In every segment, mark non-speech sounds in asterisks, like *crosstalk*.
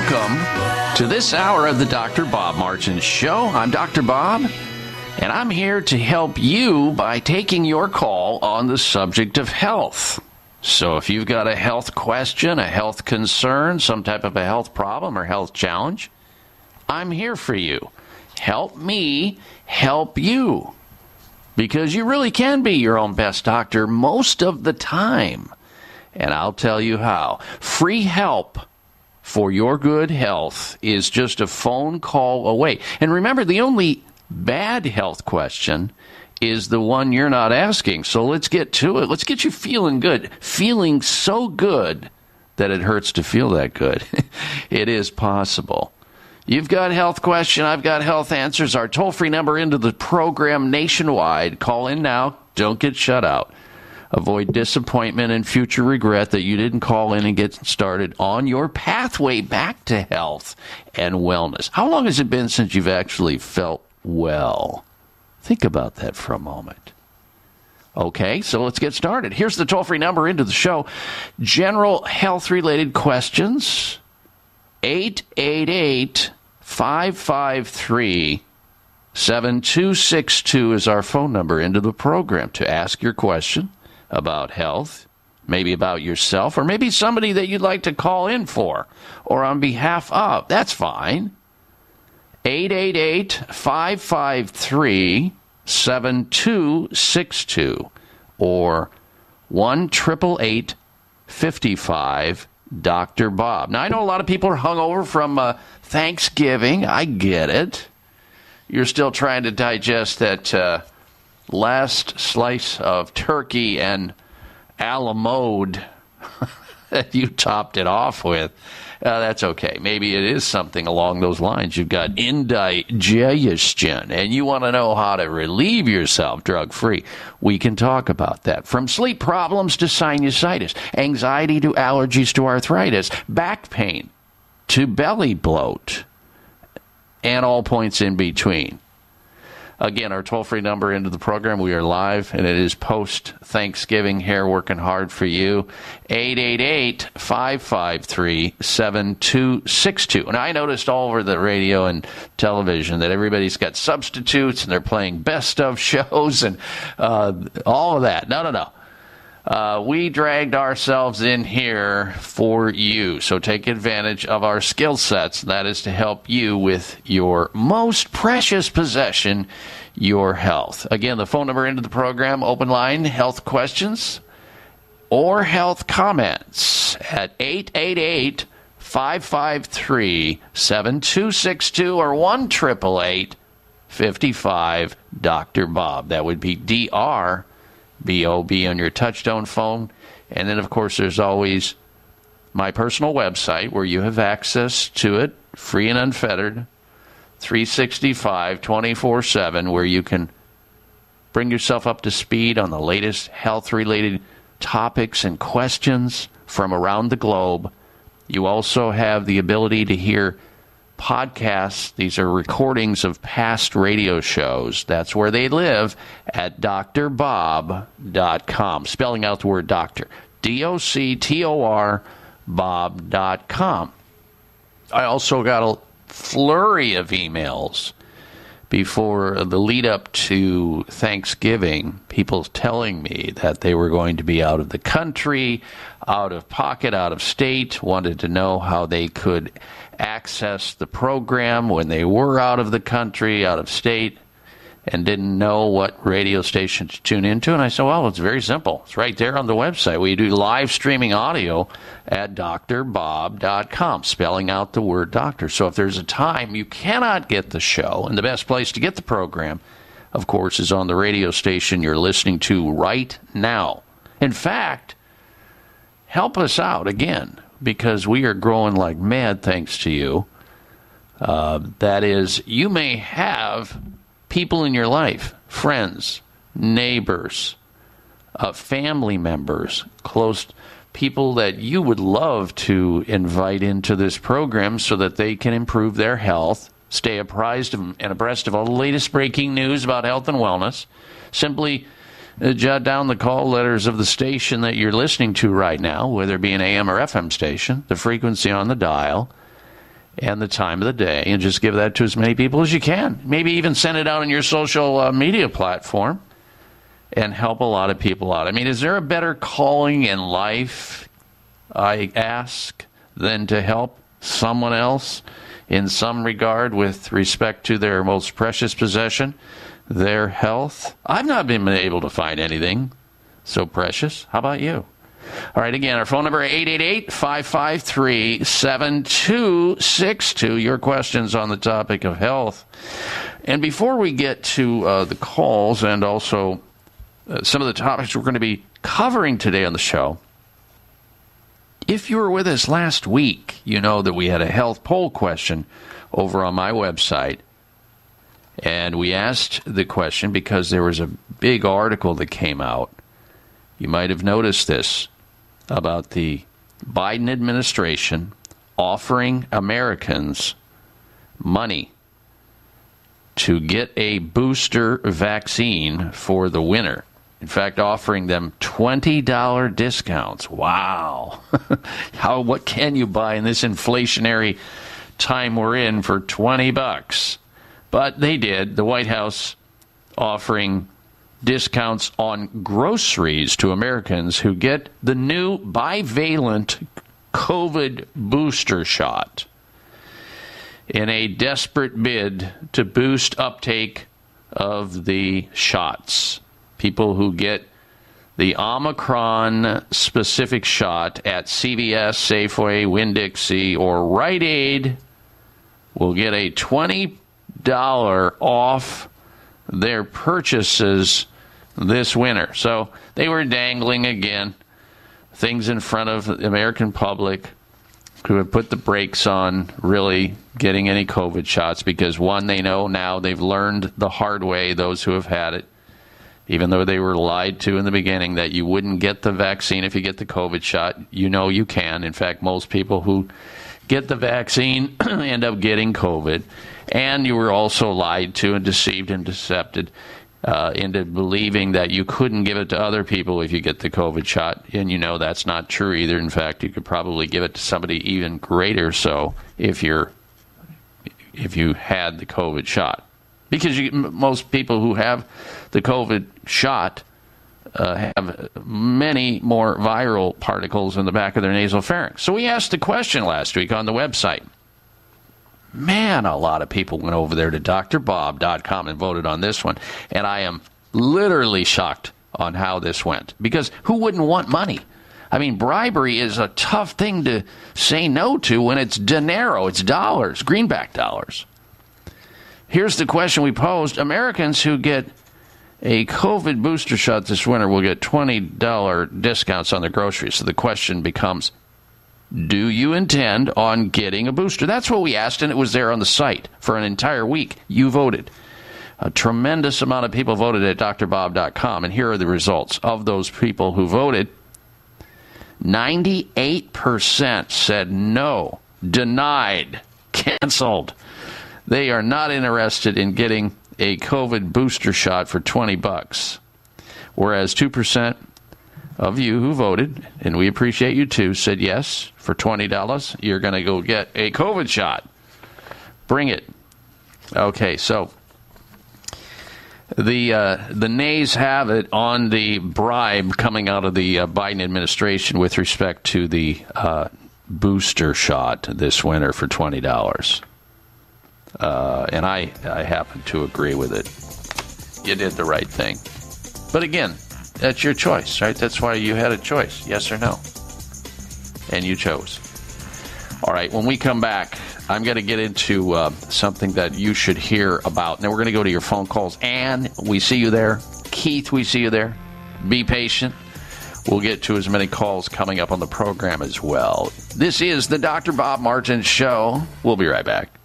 Welcome to this hour of the Dr. Bob Martin Show. I'm Dr. Bob, and I'm here to help you by taking your call on the subject of health. So if you've got a health question, a health concern, some type of a health problem or health challenge, I'm here for you. Help me help you. Because you really can be your own best doctor most of the time. And I'll tell you how. Free help for your good health is just a phone call away. And remember, the only bad health question is the one you're not asking. So let's get to it. Let's get you feeling good. Feeling so good that it hurts to feel that good. *laughs* it is possible. You've got health question, I've got health answers. Our toll-free number into the program nationwide. Call in now. Don't get shut out. Avoid disappointment and future regret that you didn't call in and get started on your pathway back to health and wellness. How long has it been since you've actually felt well? Think about that for a moment. Okay, so let's get started. Here's the toll free number into the show. General health related questions 888 553 7262 is our phone number into the program to ask your question about health, maybe about yourself, or maybe somebody that you'd like to call in for or on behalf of. That's fine. 888 553 7262 or 1 55 Dr. Bob. Now, I know a lot of people are hungover from uh, Thanksgiving. I get it. You're still trying to digest that uh, last slice of turkey and a la mode *laughs* that you topped it off with. Uh, that's okay. Maybe it is something along those lines. You've got indigestion and you want to know how to relieve yourself drug free. We can talk about that. From sleep problems to sinusitis, anxiety to allergies to arthritis, back pain to belly bloat, and all points in between. Again, our toll free number into the program. We are live, and it is post Thanksgiving here, working hard for you. 888 553 7262. And I noticed all over the radio and television that everybody's got substitutes and they're playing best of *laughs* shows and uh, all of that. No, no, no. Uh, we dragged ourselves in here for you. So take advantage of our skill sets. That is to help you with your most precious possession, your health. Again, the phone number into the program, open line, health questions or health comments at 888 553 7262 or 1 55 Dr. Bob. That would be DR BOB on your touchstone phone. And then, of course, there's always my personal website where you have access to it, free and unfettered, 365, 24 7, where you can bring yourself up to speed on the latest health related topics and questions from around the globe. You also have the ability to hear podcasts. These are recordings of past radio shows. That's where they live at drbob.com. Spelling out the word doctor. D O C T O R Bob.com. I also got a flurry of emails before the lead up to Thanksgiving, people telling me that they were going to be out of the country, out of pocket, out of state, wanted to know how they could access the program when they were out of the country, out of state, and didn't know what radio station to tune into. And I said, well, it's very simple. It's right there on the website. We do live streaming audio at drbob.com, spelling out the word doctor. So if there's a time you cannot get the show, and the best place to get the program, of course, is on the radio station you're listening to right now. In fact, help us out again because we are growing like mad thanks to you. Uh, that is, you may have people in your life, friends, neighbors, uh, family members, close people that you would love to invite into this program so that they can improve their health, stay apprised of, and abreast of all the latest breaking news about health and wellness. Simply uh, jot down the call letters of the station that you're listening to right now, whether it be an AM or FM station, the frequency on the dial, and the time of the day, and just give that to as many people as you can. Maybe even send it out on your social uh, media platform and help a lot of people out. I mean, is there a better calling in life, I ask, than to help someone else in some regard with respect to their most precious possession, their health? I've not been able to find anything so precious. How about you? All right, again, our phone number 888-553-7262. Your questions on the topic of health. And before we get to uh, the calls and also uh, some of the topics we're going to be covering today on the show, if you were with us last week, you know that we had a health poll question over on my website. And we asked the question because there was a big article that came out. You might have noticed this about the Biden administration offering Americans money to get a booster vaccine for the winter. In fact, offering them $20 discounts. Wow. *laughs* How what can you buy in this inflationary time we're in for 20 bucks? But they did. The White House offering discounts on groceries to Americans who get the new bivalent COVID booster shot in a desperate bid to boost uptake of the shots. People who get the Omicron specific shot at CVS, Safeway, Winn Dixie, or Rite Aid will get a $20 off their purchases this winter. So they were dangling again things in front of the American public who have put the brakes on really getting any COVID shots because one, they know now they've learned the hard way, those who have had it, even though they were lied to in the beginning that you wouldn't get the vaccine if you get the COVID shot. You know you can. In fact, most people who get the vaccine, *clears throat* end up getting COVID, and you were also lied to and deceived and decepted uh, into believing that you couldn't give it to other people if you get the COVID shot, and you know that's not true either. In fact, you could probably give it to somebody even greater so if you're if you had the COVID shot, because you, most people who have the COVID shot uh, have many more viral particles in the back of their nasal pharynx. So we asked a question last week on the website. Man, a lot of people went over there to drbob.com and voted on this one. And I am literally shocked on how this went. Because who wouldn't want money? I mean, bribery is a tough thing to say no to when it's dinero, it's dollars, greenback dollars. Here's the question we posed Americans who get a COVID booster shot this winter will get $20 discounts on their groceries. So the question becomes Do you intend on getting a booster? That's what we asked, and it was there on the site for an entire week. You voted. A tremendous amount of people voted at drbob.com, and here are the results. Of those people who voted, 98% said no, denied, canceled. They are not interested in getting a COVID booster shot for 20 bucks. Whereas 2% of you who voted, and we appreciate you too, said yes, for $20, you're going to go get a COVID shot. Bring it. Okay, so the uh, the nays have it on the bribe coming out of the uh, Biden administration with respect to the uh, booster shot this winter for twenty dollars, uh, and I I happen to agree with it. You did the right thing, but again, that's your choice, right? That's why you had a choice, yes or no, and you chose. All right, when we come back, I'm going to get into uh, something that you should hear about. Now, we're going to go to your phone calls. Ann, we see you there. Keith, we see you there. Be patient. We'll get to as many calls coming up on the program as well. This is the Dr. Bob Martin Show. We'll be right back.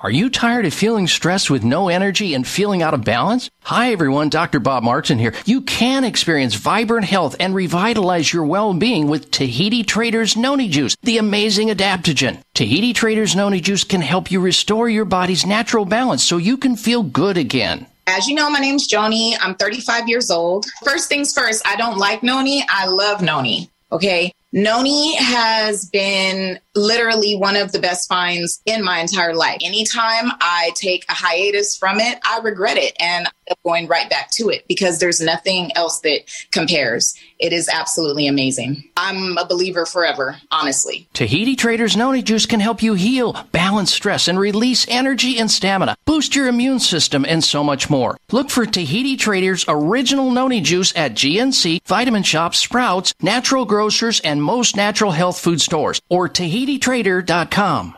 Are you tired of feeling stressed with no energy and feeling out of balance? Hi everyone, Dr. Bob Martin here. You can experience vibrant health and revitalize your well-being with Tahiti Traders Noni Juice, the amazing adaptogen. Tahiti Traders Noni Juice can help you restore your body's natural balance so you can feel good again. As you know, my name's Joni. I'm 35 years old. First things first, I don't like noni. I love noni. Okay. Noni has been literally one of the best finds in my entire life. Anytime I take a hiatus from it, I regret it and I'm going right back to it because there's nothing else that compares. It is absolutely amazing. I'm a believer forever, honestly. Tahiti Traders Noni Juice can help you heal, balance stress, and release energy and stamina, boost your immune system, and so much more. Look for Tahiti Traders Original Noni Juice at GNC, Vitamin Shoppe, Sprouts, Natural Grocers, and most natural health food stores, or TahitiTrader.com.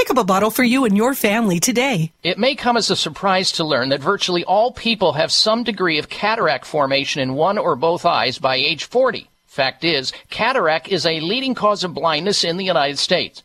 Pick up a bottle for you and your family today. It may come as a surprise to learn that virtually all people have some degree of cataract formation in one or both eyes by age 40. Fact is, cataract is a leading cause of blindness in the United States.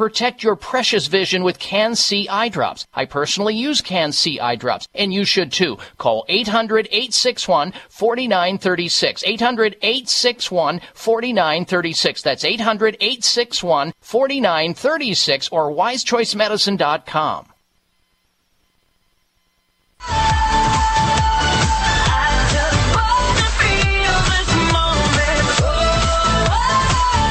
protect your precious vision with CanC eye drops. I personally use CanC eye drops, and you should too. Call 800-861-4936. 800-861-4936. That's 800-861-4936 or wisechoicemedicine.com.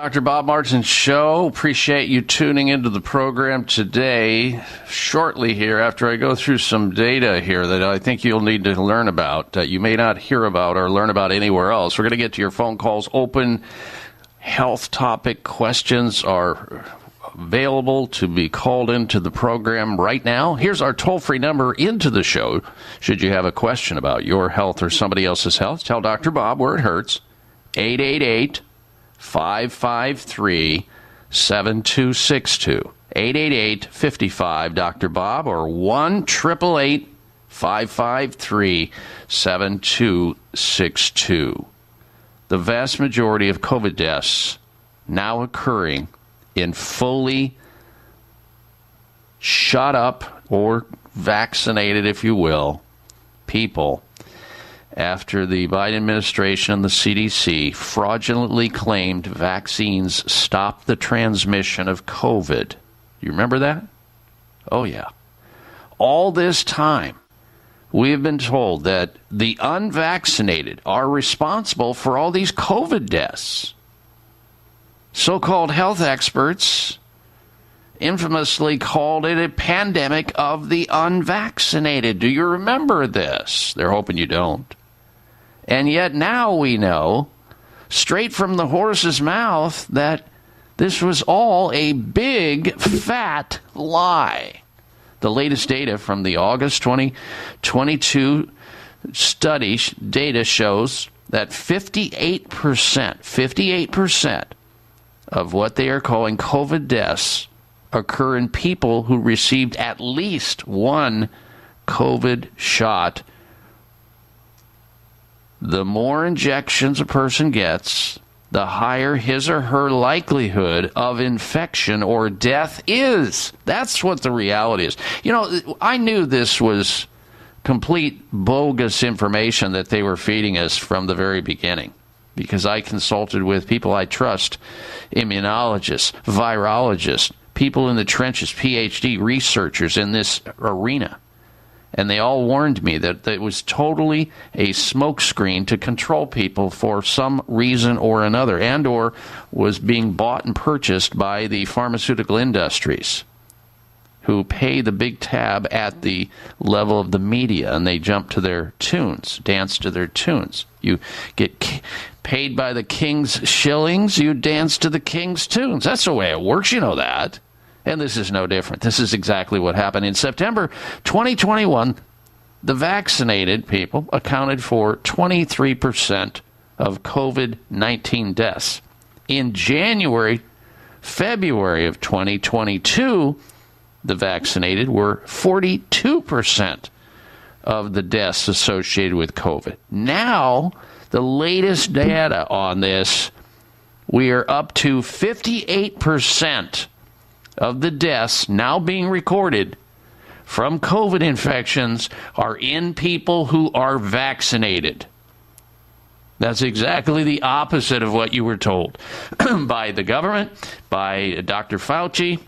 Dr. Bob Martin Show. Appreciate you tuning into the program today. Shortly here, after I go through some data here that I think you'll need to learn about, that you may not hear about or learn about anywhere else. We're going to get to your phone calls. Open health topic questions are available to be called into the program right now. Here's our toll free number into the show. Should you have a question about your health or somebody else's health, tell Dr. Bob where it hurts. 888 553 7262. 888 55 Dr. Bob or 1 553 7262. The vast majority of COVID deaths now occurring in fully shut up or vaccinated, if you will, people after the Biden administration and the CDC fraudulently claimed vaccines stop the transmission of COVID. You remember that? Oh, yeah. All this time, we have been told that the unvaccinated are responsible for all these COVID deaths. So called health experts infamously called it a pandemic of the unvaccinated. Do you remember this? They're hoping you don't. And yet now we know, straight from the horse's mouth, that this was all a big, fat lie. The latest data from the August 2022 study data shows that 58%, 58% of what they are calling COVID deaths occur in people who received at least one COVID shot. The more injections a person gets, the higher his or her likelihood of infection or death is. That's what the reality is. You know, I knew this was complete bogus information that they were feeding us from the very beginning because I consulted with people I trust immunologists, virologists, people in the trenches, PhD researchers in this arena. And they all warned me that it was totally a smokescreen to control people for some reason or another, and or was being bought and purchased by the pharmaceutical industries who pay the big tab at the level of the media and they jump to their tunes, dance to their tunes. You get paid by the king's shillings, you dance to the king's tunes. That's the way it works, you know that. And this is no different. This is exactly what happened. In September 2021, the vaccinated people accounted for 23% of COVID 19 deaths. In January, February of 2022, the vaccinated were 42% of the deaths associated with COVID. Now, the latest data on this, we are up to 58% of the deaths now being recorded from COVID infections are in people who are vaccinated. That's exactly the opposite of what you were told *clears throat* by the government, by Dr. Fauci,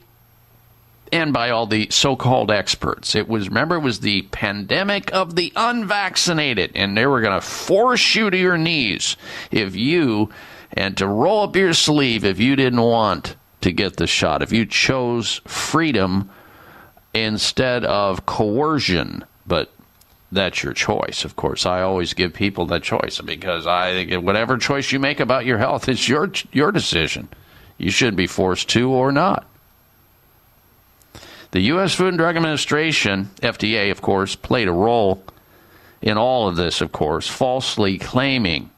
and by all the so-called experts. It was remember it was the pandemic of the unvaccinated and they were going to force you to your knees if you and to roll up your sleeve if you didn't want to get the shot, if you chose freedom instead of coercion, but that's your choice, of course. I always give people that choice because I think whatever choice you make about your health, it's your your decision. You shouldn't be forced to or not. The U.S. Food and Drug Administration, FDA, of course, played a role in all of this, of course, falsely claiming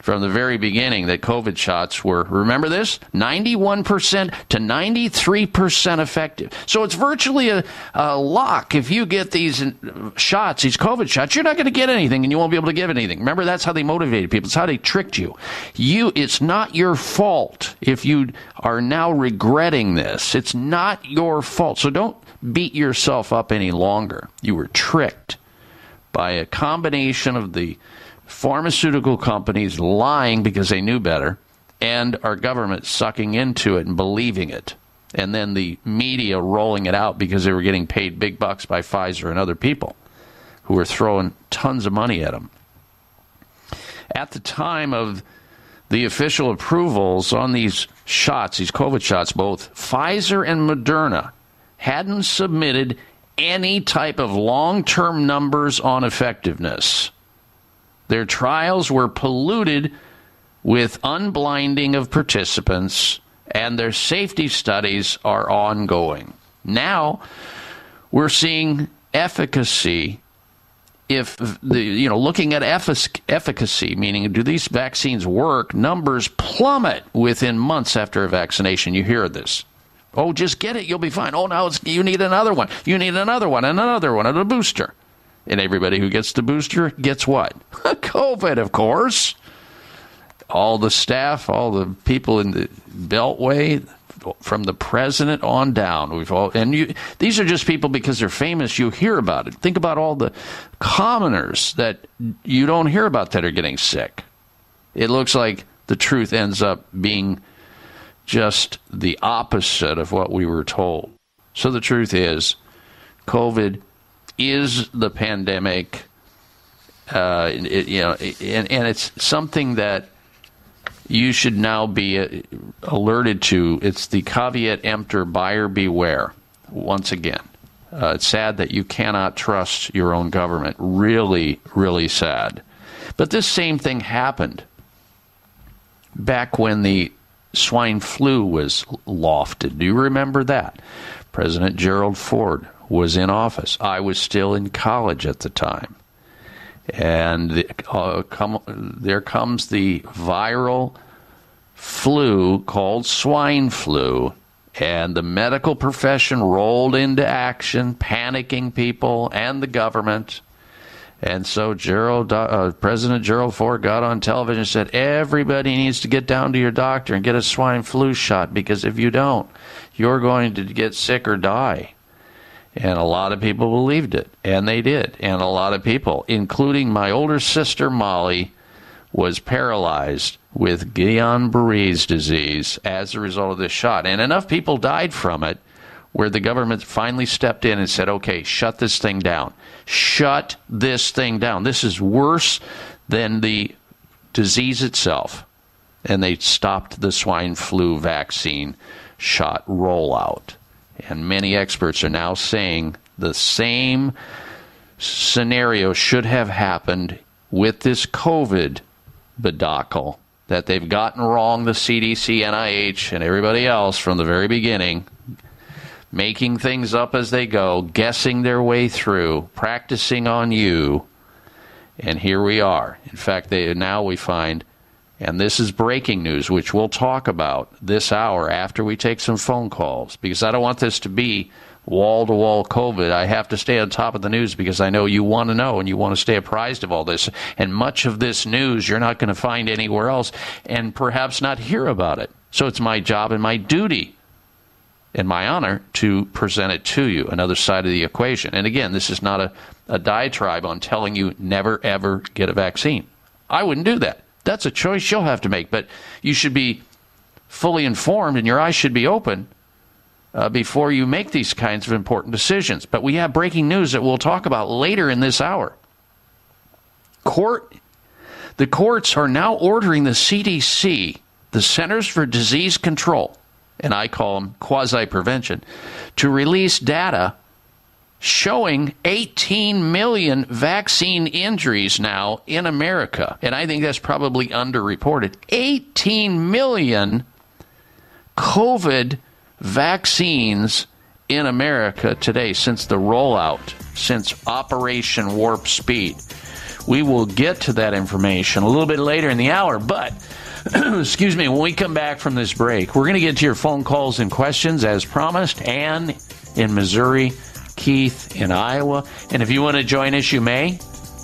from the very beginning that COVID shots were, remember this, 91% to 93% effective. So it's virtually a, a lock. If you get these uh, shots, these COVID shots, you're not going to get anything and you won't be able to give anything. Remember, that's how they motivated people. It's how they tricked you. You, it's not your fault if you are now regretting this. It's not your fault. So don't beat yourself up any longer. You were tricked by a combination of the pharmaceutical companies lying because they knew better and our government sucking into it and believing it and then the media rolling it out because they were getting paid big bucks by Pfizer and other people who were throwing tons of money at them. At the time of the official approvals on these shots, these COVID shots, both Pfizer and Moderna hadn't submitted any type of long term numbers on effectiveness. Their trials were polluted with unblinding of participants, and their safety studies are ongoing. Now, we're seeing efficacy. If the you know looking at efficacy, meaning do these vaccines work? Numbers plummet within months after a vaccination. You hear this. Oh, just get it, you'll be fine. Oh, now you need another one. You need another one and another one and a booster. And everybody who gets the booster gets what? *laughs* COVID, of course. All the staff, all the people in the Beltway, from the president on down. We've all, and you, these are just people because they're famous. You hear about it. Think about all the commoners that you don't hear about that are getting sick. It looks like the truth ends up being just the opposite of what we were told. So the truth is, COVID is the pandemic. Uh, it, you know, and, and it's something that you should now be uh, alerted to. It's the caveat emptor, buyer beware. Once again, uh, it's sad that you cannot trust your own government. Really, really sad. But this same thing happened back when the swine flu was lofted. Do you remember that? President Gerald Ford was in office. I was still in college at the time. And the, uh, come, there comes the viral flu called swine flu. And the medical profession rolled into action, panicking people and the government. And so Gerald, uh, President Gerald Ford got on television and said, everybody needs to get down to your doctor and get a swine flu shot because if you don't, you're going to get sick or die. And a lot of people believed it, and they did. And a lot of people, including my older sister Molly, was paralyzed with Guillain Barre's disease as a result of this shot. And enough people died from it where the government finally stepped in and said, okay, shut this thing down. Shut this thing down. This is worse than the disease itself. And they stopped the swine flu vaccine shot rollout. And many experts are now saying the same scenario should have happened with this COVID debacle that they've gotten wrong, the CDC, NIH, and everybody else from the very beginning, making things up as they go, guessing their way through, practicing on you. And here we are. In fact, they, now we find, and this is breaking news, which we'll talk about this hour after we take some phone calls, because I don't want this to be wall to wall COVID. I have to stay on top of the news because I know you want to know and you want to stay apprised of all this. And much of this news you're not going to find anywhere else and perhaps not hear about it. So it's my job and my duty and my honor to present it to you, another side of the equation. And again, this is not a, a diatribe on telling you never ever get a vaccine. I wouldn't do that. That's a choice you'll have to make, but you should be fully informed and your eyes should be open uh, before you make these kinds of important decisions. But we have breaking news that we'll talk about later in this hour. Court, the courts are now ordering the CDC, the Centers for Disease Control, and I call them quasi prevention, to release data showing 18 million vaccine injuries now in America. And I think that's probably underreported. 18 million COVID vaccines in America today since the rollout, since Operation Warp Speed. We will get to that information a little bit later in the hour, but *clears throat* excuse me, when we come back from this break, we're going to get to your phone calls and questions as promised. Ann in Missouri, Keith in Iowa. And if you want to join us, you may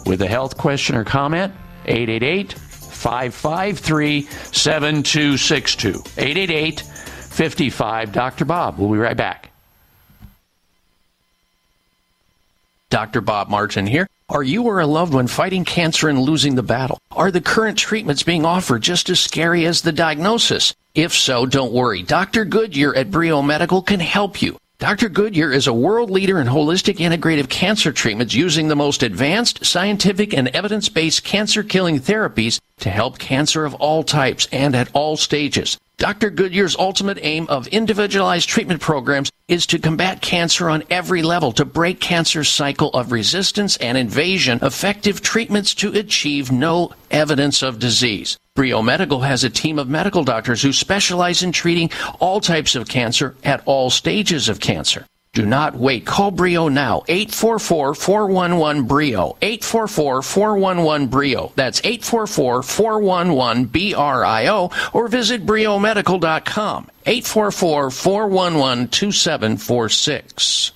with a health question or comment. 888 553 7262. 888 55 Dr. Bob. We'll be right back. Dr. Bob Martin here. Are you or a loved one fighting cancer and losing the battle? Are the current treatments being offered just as scary as the diagnosis? If so, don't worry. Dr. Goodyear at Brio Medical can help you. Dr. Goodyear is a world leader in holistic integrative cancer treatments using the most advanced scientific and evidence based cancer killing therapies to help cancer of all types and at all stages. Dr. Goodyear's ultimate aim of individualized treatment programs is to combat cancer on every level, to break cancer's cycle of resistance and invasion, effective treatments to achieve no evidence of disease. Brio Medical has a team of medical doctors who specialize in treating all types of cancer at all stages of cancer. Do not wait. Call Brio now. 844-411-BRIO. 844-411-BRIO. That's 844-411-BRIO or visit briomedical.com. 844-411-2746.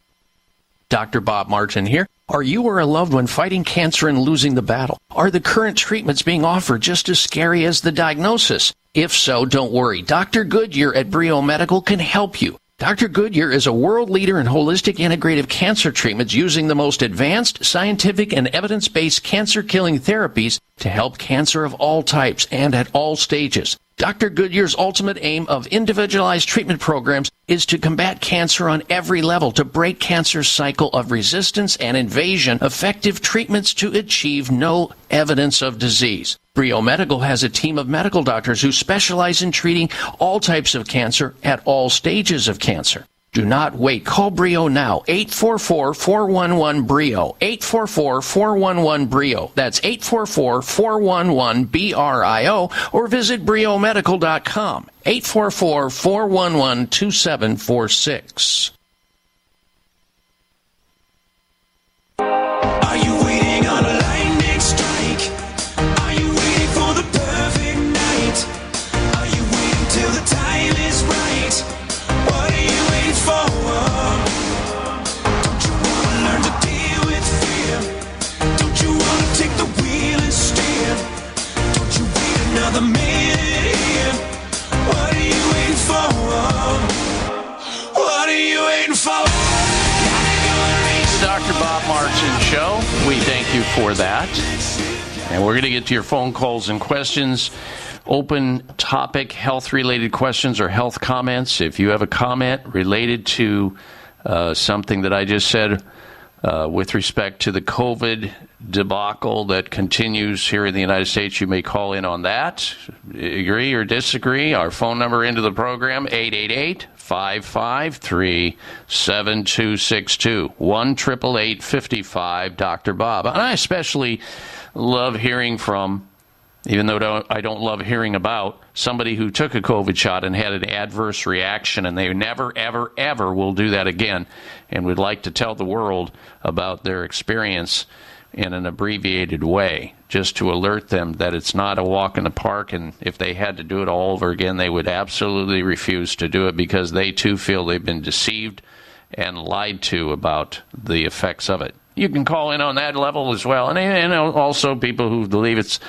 Dr. Bob Martin here. Are you or a loved one fighting cancer and losing the battle? Are the current treatments being offered just as scary as the diagnosis? If so, don't worry. Dr. Goodyear at Brio Medical can help you. Dr. Goodyear is a world leader in holistic integrative cancer treatments using the most advanced scientific and evidence based cancer killing therapies to help cancer of all types and at all stages. Dr. Goodyear's ultimate aim of individualized treatment programs is to combat cancer on every level, to break cancer's cycle of resistance and invasion, effective treatments to achieve no evidence of disease. Brio Medical has a team of medical doctors who specialize in treating all types of cancer at all stages of cancer. Do not wait. Call Brio now. 844-411-BRIO. 844-411-BRIO. That's 844-411-BRIO or visit briomedical.com. 844-411-2746. Thank you for that. And we're going to get to your phone calls and questions. Open topic, health related questions or health comments. If you have a comment related to uh, something that I just said uh, with respect to the COVID debacle that continues here in the United States, you may call in on that. Agree or disagree? Our phone number into the program 888 553 7262 1 55 Dr. Bob. And I especially love hearing from even though I don't love hearing about somebody who took a COVID shot and had an adverse reaction, and they never, ever, ever will do that again, and would like to tell the world about their experience in an abbreviated way, just to alert them that it's not a walk in the park, and if they had to do it all over again, they would absolutely refuse to do it because they too feel they've been deceived and lied to about the effects of it. You can call in on that level as well. And, and also people who believe it's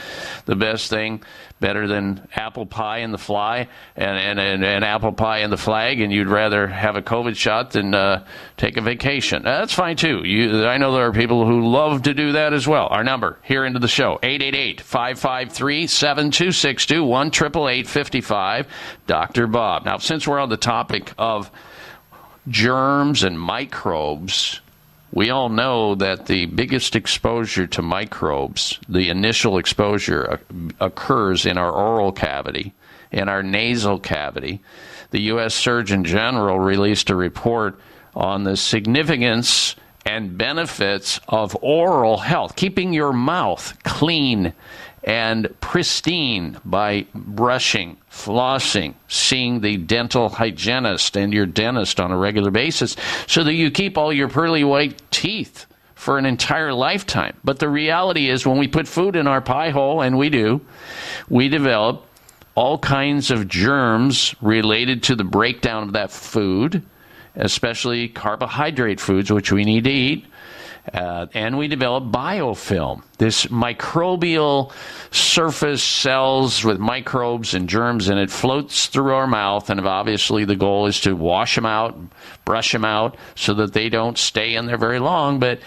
the best thing, better than apple pie and the fly and, and, and, and apple pie and the flag, and you'd rather have a COVID shot than uh, take a vacation. Uh, That's fine too. You, I know there are people who love to do that as well. Our number here into the show 888 553 7262 1 Dr. Bob. Now, since we're on the topic of germs and microbes, we all know that the biggest exposure to microbes, the initial exposure, uh, occurs in our oral cavity, in our nasal cavity. The U.S. Surgeon General released a report on the significance and benefits of oral health, keeping your mouth clean and pristine by brushing, flossing, seeing the dental hygienist and your dentist on a regular basis so that you keep all your pearly white teeth for an entire lifetime. But the reality is, when we put food in our pie hole, and we do, we develop all kinds of germs related to the breakdown of that food, especially carbohydrate foods, which we need to eat. Uh, and we develop biofilm, this microbial surface cells with microbes and germs, and it floats through our mouth. And obviously, the goal is to wash them out, brush them out, so that they don't stay in there very long. But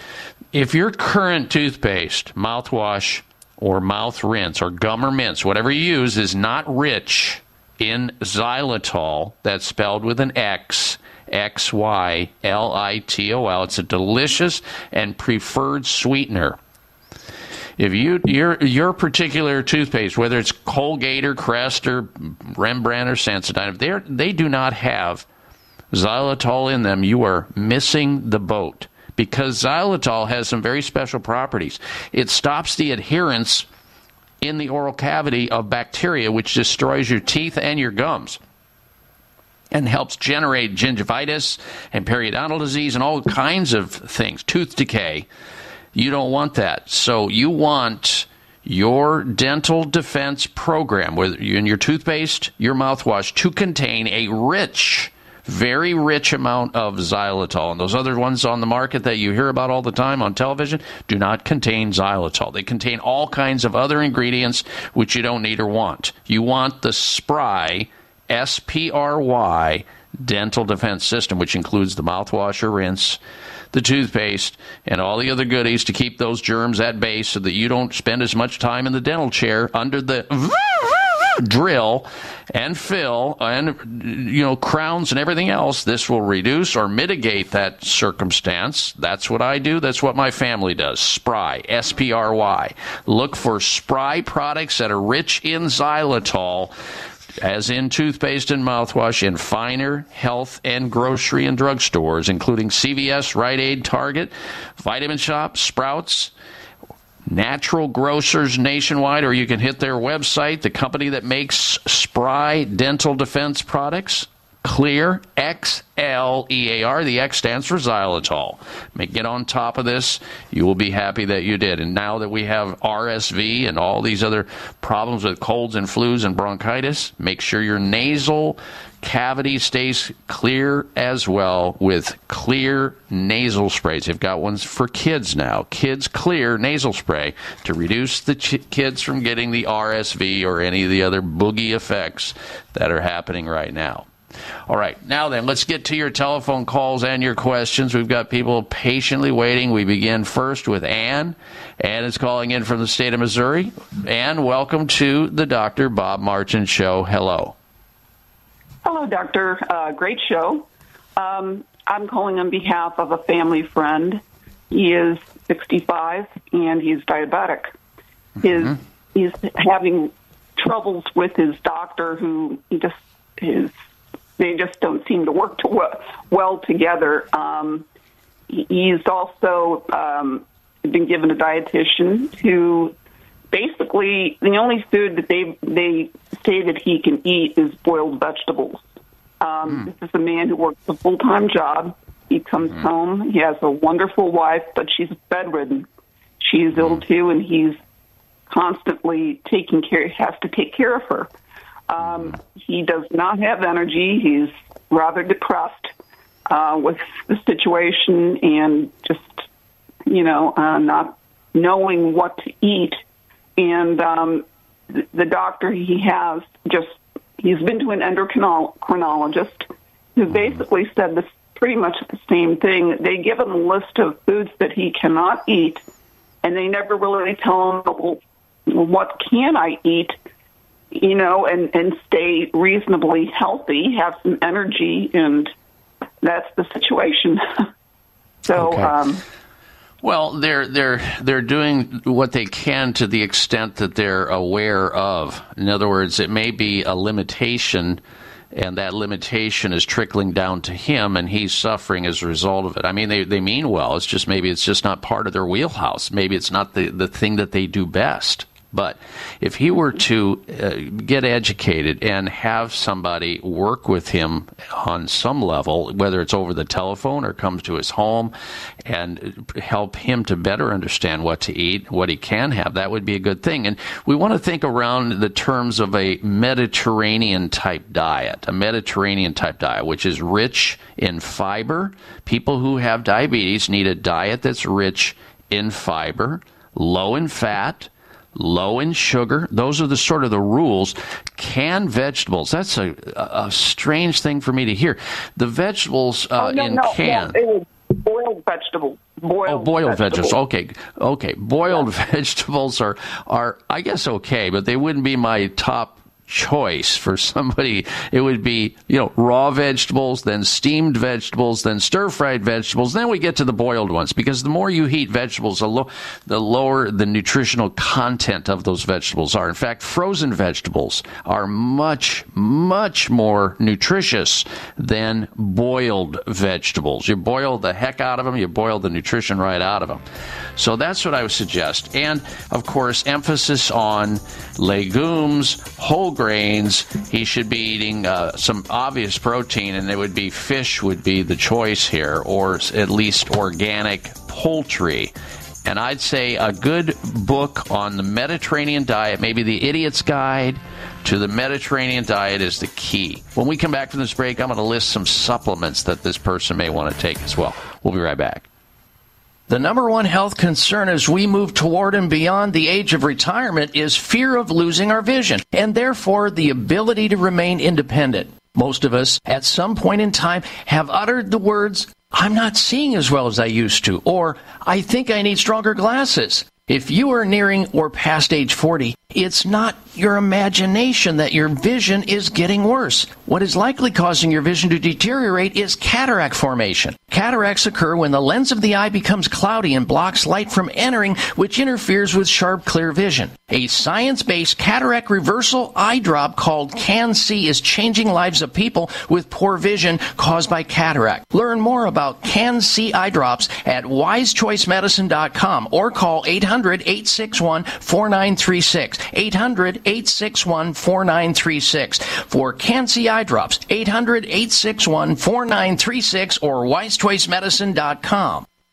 if your current toothpaste, mouthwash, or mouth rinse, or gum or mints, whatever you use, is not rich in xylitol, that's spelled with an X, X Y L I T O L. It's a delicious and preferred sweetener. If you your your particular toothpaste, whether it's Colgate or Crest or Rembrandt or Sensodyne, if they they do not have xylitol in them. You are missing the boat because xylitol has some very special properties. It stops the adherence in the oral cavity of bacteria, which destroys your teeth and your gums and helps generate gingivitis and periodontal disease and all kinds of things, tooth decay. You don't want that. So you want your dental defense program, whether you in your toothpaste, your mouthwash, to contain a rich, very rich amount of xylitol. And those other ones on the market that you hear about all the time on television do not contain xylitol. They contain all kinds of other ingredients which you don't need or want. You want the spry S P R Y dental defense system, which includes the mouthwash or rinse, the toothpaste, and all the other goodies to keep those germs at bay so that you don't spend as much time in the dental chair under the drill and fill and you know crowns and everything else. This will reduce or mitigate that circumstance. That's what i do. That's what my family does. Spry. S-p-r-y look for spry products that are rich in xylitol as in toothpaste and mouthwash in finer health and grocery and drug stores, including CVS, Rite Aid, Target, Vitamin Shoppe, Sprouts, natural grocers nationwide, or you can hit their website, the company that makes Spry Dental Defense products. Xlear X L E A R. The X stands for xylitol. Get on top of this. You will be happy that you did. And now that we have RSV and all these other problems with colds and flus and bronchitis, make sure your nasal cavity stays clear as well with Xlear nasal sprays. They've got ones for kids now. Kids Xlear nasal spray to reduce the ch- kids from getting the RSV or any of the other boogie effects that are happening right now. All right, now then, let's get to your telephone calls and your questions. We've got people patiently waiting. We begin first with Ann. Ann is calling in from the state of Missouri. Ann, welcome to the Dr. Bob Martin Show. Hello. Hello, Doctor. Uh, great show. Um, I'm calling on behalf of a family friend. He is 65 and he's diabetic. His he's having troubles with his doctor, who he just his they just don't seem to work to well, well together. Um, he's also um, been given a dietitian to basically, the only food that they they say that he can eat is boiled vegetables. Um, This is a man who works a full time job. He comes home. He has a wonderful wife, but she's bedridden. She's ill too, and he's constantly taking care. Has to take care of her. Um, he does not have energy. He's rather depressed uh, with the situation and just, you know, uh, not knowing what to eat. And um, the, the doctor he has just, he's been to an endocrinologist who basically said this pretty much the same thing. They give him a list of foods that he cannot eat, and they never really tell him, well, what can I eat? You know, and and stay reasonably healthy, have some energy, and that's the situation. *laughs* so, Okay. um, Well, they're they're they're doing what they can to the extent that they're aware of. In other words, it may be a limitation, and that limitation is trickling down to him, and he's suffering as a result of it. I mean, they they mean well. It's just maybe it's just not part of their wheelhouse. Maybe it's not the the thing that they do best. But if he were to uh, get educated and have somebody work with him on some level, whether it's over the telephone or comes to his home, and help him to better understand what to eat, what he can have, that would be a good thing. And we want to think around the terms of a Mediterranean type diet, a Mediterranean type diet, which is rich in fiber. People who have diabetes need a diet that's rich in fiber, low in fat, low in sugar. Those are the sort of the rules. Canned vegetables. That's a, a strange thing for me to hear. The vegetables uh, oh, no, in no, can. no, boiled vegetables. Boiled, Oh, boiled vegetables. vegetables. Okay, okay. Boiled *laughs* vegetables are are I guess okay, but they wouldn't be my top choice for somebody. It would be you know raw vegetables, then steamed vegetables, then stir fried vegetables. Then we get to the boiled ones because the more you heat vegetables, the, lo- the lower the nutritional content of those vegetables are. In fact, frozen vegetables are much much more nutritious than boiled vegetables. You boil the heck out of them. You boil the nutrition right out of them. So that's what I would suggest. And of course, emphasis on legumes, whole grains. He should be eating uh, some obvious protein, and it would be fish would be the choice here, or at least organic poultry. And I'd say a good book on the Mediterranean diet, maybe the Idiot's Guide to the Mediterranean diet, is the key. When we come back from this break, I'm going to list some supplements that this person may want to take as well. We'll be right back. The number one health concern as we move toward and beyond the age of retirement is fear of losing our vision and therefore the ability to remain independent. Most of us, at some point in time, have uttered the words, I'm not seeing as well as I used to, or I think I need stronger glasses. If you are nearing or past age 40, it's not your imagination that your vision is getting worse. What is likely causing your vision to deteriorate is cataract formation. Cataracts occur when the lens of the eye becomes cloudy and blocks light from entering, which interferes with sharp, clear vision. A science-based cataract reversal eye drop called CAN-C is changing lives of people with poor vision caused by cataract. Learn more about CAN-C eye drops at wisechoicemedicine.com or call 800-861-4936. 800-861-4936 for CAN-C eye drops. 800-861-4936 or wisechoicemedicine.com.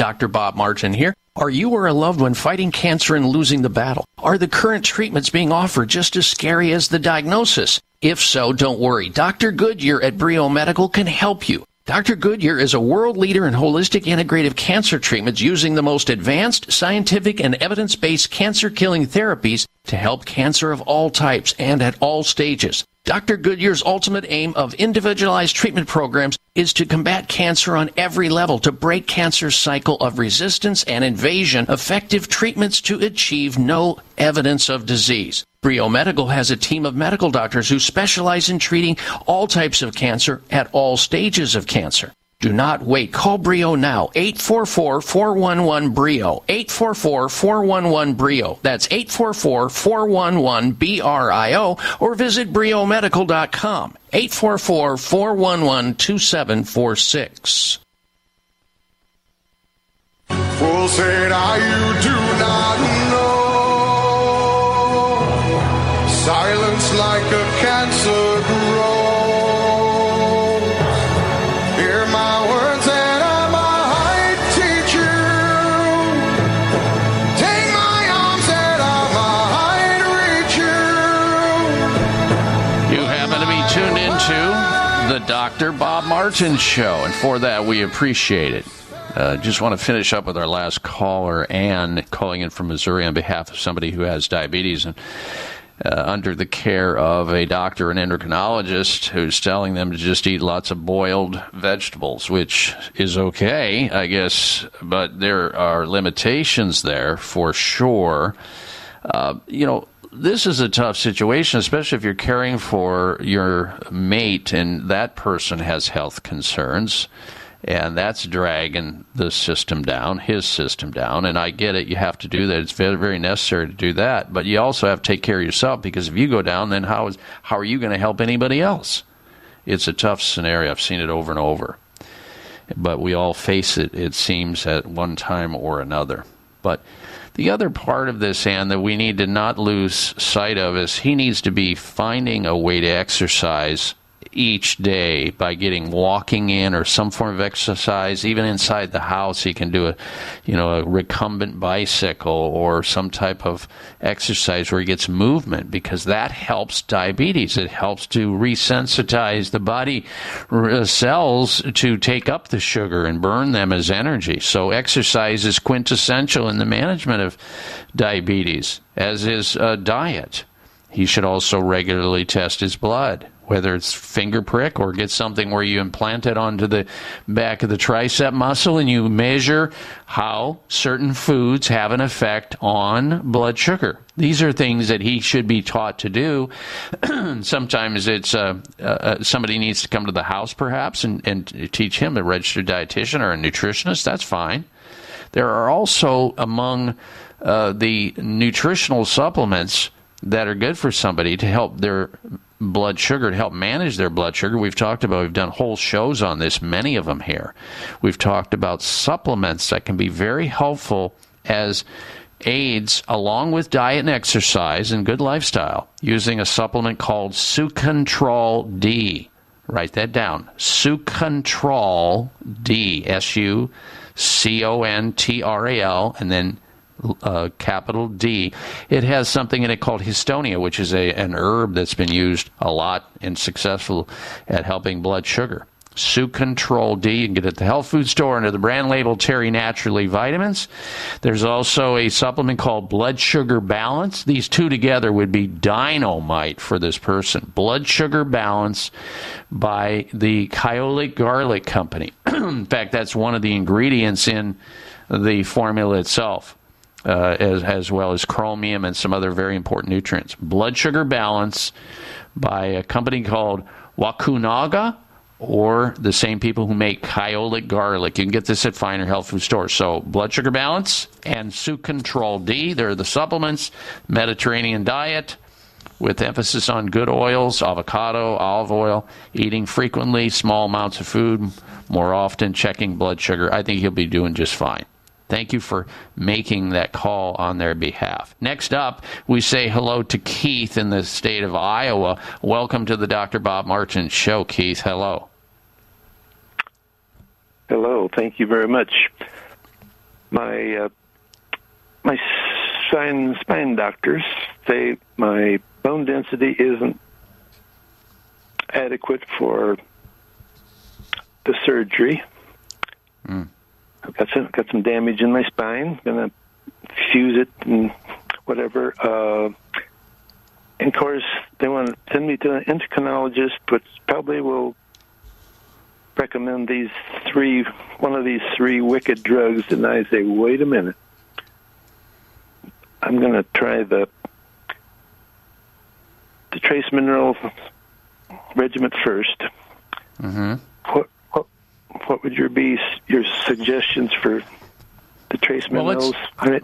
Dr. Bob Martin here. Are you or a loved one fighting cancer and losing the battle? Are the current treatments being offered just as scary as the diagnosis? If so, don't worry. Dr. Goodyear at Brio Medical can help you. Dr. Goodyear is a world leader in holistic integrative cancer treatments using the most advanced scientific and evidence based cancer killing therapies to help cancer of all types and at all stages. Dr. Goodyear's ultimate aim of individualized treatment programs is to combat cancer on every level, to break cancer's cycle of resistance and invasion, effective treatments to achieve no evidence of disease. Brio Medical has a team of medical doctors who specialize in treating all types of cancer at all stages of cancer. Do not wait. Call Brio now. 844-411-BRIO. 844-411-BRIO. That's 844-411-BRIO or visit briomedical.com. 844-411-2746. Full said, I you do not know. Silence like a cancer Martin Show, and for that, we appreciate it. Uh, just want to finish up with our last caller, Ann, calling in from Missouri on behalf of somebody who has diabetes and uh, under the care of a doctor, an endocrinologist, who's telling them to just eat lots of boiled vegetables, which is okay, I guess, but there are limitations there for sure. Uh, you know, this is a tough situation, especially if you're caring for your mate and that person has health concerns. And that's dragging the system down, his system down. And I get it. You have to do that. It's very, very necessary to do that. But you also have to take care of yourself because if you go down, then how is how are you going to help anybody else? It's a tough scenario. I've seen it over and over. But we all face it, it seems, at one time or another. But the other part of this, Ann, that we need to not lose sight of is he needs to be finding a way to exercise each day by getting walking in or some form of exercise even inside the house he can do a you know a recumbent bicycle or some type of exercise where he gets movement because that helps diabetes. It helps to resensitize the body uh, cells to take up the sugar and burn them as energy. So exercise is quintessential in the management of diabetes as is uh, diet. He should also regularly test his blood whether it's finger prick or get something where you implant it onto the back of the tricep muscle and you measure how certain foods have an effect on blood sugar. These are things that he should be taught to do. *clears throat* Sometimes it's uh, uh, somebody needs to come to the house perhaps and, and teach him a registered dietitian or a nutritionist. That's fine. There are also among uh, the nutritional supplements that are good for somebody to help their blood sugar to help manage their blood sugar. We've talked about, we've done whole shows on this, many of them here. We've talked about supplements that can be very helpful as aids along with diet and exercise and good lifestyle using a supplement called Sucontrol D. Write that down. Sucontrol D. S U C O N T R A L, and then uh, capital D. It has something in it called hintonia, which is a, an herb that's been used a lot and successful at helping blood sugar. Sucontrol D. You can get it at the health food store under the brand label Terry Naturally Vitamins. There's also a supplement called Blood Sugar Balance. These two together would be dynamite for this person. Blood Sugar Balance by the Kyolic Garlic Company. *clears throat* in fact, that's one of the ingredients in the formula itself uh, as, as well as chromium and some other very important nutrients. Blood sugar balance by a company called Wakunaga or the same people who make Kyolic garlic. You can get this at finer health food stores. So, blood sugar balance and Sucontrol D, they're the supplements, Mediterranean diet with emphasis on good oils, avocado, olive oil, eating frequently, small amounts of food, more often, checking blood sugar. I think he'll be doing just fine. Thank you for making that call on their behalf. Next up, we say hello to Keith in the state of Iowa. Welcome to the Dr. Bob Martin Show, Keith. Hello. Hello, thank you very much. My uh, my spine spine doctors say my bone density isn't adequate for the surgery. Mm. I've got some got some damage in my spine. Gonna fuse it and whatever. Uh, and of course, they want to send me to an endocrinologist, which probably will recommend these three, one of these three wicked drugs. And I say, wait a minute. I'm going to try the the trace mineral regiment 1st Mm-hmm. What what would your be your suggestions for the trace Well, let's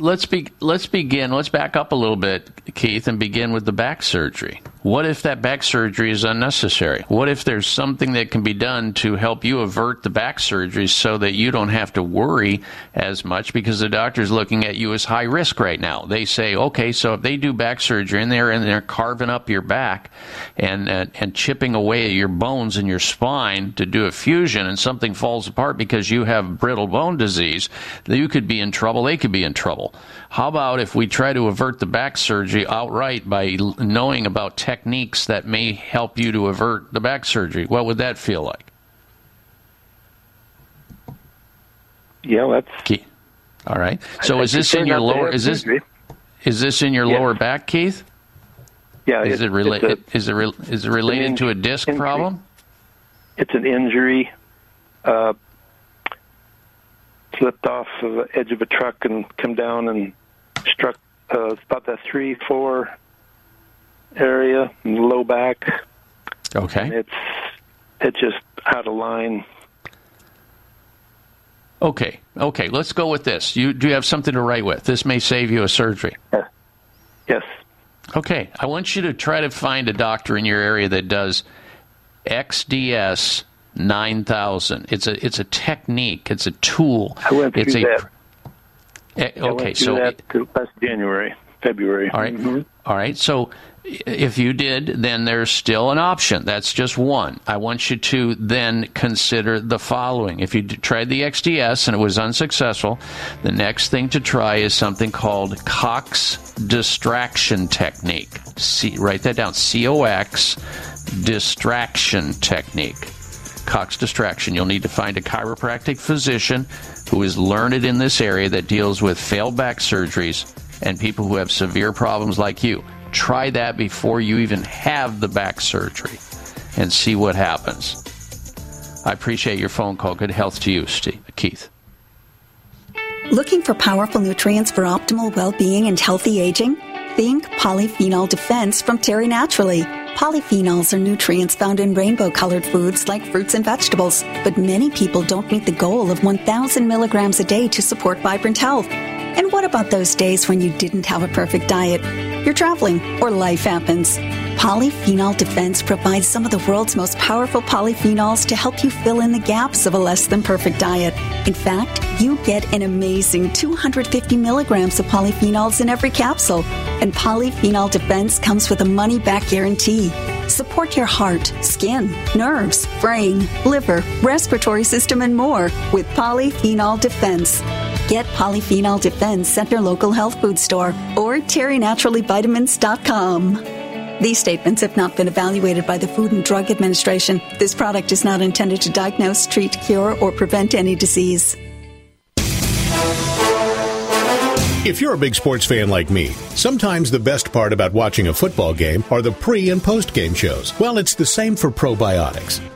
let's be let's begin. Let's back up a little bit, Keith, and begin with the back surgery. What if that back surgery is unnecessary? What if there's something that can be done to help you avert the back surgery so that you don't have to worry as much because the doctor's looking at you as high risk right now. They say, okay, so if they do back surgery and they're and they're carving up your back and and, and chipping away at your bones in your spine to do a fusion and something falls apart because you have brittle bone disease, you could be in trouble. They could be in trouble. How about if we try to avert the back surgery outright by knowing about techniques that may help you to avert the back surgery? What would that feel like? Yeah, that's Keith. All right. So I is this prefer in your lower? Is this is this in your lower back, Keith? Yeah, Is it's- it related? Is it re- is it related to a disc injury. problem? It's an injury. Uh, slipped off of the edge of a truck and come down and struck uh, about that three four area low back. Okay. And it's it's just out of line. Okay. Okay. Let's go with this. You do you have something to write with? This may save you a surgery. Yeah. Yes. Okay. I want you to try to find a doctor in your area that does XDS 9000. It's a it's a technique. It's a tool. I went through it's a that. Eh, I okay. So that last January, February. All right. All right. So if you did, then there's still an option. That's just one. I want you to then consider the following. If you tried the XDS and it was unsuccessful, the next thing to try is something called Cox distraction technique. See, write that down. C O X distraction technique. Cox distraction. You'll need to find a chiropractic physician who is learned in this area that deals with failed back surgeries and people who have severe problems like you. Try that before you even have the back surgery and see what happens. I appreciate your phone call. Good health to you, Steve, Keith. Looking for powerful nutrients for optimal well being and healthy aging? Think Polyphenol Defense from Terry Naturally. Polyphenols are nutrients found in rainbow colored foods like fruits and vegetables, but many people don't meet the goal of 1,000 milligrams a day to support vibrant health. And what about those days when you didn't have a perfect diet? You're traveling or life happens. Polyphenol Defense provides some of the world's most powerful polyphenols to help you fill in the gaps of a less than perfect diet. In fact, you get an amazing 250 milligrams of polyphenols in every capsule. And Polyphenol Defense comes with a money back guarantee. Support your heart, skin, nerves, brain, liver, respiratory system, and more with Polyphenol Defense. Get Polyphenol Defense at your local health food store or terrynaturallyvitamins.com. These statements have not been evaluated by the Food and Drug Administration. This product is not intended to diagnose, treat, cure, or prevent any disease. If you're a big sports fan like me, sometimes the best part about watching a football game are the pre and post game shows. Well, it's the same for probiotics.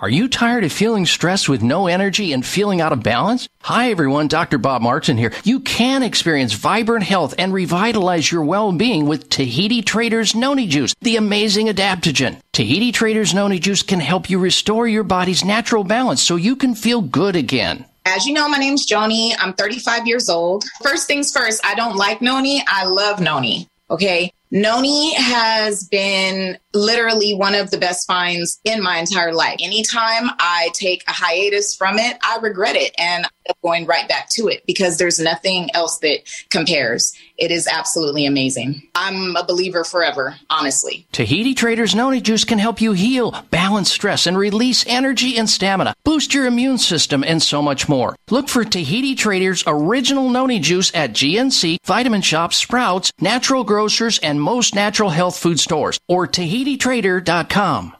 Are you tired of feeling stressed with no energy and feeling out of balance? Hi everyone, Dr. Bob Martin here. You can experience vibrant health and revitalize your well-being with Tahiti Traders Noni Juice, the amazing adaptogen. Tahiti Traders Noni Juice can help you restore your body's natural balance so you can feel good again. As you know, my name's Joni. I'm 35 years old. First things first, I don't like noni. I love noni. Okay. Noni has been literally one of the best finds in my entire life. Anytime I take a hiatus from it, I regret it and I'm going right back to it because there's nothing else that compares. It is absolutely amazing. I'm a believer forever, honestly. Tahiti Traders Noni Juice can help you heal, balance stress, and release energy and stamina, boost your immune system, and so much more. Look for Tahiti Traders Original Noni Juice at GNC, Vitamin Shoppe, Sprouts, Natural Grocers, and most natural health food stores, or TahitiTrader.com.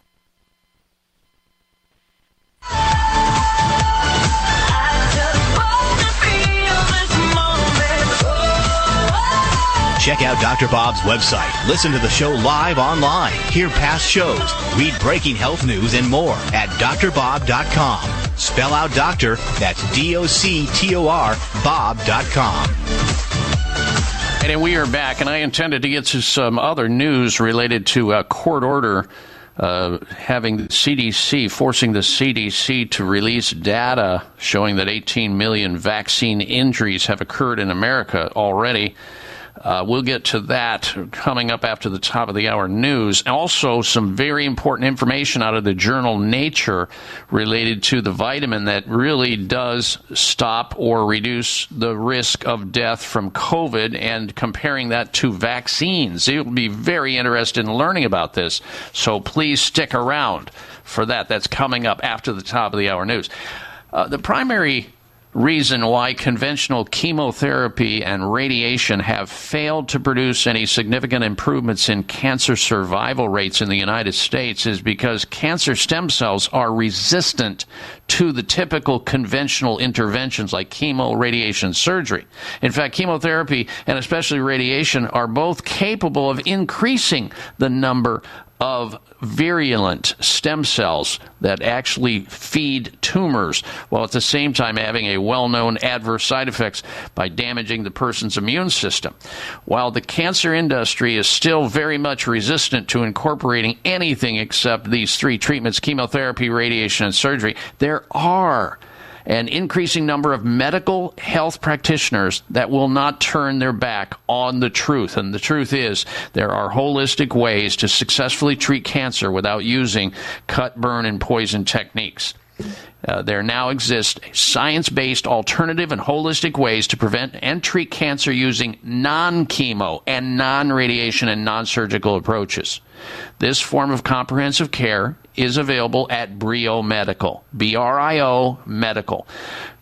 Check out Dr. Bob's website. Listen to the show live online. Hear past shows. Read breaking health news and more at drbob.com. Spell out doctor, that's D O C T O R, Bob.com. And we are back, and I intended to get to some other news related to a court order uh, having CDC, forcing the CDC to release data showing that 18 million vaccine injuries have occurred in America already. Uh, we'll get to that coming up after the top of the hour news. Also, some very important information out of the journal Nature related to the vitamin that really does stop or reduce the risk of death from COVID and comparing that to vaccines. You'll be very interested in learning about this, so please stick around for that. That's coming up after the top of the hour news. Uh, the primary reason why conventional chemotherapy and radiation have failed to produce any significant improvements in cancer survival rates in the United States is because cancer stem cells are resistant to the typical conventional interventions like chemo, radiation, surgery. In fact, chemotherapy and especially radiation are both capable of increasing the number of virulent stem cells that actually feed tumors while at the same time having a well-known adverse side effects by damaging the person's immune system. While the cancer industry is still very much resistant to incorporating anything except these three treatments, chemotherapy, radiation, and surgery, there are an increasing number of medical health practitioners that will not turn their back on the truth. And the truth is, there are holistic ways to successfully treat cancer without using cut, burn, and poison techniques. Uh, there now exist science based alternative and holistic ways to prevent and treat cancer using non chemo and non radiation and non surgical approaches. This form of comprehensive care is available at Brio Medical. B R I O Medical.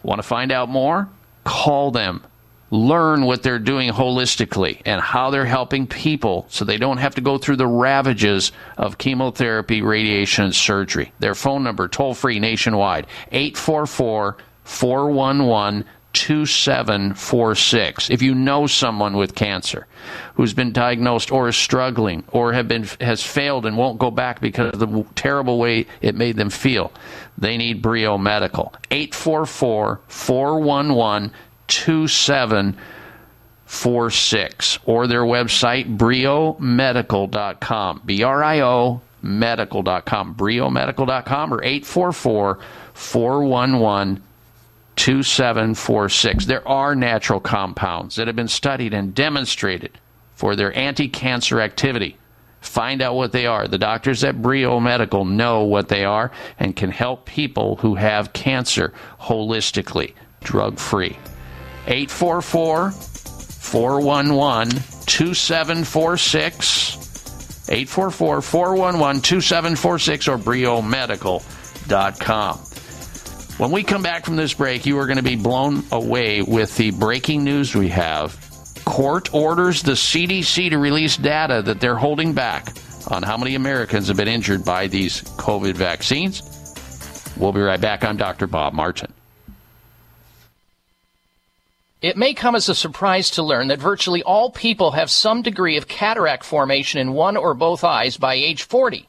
Want to find out more? Call them. Learn what they're doing holistically and how they're helping people so they don't have to go through the ravages of chemotherapy, radiation, and surgery. Their phone number, toll free nationwide, 844 411 2746. If you know someone with cancer who's been diagnosed or is struggling or have been has failed and won't go back because of the terrible way it made them feel, they need Brio Medical. 844 411 2746 or their website briomedical.com. B R I O medical.com. briomedical.com or 844 411 2746. There are natural compounds that have been studied and demonstrated for their anti cancer activity. Find out what they are. The doctors at Brio Medical know what they are and can help people who have cancer holistically, drug free. 844 411 2746. 844 411 2746 or briomedical.com. When we come back from this break, you are going to be blown away with the breaking news we have. Court orders the CDC to release data that they're holding back on how many Americans have been injured by these COVID vaccines. We'll be right back. I'm Dr. Bob Martin. It may come as a surprise to learn that virtually all people have some degree of cataract formation in one or both eyes by age 40.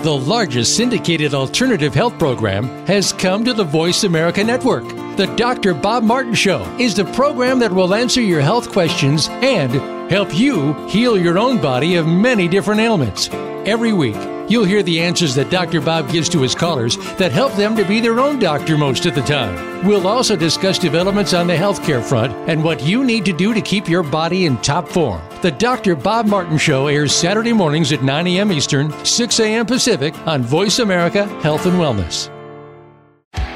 The largest syndicated alternative health program has come to the Voice America Network. The Dr. Bob Martin Show is the program that will answer your health questions and help you heal your own body of many different ailments. Every week, you'll hear the answers that Dr. Bob gives to his callers that help them to be their own doctor most of the time. We'll also discuss developments on the healthcare front and what you need to do to keep your body in top form. The Dr. Bob Martin Show airs Saturday mornings at 9 a.m. Eastern, 6 a.m. Pacific on Voice America Health and Wellness.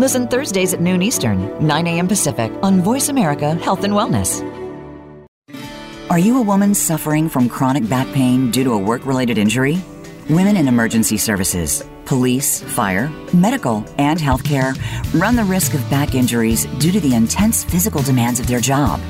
Listen Thursdays at noon Eastern, 9 a.m. Pacific on Voice America Health and Wellness. Are you a woman suffering from chronic back pain due to a work related injury? Women in emergency services, police, fire, medical, and healthcare run the risk of back injuries due to the intense physical demands of their job.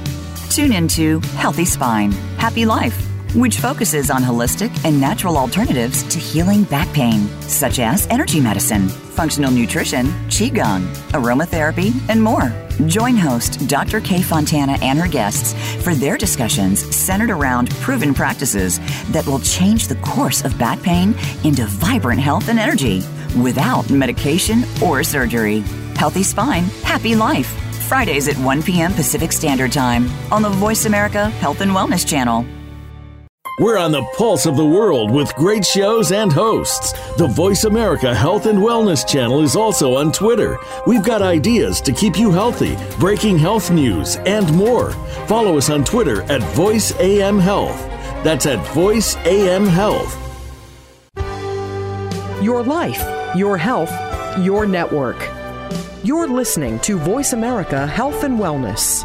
Tune into Healthy Spine, Happy Life, which focuses on holistic and natural alternatives to healing back pain, such as energy medicine, functional nutrition, qigong, aromatherapy, and more. Join host Dr. Kay Fontana and her guests for their discussions centered around proven practices that will change the course of back pain into vibrant health and energy without medication or surgery. Healthy Spine, Happy Life. Fridays at 1 p.m. Pacific Standard Time on the Voice America Health and Wellness Channel. We're on the pulse of the world with great shows and hosts. The Voice America Health and Wellness channel is also on Twitter. We've got ideas to keep you healthy, breaking health news, and more. Follow us on Twitter at Voice AM Health. That's at Voice AM Health. Your life, your health, your network. You're listening to Voice America Health and Wellness.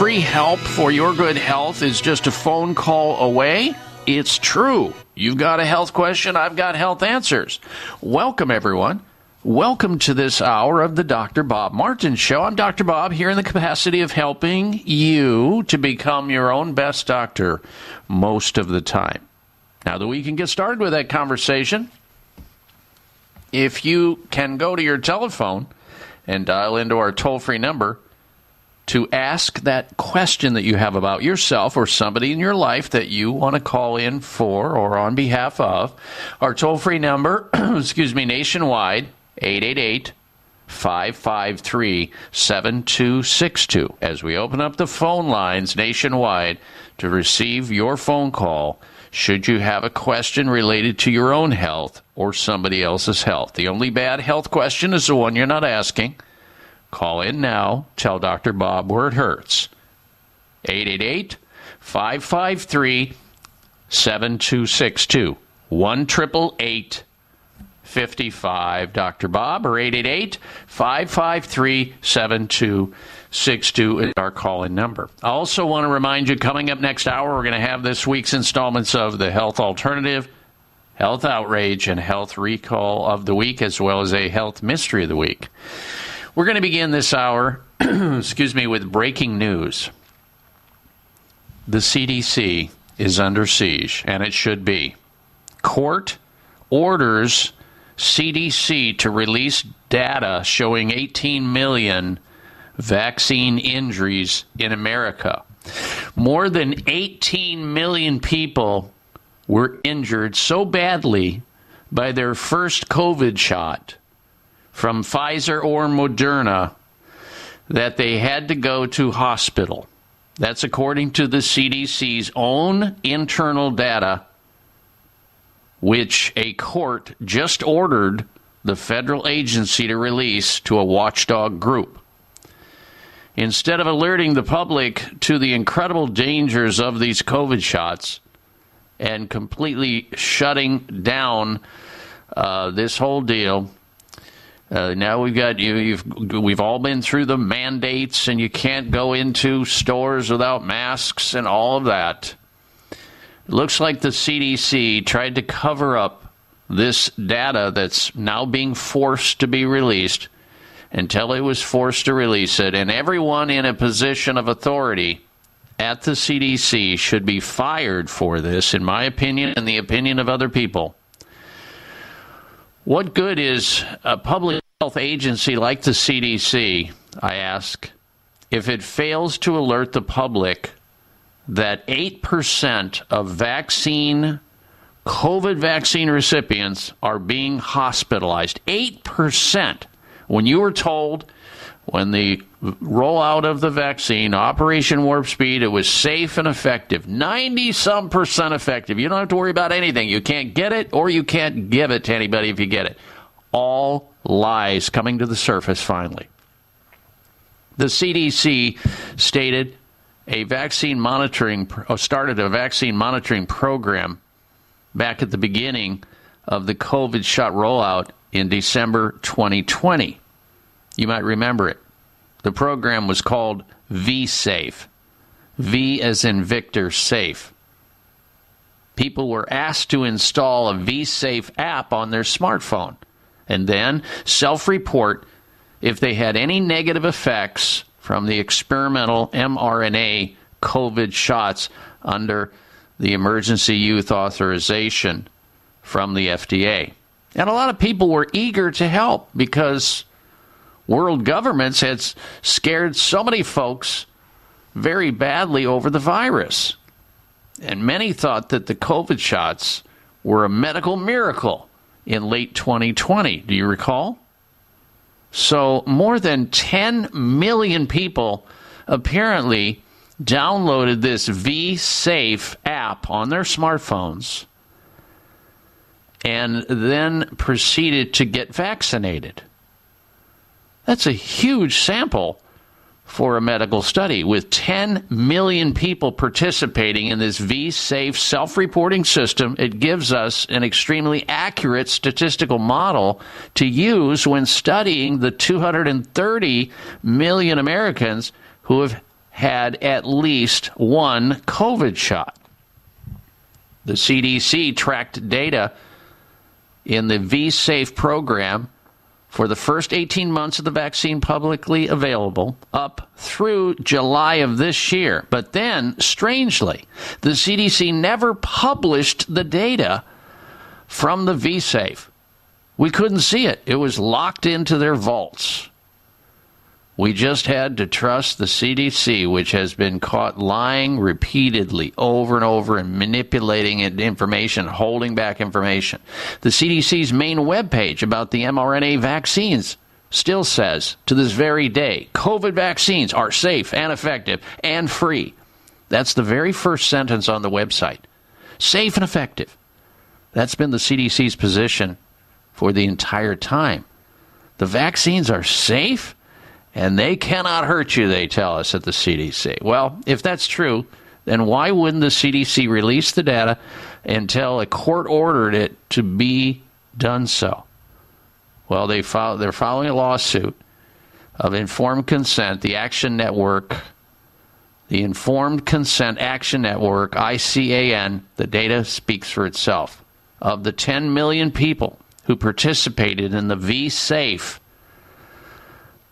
Free help for your good health is just a phone call away? It's true. You've got a health question, I've got health answers. Welcome, everyone. Welcome to this hour of the Dr. Bob Martin Show. I'm Dr. Bob here in the capacity of helping you to become your own best doctor most of the time. Now that we can get started with that conversation, if you can go to your telephone and dial into our toll free number to ask that question that you have about yourself or somebody in your life that you want to call in for or on behalf of, our toll free number, *clears throat* excuse me, nationwide, 888 553 7262. As we open up the phone lines nationwide to receive your phone call, should you have a question related to your own health or somebody else's health. The only bad health question is the one you're not asking. Call in now. Tell Dr. Bob where it hurts. 888 553 7262. 1 55 Dr. Bob or 888 553 7262 is our call in number. I also want to remind you coming up next hour, we're going to have this week's installments of the Health Alternative, Health Outrage, and Health Recall of the Week, as well as a Health Mystery of the Week. We're going to begin this hour, *clears throat* excuse me, with breaking news. The CDC is under siege, and it should be. Court orders CDC to release data showing 18 million vaccine injuries in America. More than 18 million people were injured so badly by their first COVID shot from Pfizer or Moderna that they had to go to hospital. That's according to the CDC's own internal data which a court just ordered the federal agency to release to a watchdog group. Instead of alerting the public to the incredible dangers of these COVID shots and completely shutting down uh, this whole deal, uh, now we've got you. You've, we've all been through the mandates, and you can't go into stores without masks and all of that. It looks like the CDC tried to cover up this data that's now being forced to be released until it was forced to release it. And everyone in a position of authority at the CDC should be fired for this, in my opinion, and the opinion of other people. What good is a public health agency like the CDC, I ask, if it fails to alert the public that 8% of vaccine, COVID vaccine recipients are being hospitalized. 8%. When you were told when the rollout of the vaccine, Operation Warp Speed, it was safe and effective. 90 some percent effective. You don't have to worry about anything. You can't get it or you can't give it to anybody if you get it. All lies coming to the surface finally. The CDC stated a vaccine monitoring started a vaccine monitoring program back at the beginning of the COVID shot rollout in December 2020. You might remember it. The program was called V-Safe. V as in Victor Safe. People were asked to install a V-Safe app on their smartphone and then self-report if they had any negative effects from the experimental mRNA COVID shots under the emergency use authorization from the FDA. And a lot of people were eager to help because world governments had scared so many folks very badly over the virus. And many thought that the COVID shots were a medical miracle in late 2020. Do you recall? So, more than 10 million people apparently downloaded this V Safe app on their smartphones and then proceeded to get vaccinated. That's a huge sample for a medical study. With 10 million people participating in this V Safe self reporting system, it gives us an extremely accurate statistical model to use when studying the 230 million Americans who have had at least one COVID shot. The CDC tracked data in the V Safe program for the first 18 months of the vaccine publicly available up through July of this year. But then, strangely, the CDC never published the data from the VSafe. We couldn't see it, it was locked into their vaults. We just had to trust the CDC, which has been caught lying repeatedly over and over and manipulating information, holding back information. The CDC's main webpage about the mRNA vaccines still says to this very day COVID vaccines are safe and effective and free. That's the very first sentence on the website. Safe and effective. That's been the CDC's position for the entire time. The vaccines are safe and they cannot hurt you, they tell us at the CDC. Well, if that's true, then why wouldn't the CDC release the data until a court ordered it to be done so? Well, they follow, they're following a lawsuit of informed consent, the Action Network, the Informed Consent Action Network, ICAN, the data speaks for itself. Of the 10 million people who participated in the V Safe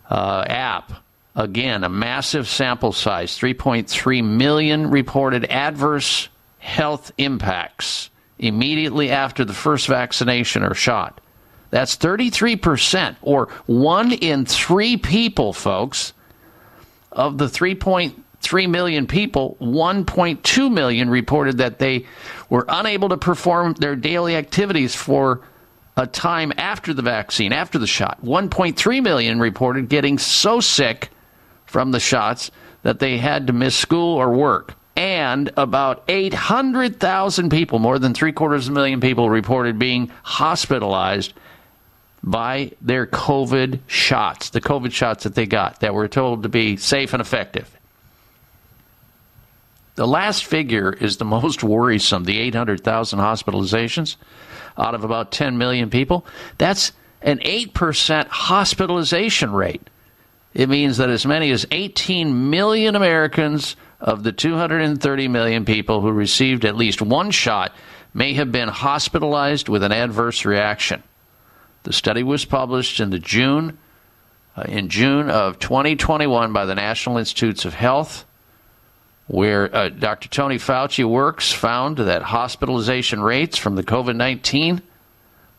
uh, app. Again, a massive sample size 3.3 million reported adverse health impacts immediately after the first vaccination or shot. That's 33%, or one in three people, folks. Of the 3.3 million people, 1.2 million reported that they were unable to perform their daily activities for a time after the vaccine, after the shot. 1.3 million reported getting so sick from the shots that they had to miss school or work. And about 800,000 people, more than three quarters of a million people, reported being hospitalized by their COVID shots, the COVID shots that they got that were told to be safe and effective. The last figure is the most worrisome the 800,000 hospitalizations out of about 10 million people. That's an 8% hospitalization rate. It means that as many as 18 million Americans of the 230 million people who received at least one shot may have been hospitalized with an adverse reaction. The study was published in the June uh, in June of 2021 by the National Institutes of Health, where uh, Dr. Tony Fauci works, found that hospitalization rates from the COVID 19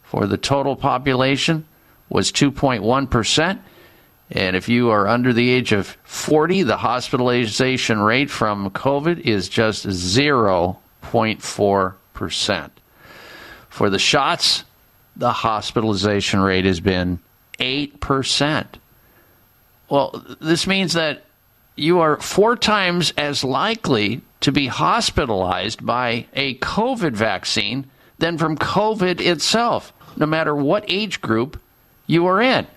for the total population was 2.1 percent. And if you are under the age of 40, the hospitalization rate from COVID is just 0.4%. For the shots, the hospitalization rate has been 8%. Well, this means that you are four times as likely to be hospitalized by a COVID vaccine than from COVID itself, no matter what age group you are in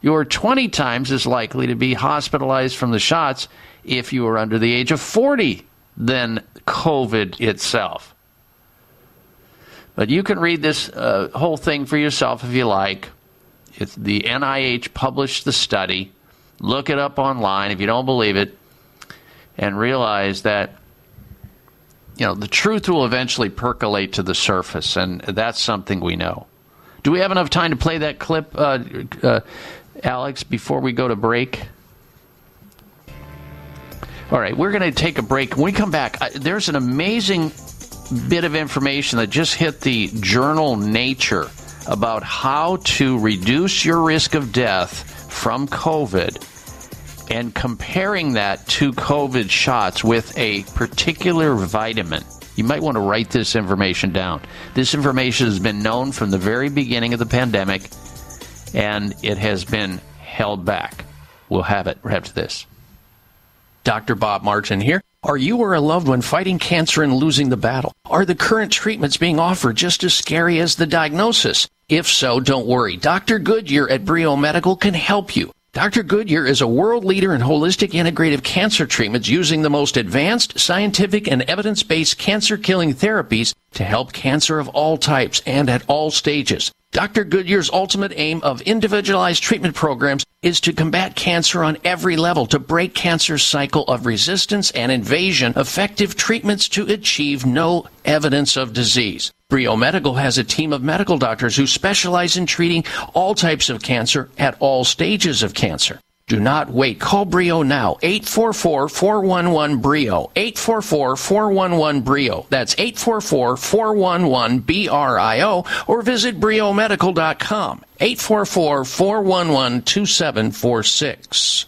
you are 20 times as likely to be hospitalized from the shots if you are under the age of 40 than COVID itself. But you can read this uh, whole thing for yourself if you like. It's the NIH published the study. Look it up online if you don't believe it, and realize that you know the truth will eventually percolate to the surface, and that's something we know. Do we have enough time to play that clip, uh, uh, Alex, before we go to break? All right, we're going to take a break. When we come back, uh, there's an amazing bit of information that just hit the journal Nature about how to reduce your risk of death from COVID and comparing that to COVID shots with a particular vitamin. You might want to write this information down. This information has been known from the very beginning of the pandemic and it has been held back. We'll have it right after this. Dr. Bob Martin here. Are you or a loved one fighting cancer and losing the battle? Are the current treatments being offered just as scary as the diagnosis? If so, don't worry. Dr. Goodyear at Brio Medical can help you. Dr. Goodyear is a world leader in holistic integrative cancer treatments using the most advanced scientific and evidence based cancer killing therapies to help cancer of all types and at all stages. Dr. Goodyear's ultimate aim of individualized treatment programs is to combat cancer on every level, to break cancer's cycle of resistance and invasion, effective treatments to achieve no evidence of disease. Brio Medical has a team of medical doctors who specialize in treating all types of cancer at all stages of cancer. Do not wait. Call Brio now. 844-411-BRIO. 844-411-BRIO. That's 844-411-BRIO or visit briomedical.com. 844-411-2746.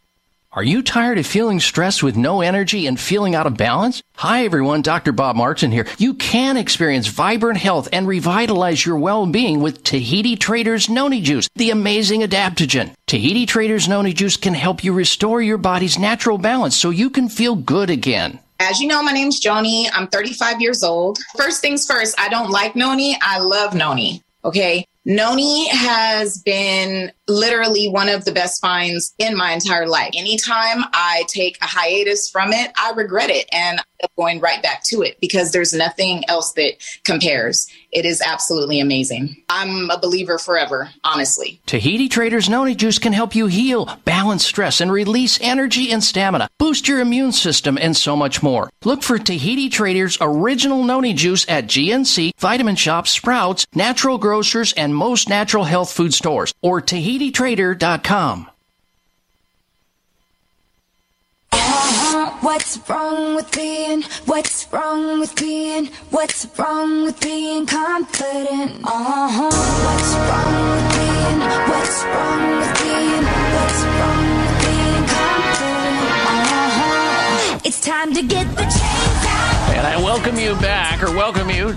Are you tired of feeling stressed with no energy and feeling out of balance? Hi everyone, Dr. Bob Martin here. You can experience vibrant health and revitalize your well-being with Tahiti Traders Noni Juice, the amazing adaptogen. Tahiti Traders Noni Juice can help you restore your body's natural balance so you can feel good again. As you know, my name's Joni. I'm 35 years old. First things first, I don't like noni. I love noni. Okay. Noni has been literally one of the best finds in my entire life. Anytime I take a hiatus from it, I regret it and I'm going right back to it because there's nothing else that compares. It is absolutely amazing. I'm a believer forever, honestly. Tahiti Traders Noni Juice can help you heal, balance stress, and release energy and stamina, boost your immune system, and so much more. Look for Tahiti Traders Original Noni Juice at GNC, Vitamin Shoppe, Sprouts, Natural Grocers, and most natural health food stores, or TahitiTrader.com. Uh-huh. What's wrong with being? What's wrong with being? What's wrong with being confident? Uh-huh. What's wrong with being? What's wrong with being? What's wrong with being confident? Uh-huh. It's time to get the chains out. And I welcome you back, or welcome you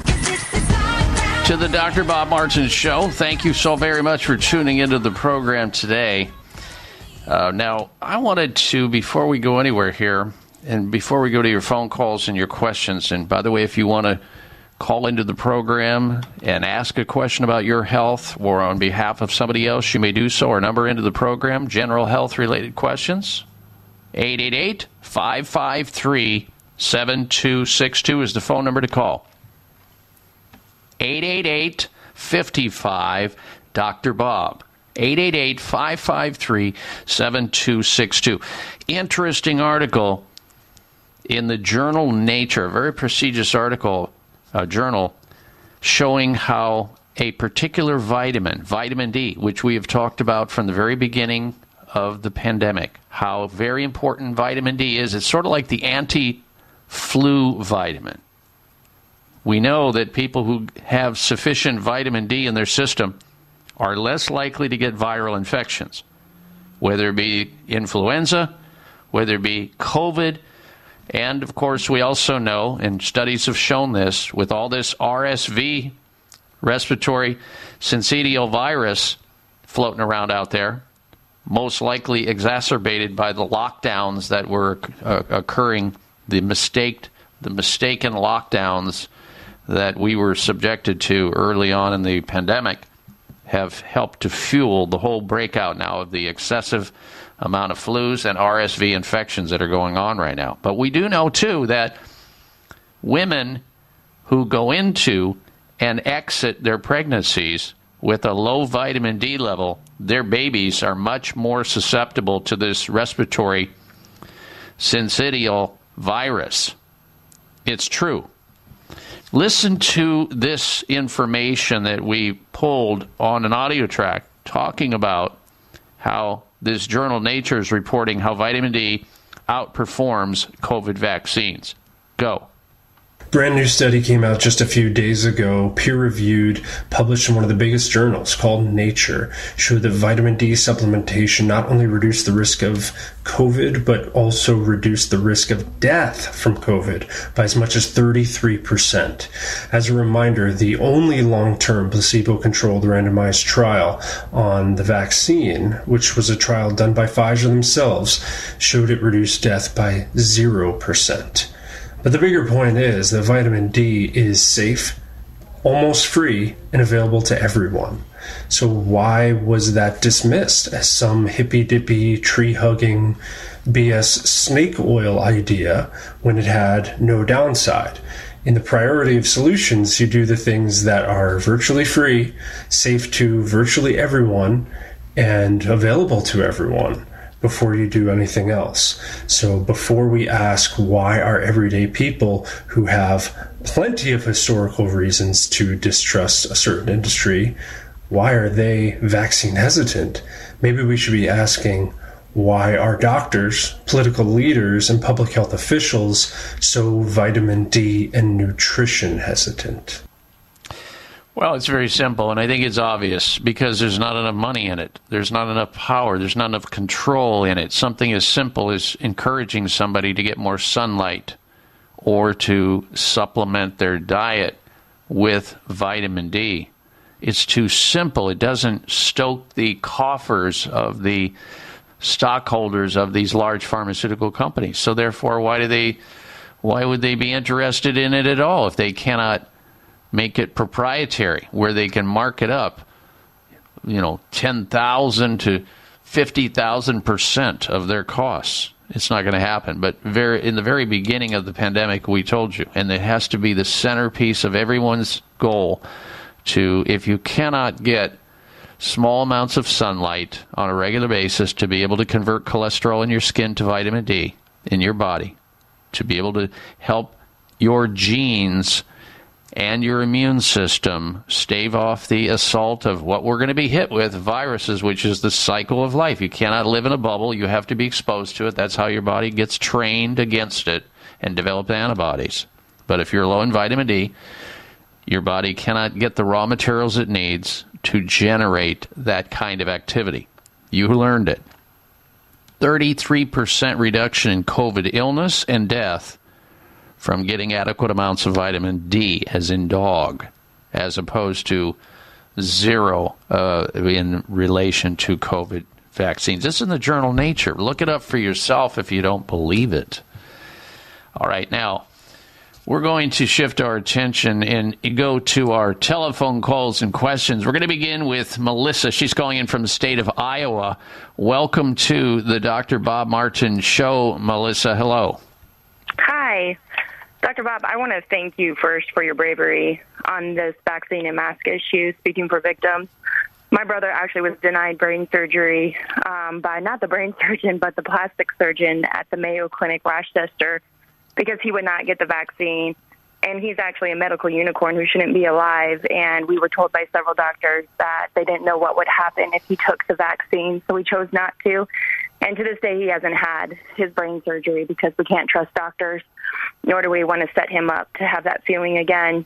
to the Dr. Bob Martin Show. Thank you so very much for tuning into the program today. Uh, now, I wanted to, before we go anywhere here, and before we go to your phone calls and your questions, and by the way, if you want to call into the program and ask a question about your health or on behalf of somebody else, you may do so. Our number into the program, general health related questions, 888 553 7262 is the phone number to call. 888 55 Dr. Bob. 888 553 7262. Interesting article in the journal Nature, a very prestigious article, uh, journal, showing how a particular vitamin, vitamin D, which we have talked about from the very beginning of the pandemic, how very important vitamin D is. It's sort of like the anti flu vitamin. We know that people who have sufficient vitamin D in their system are less likely to get viral infections, whether it be influenza, whether it be COVID. And of course, we also know, and studies have shown this, with all this RSV, respiratory syncytial virus, floating around out there, most likely exacerbated by the lockdowns that were uh, occurring, the the mistaken lockdowns that we were subjected to early on in the pandemic have helped to fuel the whole breakout now of the excessive amount of flus and RSV infections that are going on right now. But we do know, too, that women who go into and exit their pregnancies with a low vitamin D level, their babies are much more susceptible to this respiratory syncytial virus. It's true. Listen to this information that we pulled on an audio track talking about how this journal Nature is reporting how vitamin D outperforms COVID vaccines. Go. Brand new study came out just a few days ago, peer reviewed, published in one of the biggest journals called Nature, showed that vitamin D supplementation not only reduced the risk of COVID, but also reduced the risk of death from COVID by as much as 33%. As a reminder, the only long term placebo controlled randomized trial on the vaccine, which was a trial done by Pfizer themselves, showed it reduced death by 0%. But the bigger point is that vitamin D is safe, almost free, and available to everyone. So why was that dismissed as some hippy dippy, tree hugging, BS snake oil idea when it had no downside? In the priority of solutions, you do the things that are virtually free, safe to virtually everyone, and available to everyone before you do anything else. So before we ask why are everyday people who have plenty of historical reasons to distrust a certain industry, why are they vaccine hesitant? Maybe we should be asking why are doctors, political leaders, and public health officials so vitamin D and nutrition hesitant? Well, it's very simple, and I think it's obvious because there's not enough money in it. There's not enough power. There's not enough control in it. Something as simple as encouraging somebody to get more sunlight or to supplement their diet with vitamin D. It's too simple. It doesn't stoke the coffers of the stockholders of these large pharmaceutical companies. So therefore, why do they why would they be interested in it at all if they cannot make it proprietary where they can mark it up you know 10,000 to 50,000% of their costs. It's not going to happen but very in the very beginning of the pandemic we told you and it has to be the centerpiece of everyone's goal to if you cannot get small amounts of sunlight on a regular basis to be able to convert cholesterol in your skin to vitamin D in your body to be able to help your genes and your immune system stave off the assault of what we're going to be hit with viruses, which is the cycle of life. You cannot live in a bubble. You have to be exposed to it. That's how your body gets trained against it and develop antibodies. But if you're low in vitamin D, your body cannot get the raw materials it needs to generate that kind of activity. You learned it. 33% reduction in COVID illness and death from getting adequate amounts of vitamin D, as in dog, as opposed to zero uh, in relation to COVID vaccines. This is in the journal Nature. Look it up for yourself if you don't believe it. All right, now we're going to shift our attention and go to our telephone calls and questions. We're going to begin with Melissa. She's calling in from the state of Iowa. Welcome to the Dr. Bob Martin Show, Melissa. Hello. Hi. Dr. Bob, I want to thank you first for your bravery on this vaccine and mask issue, speaking for victims. My brother actually was denied brain surgery um, by not the brain *laughs* surgeon, but the plastic surgeon at the Mayo Clinic Rochester because he would not get the vaccine. And he's actually a medical unicorn who shouldn't be alive. And we were told by several doctors that they didn't know what would happen if he took the vaccine, so we chose not to. And to this day, he hasn't had his brain surgery because we can't trust doctors, nor do we want to set him up to have that feeling again.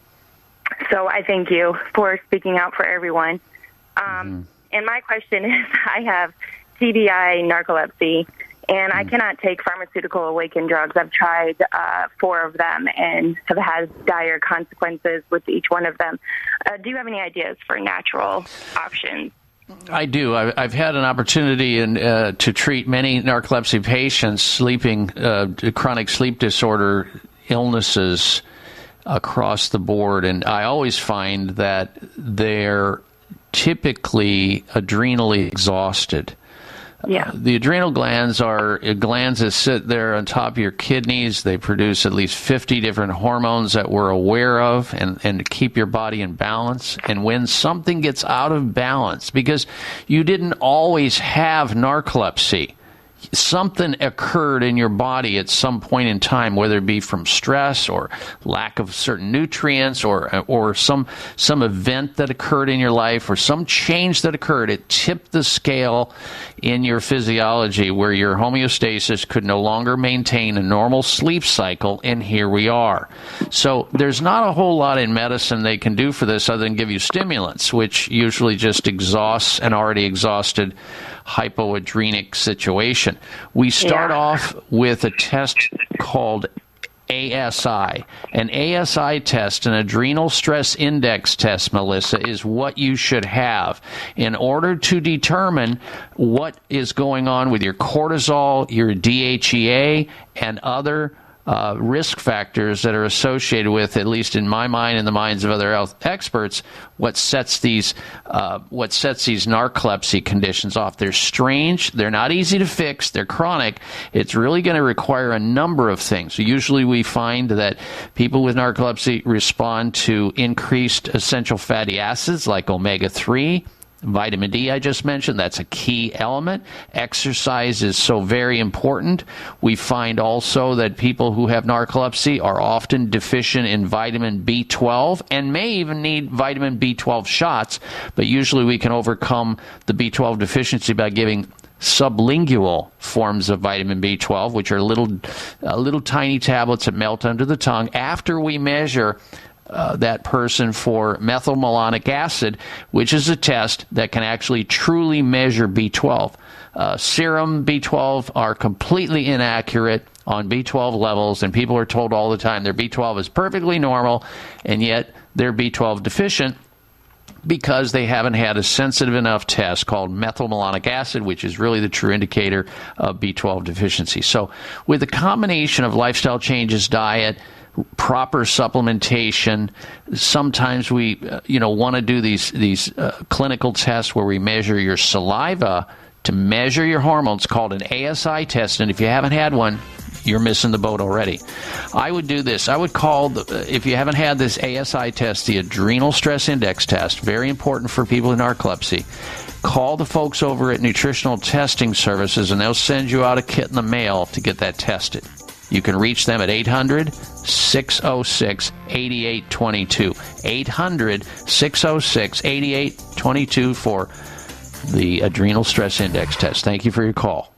So I thank you for speaking out for everyone. Um, And my question *laughs* is I have TBI narcolepsy, and I cannot take pharmaceutical awakened drugs. I've tried uh, four of them and have had dire consequences with each one of them. Uh, do you have any ideas for natural options? I do. I've had an opportunity in, uh, to treat many narcolepsy patients, sleeping, uh, chronic sleep disorder illnesses across the board, and I always find that they're typically adrenally exhausted. Yeah. Uh, the adrenal glands are glands that sit there on top of your kidneys. They produce at least 50 different hormones that we're aware of and, and keep your body in balance. And when something gets out of balance, because you didn't always have narcolepsy, something occurred in your body at some point in time, whether it be from stress or lack of certain nutrients or or some some event that occurred in your life or some change that occurred, it tipped the scale in your physiology where your homeostasis could no longer maintain a normal sleep cycle, and here we are. So there's not a whole lot in medicine they can do for this other than give you stimulants, which usually just exhausts an already exhausted hypoadrenic situation. We start off with a test called ASI. An ASI test, an adrenal stress index test, Melissa, is what you should have in order to determine what is going on with your cortisol, your DHEA, and other uh, risk factors that are associated with, at least in my mind and the minds of other health experts, what sets these uh, what sets these narcolepsy conditions off. They're strange. They're not easy to fix. They're chronic. It's really going to require a number of things. Usually, we find that people with narcolepsy respond to increased essential fatty acids like omega three. Vitamin D, I just mentioned, that's a key element. Exercise is so very important. We find also that people who have narcolepsy are often deficient in vitamin B12 and may even need vitamin B12 shots, but usually we can overcome the B12 deficiency by giving sublingual forms of vitamin B12, which are little, uh, little tiny tablets that melt under the tongue after we measure uh, that person for methylmalonic acid, which is a test that can actually truly measure B12. Uh, serum B12 are completely inaccurate on B12 levels, and people are told all the time their B12 is perfectly normal, and yet they're B12 deficient because they haven't had a sensitive enough test called methylmalonic acid, which is really the true indicator of B12 deficiency. So, with a combination of lifestyle changes, diet, proper supplementation. Sometimes we, uh, you know, want to do these these uh, clinical tests where we measure your saliva to measure your hormones, called an ASI test. And if you haven't had one, you're missing the boat already. I would do this. I would call, the, if you haven't had this ASI test, the adrenal stress index test, very important for people in narcolepsy. Call the folks over at Nutritional Testing Services and they'll send you out a kit in the mail to get that tested. You can reach them at 800 606 8822. 800 606 8822 for the adrenal stress index test. Thank you for your call.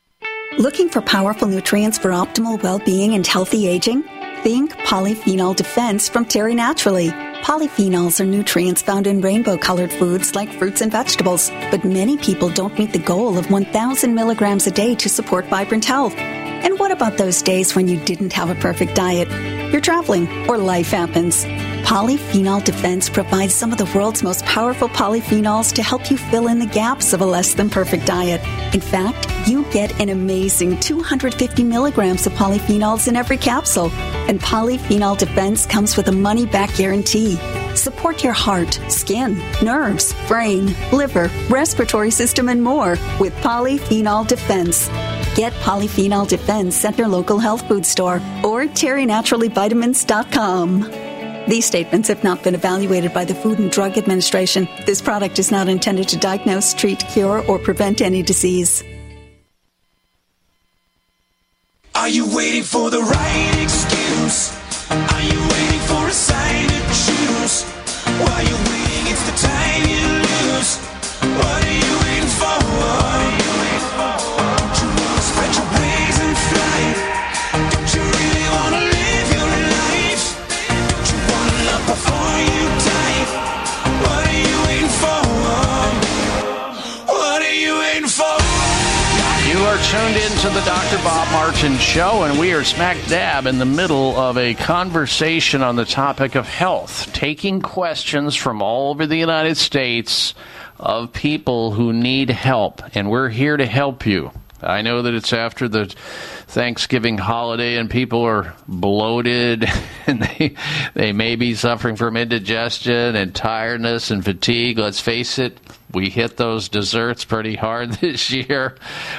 Looking for powerful nutrients for optimal well-being and healthy aging? Think polyphenol defense from Terry Naturally. Polyphenols are nutrients found in rainbow colored foods like fruits and vegetables, but many people don't meet the goal of 1,000 milligrams a day to support vibrant health. And what about those days when you didn't have a perfect diet? You're traveling or life happens. Polyphenol Defense provides some of the world's most powerful polyphenols to help you fill in the gaps of a less than perfect diet. In fact, you get an amazing 250 milligrams of polyphenols in every capsule. And Polyphenol Defense comes with a money back guarantee. Support your heart, skin, nerves, brain, liver, respiratory system, and more with Polyphenol Defense. Get Polyphenol Defense at your local health food store or terrynaturallyvitamins.com. These statements have not been evaluated by the Food and Drug Administration. This product is not intended to diagnose, treat, cure, or prevent any disease. Are you waiting for the right excuse? Are you waiting for a sign to choose? While you're waiting, the Dr. Bob Martin Show, and we are smack dab in the middle of a conversation on the topic of health, taking questions from all over the United States of people who need help, and we're here to help you. I know that it's after the Thanksgiving holiday and people are bloated *laughs* and they they may be suffering from indigestion and tiredness and fatigue. Let's face it, we hit those desserts pretty hard *laughs* this year.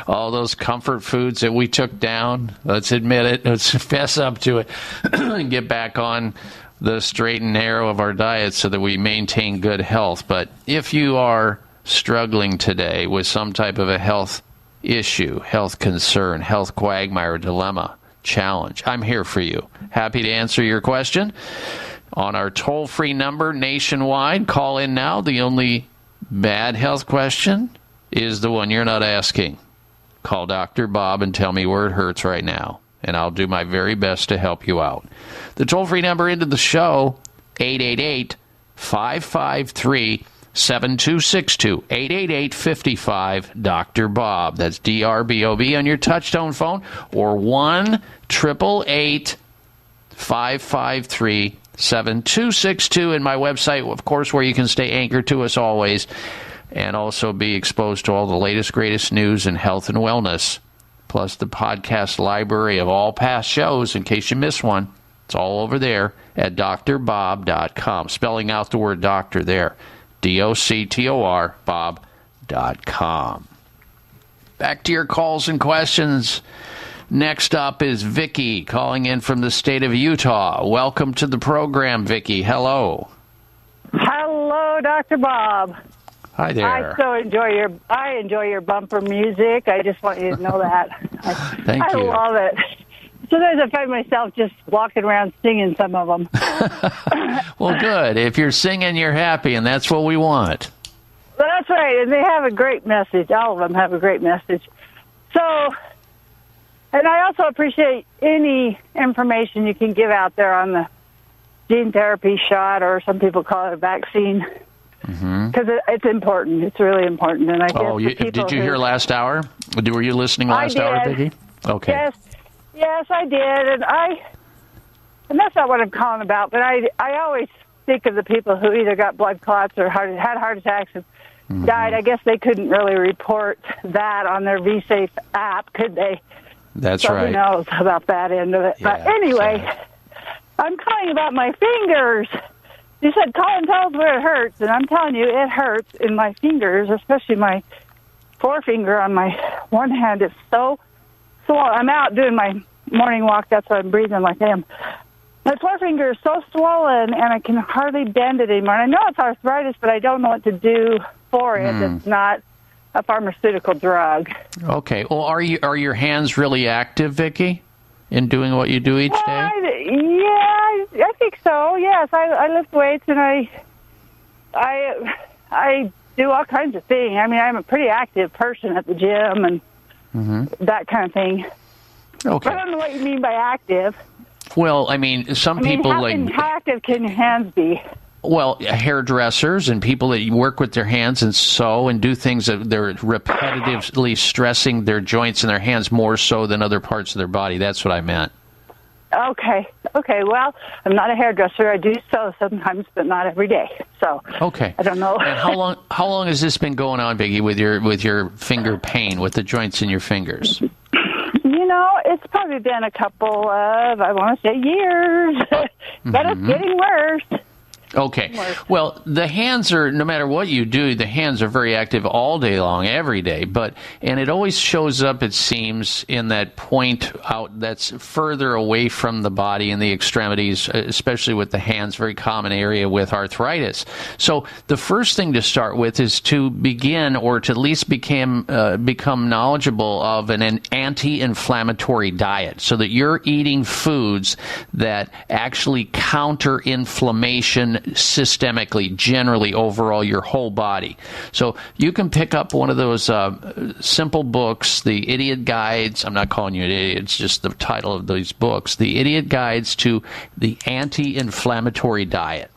All those comfort foods that we took down. Let's admit it. Let's *laughs* fess up to it *clears throat* and get back on the straight and narrow of our diet so that we maintain good health. But if you are struggling today with some type of a health issue, health concern, health quagmire, dilemma, challenge, I'm here for you. Happy to answer your question on our toll free number nationwide. Call in now. The only bad health question is the one you're not asking. Call Dr. Bob and tell me where it hurts right now, and I'll do my very best to help you out. The toll free number into the show 888 553 7262 888 55 Dr. Bob. That's D R B O B on your touchtone phone or 1 888 553 7262 and my website, of course, where you can stay anchored to us always and also be exposed to all the latest, greatest news in health and wellness, plus the podcast library of all past shows in case you miss one. It's all over there at drbob.com. Spelling out the word doctor there. D O C T O R, bob.com. Back to your calls and questions. Next up is Vicky calling in from the state of Utah. Welcome to the program, Vicky. Hello. Hello, Dr. Bob. Hi there. I so enjoy your I enjoy your bumper music. I just want you to know that. *laughs* I, Thank I you. love it. Sometimes I find myself just walking around singing some of them. *laughs* Well, good. If you're singing, you're happy, and that's what we want. But that's right, and they have a great message. All of them have a great message. So, and I also appreciate any information you can give out there on the gene therapy shot, or some people call it a vaccine, because it, it's important. It's really important, and I guess Mm-hmm. Oh, you, did you hear last hour? Were you listening last hour. Vicky? Okay. Yes, yes, I did, and I, and that's not what I'm calling about. But I, I always think of the people who either got blood clots or heart, had heart attacks and Mm-hmm. died. I guess they couldn't really report that on their VSafe app, could they? That's so right. Who knows about that end of it? but anyway, I'm calling about my fingers. You said call and tell us where it hurts, and I'm telling you, it hurts in my fingers, especially my forefinger on my one hand. It's so swollen. I'm out doing my morning walk. That's why I'm breathing like I am. My forefinger is so swollen, and I can hardly bend it anymore. And I know it's arthritis, but I don't know what to do for it. Hmm. It's not a pharmaceutical drug. Okay. Well, are you are your hands really active, Vicki, in doing what you do each day? I, yeah, I, think so. Yes, I, I lift weights and I, I, I do all kinds of things. I mean, I'm a pretty active person at the gym and hmm that kind of thing. Okay. I don't know what you mean by active. Well, I mean, some I mean, people how, like how active can your hands be? Well hairdressers and people that work with their hands and sew and do things that they're repetitively stressing their joints and their hands more so than other parts of their body. That's what I meant. Okay, okay. Well, I'm not a hairdresser. I do sew sometimes, but not every day. So Okay. I don't know. And how long how long has this been going on, Vicky, with your with your finger pain, with the joints in your fingers? You know, it's probably been a couple of, I want to say years, *laughs* but it's Mhm. getting worse. Okay. Well, the hands are no matter what you do, the hands are very active all day long, every day. But and it always shows up, it seems, in that point out that's further away from the body in the extremities, especially with the hands, very common area with arthritis. So the first thing to start with is to begin, or to at least become uh, become knowledgeable of an, an anti-inflammatory diet, so that you're eating foods that actually counter inflammation systemically, generally overall your whole body. So you can pick up one of those uh, simple books, the Idiot Guides. I'm not calling you an idiot; it's just the title of these books, the Idiot Guides to the Anti-Inflammatory Diet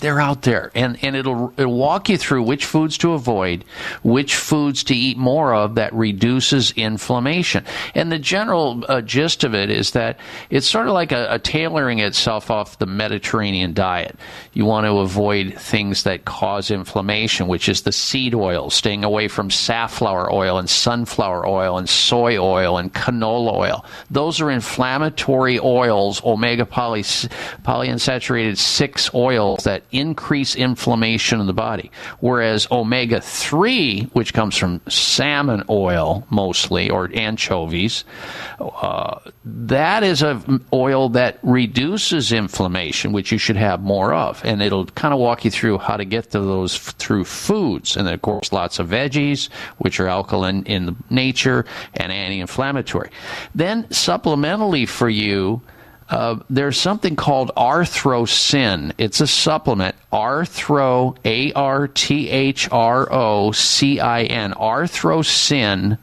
they're out there. And, and it'll, it'll walk you through which foods to avoid which foods to eat more of that reduces inflammation. And the general uh, gist of it is that it's sort of like a, a tailoring itself off the mediterranean diet. You want to avoid things that cause inflammation which is the seed oil staying away from safflower oil and sunflower oil and soy oil and canola oil. Those are inflammatory oils omega poly, polyunsaturated 6 oils that increase inflammation in the body. Whereas omega 3, which comes from salmon oil mostly, or anchovies, uh, that is an oil that reduces inflammation, which you should have more of. And it'll kind of walk you through how to get to those f- through foods. And then, of course, lots of veggies, which are alkaline in nature and anti inflammatory. Then, supplementally for you, uh, there's something called Arthrocin. It's a supplement. Arthro, A R T H R O C I N. Arthrocin.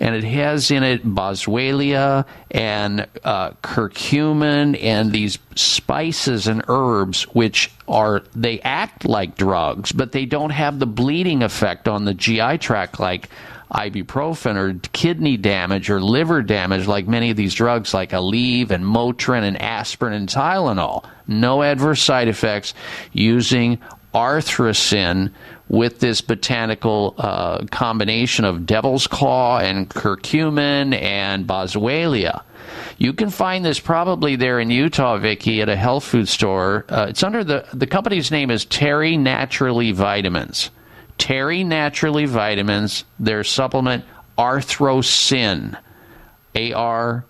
And it has in it boswellia and uh, curcumin and these spices and herbs, which are, they act like drugs, but they don't have the bleeding effect on the GI tract like ibuprofen or kidney damage or liver damage like many of these drugs like Aleve and Motrin and aspirin and Tylenol. No adverse side effects using arthrocin with this botanical uh, combination of devil's claw and curcumin and boswellia. You can find this probably there in Utah, Vicky, at a health food store. Uh, it's under the the company's name is Terry Naturally Vitamins. Terry Naturally Vitamins, their supplement Arthrocin, A R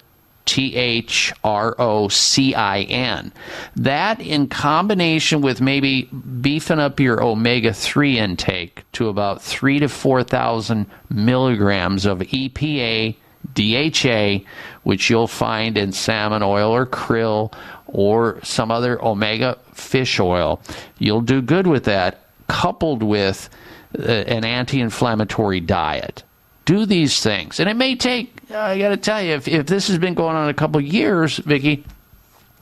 T H R O C I N. That, in combination with maybe beefing up your omega 3 intake to about 3 to 4,000 milligrams of EPA, DHA, which you'll find in salmon oil or krill or some other omega fish oil, you'll do good with that, coupled with an anti inflammatory diet do these things. And it may take, uh, I got to tell you, if, if this has been going on a couple years, Vicky,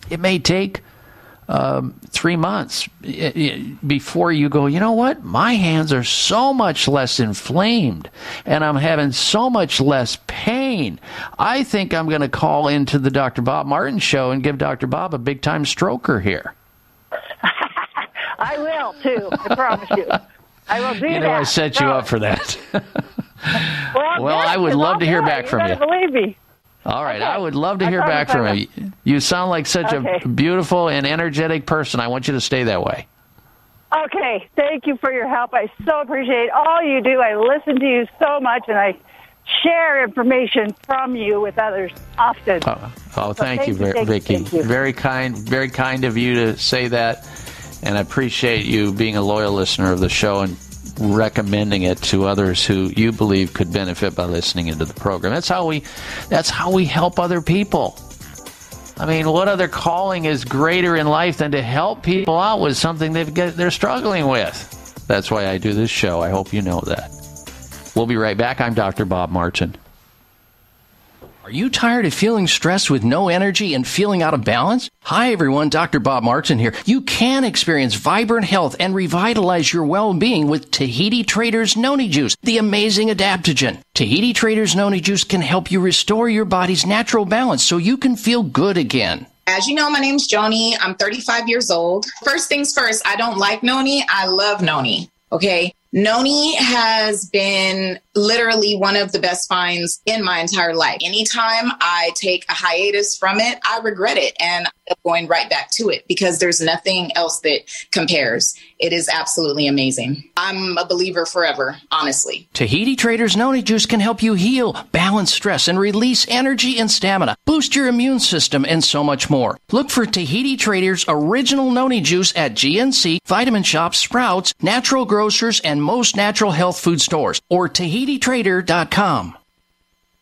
it may take um, three months before you go, you know what? My hands are so much less inflamed and I'm having so much less pain. I think I'm going to call into the Dr. Bob Martin show and give Dr. Bob a big time stroker here. *laughs* I will too. I promise you. I will do You know, that. I set you No. up for that. *laughs* Well, Well, I would love to hear I'll do back it. from you. you. Believe me. All right, Okay. I would love to hear back from you. You sound like such Okay. a beautiful and energetic person. I want you to stay that way. Okay, thank you for your help. I so appreciate all you do. I listen to you so much, and I share information from you with others often. Oh, oh thank, you, thank you, you, Vicky. thank you. Very kind, very kind of you to say that, and I appreciate you being a loyal listener of the show and recommending it to others who you believe could benefit by listening into the program. That's how we, that's how we help other people. I mean, what other calling is greater in life than to help people out with something they've get, they're struggling with? That's why I do this show. I hope you know that. We'll be right back. I'm Dr. Bob Martin. Are you tired of feeling stressed with no energy and feeling out of balance? Hi everyone, Dr. Bob Martin here. You can experience vibrant health and revitalize your well-being with Tahiti Traders Noni Juice, the amazing adaptogen. Tahiti Traders Noni Juice can help you restore your body's natural balance so you can feel good again. As you know, my name's Joni. I'm 35 years old. First things first, I don't like noni. I love noni. Okay. Noni has been literally one of the best finds in my entire life. Anytime I take a hiatus from it, I regret it and I'm going right back to it because there's nothing else that compares. It is absolutely amazing. I'm a believer forever, honestly. Tahiti Traders Noni Juice can help you heal, balance stress, and release energy and stamina, boost your immune system, and so much more. Look for Tahiti Traders Original Noni Juice at GNC, Vitamin Shoppe, Sprouts, Natural Grocers, and most natural health food stores, or TahitiTrader.com.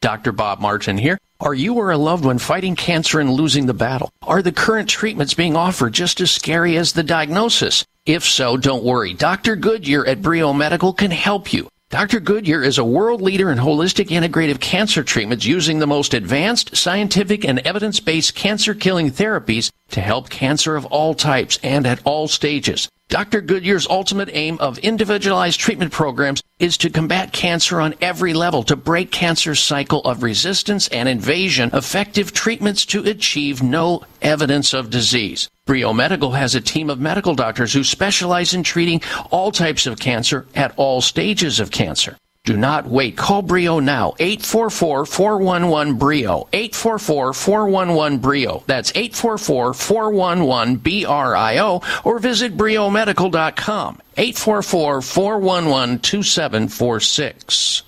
Dr. Bob Martin here. Are you or a loved one fighting cancer and losing the battle? Are the current treatments being offered just as scary as the diagnosis? If so, don't worry. Dr. Goodyear at Brio Medical can help you. Dr. Goodyear is a world leader in holistic integrative cancer treatments using the most advanced scientific and evidence-based cancer killing therapies to help cancer of all types and at all stages. Dr. Goodyear's ultimate aim of individualized treatment programs is to combat cancer on every level, to break cancer's cycle of resistance and invasion, effective treatments to achieve no evidence of disease. Brio Medical has a team of medical doctors who specialize in treating all types of cancer at all stages of cancer. Do not wait. Call Brio now. 844-411-BRIO. 844-411-BRIO. That's 844-411-BRIO or visit briomedical.com. 844-411-2746.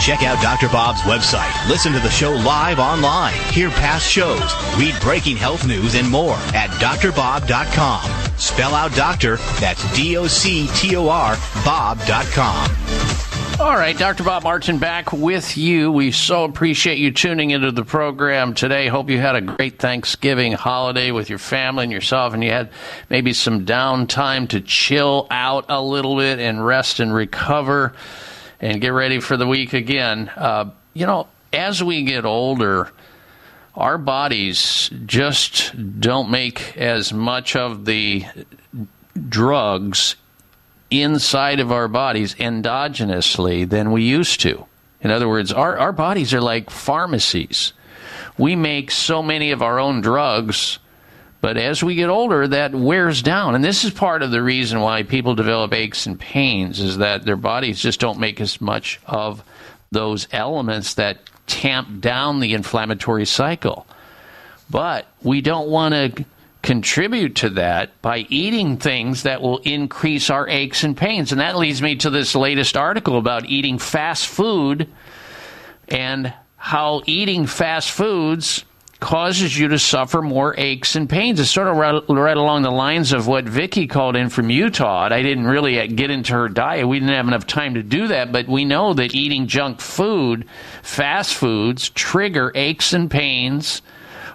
Check out Dr. Bob's website. Listen to the show live online. Hear past shows. Read breaking health news and more at drbob.com. Spell out doctor, that's D O C T O R, Bob.com. All right, Dr. Bob Martin back with you. We so appreciate you tuning into the program today. Hope you had a great Thanksgiving holiday with your family and yourself, and you had maybe some downtime to chill out a little bit and rest and recover and get ready for the week again. Uh, you know, as we get older, our bodies just don't make as much of the drugs inside of our bodies endogenously than we used to. In other words, our, our bodies are like pharmacies. We make so many of our own drugs, but as we get older, that wears down. And this is part of the reason why people develop aches and pains is that their bodies just don't make as much of those elements that tamp down the inflammatory cycle. But we don't want to contribute to that by eating things that will increase our aches and pains. And that leads me to this latest article about eating fast food and how eating fast foods causes you to suffer more aches and pains. It's sort of right, right along the lines of what Vicky called in from Utah. I didn't really get into her diet. We didn't have enough time to do that, but we know that eating junk food, fast foods, trigger aches and pains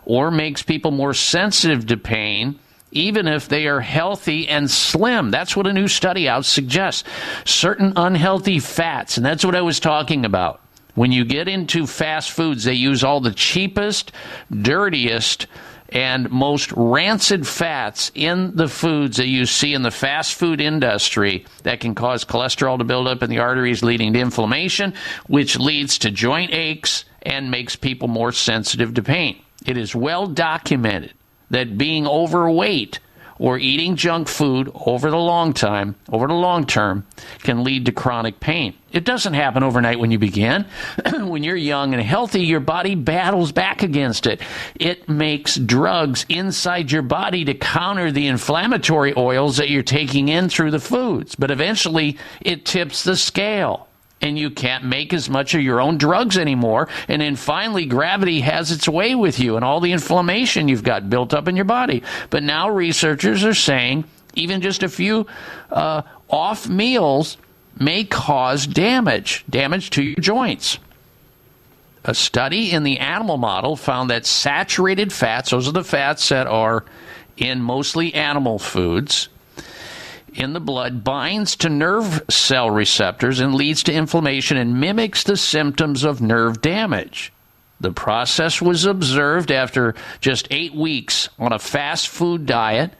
or makes people more sensitive to pain even if they are healthy and slim. That's what a new study out suggests. Certain unhealthy fats, and that's what I was talking about. When you get into fast foods, they use all the cheapest, dirtiest, and most rancid fats in the foods that you see in the fast food industry that can cause cholesterol to build up in the arteries, leading to inflammation, which leads to joint aches and makes people more sensitive to pain. It is well documented that being overweight or eating junk food over the long time, over the long term, can lead to chronic pain. It doesn't happen overnight when you begin. *clears throat* when you're young and healthy, your body battles back against it. It makes drugs inside your body to counter the inflammatory oils that you're taking in through the foods. But eventually, it tips the scale and you can't make as much of your own drugs anymore. And then finally, gravity has its way with you and all the inflammation you've got built up in your body. But now researchers are saying even just a few uh, off meals may cause damage, damage to your joints. A study in the animal model found that saturated fats, those are the fats that are in mostly animal foods, in the blood binds to nerve cell receptors and leads to inflammation and mimics the symptoms of nerve damage. The process was observed after just eight weeks on a fast food diet,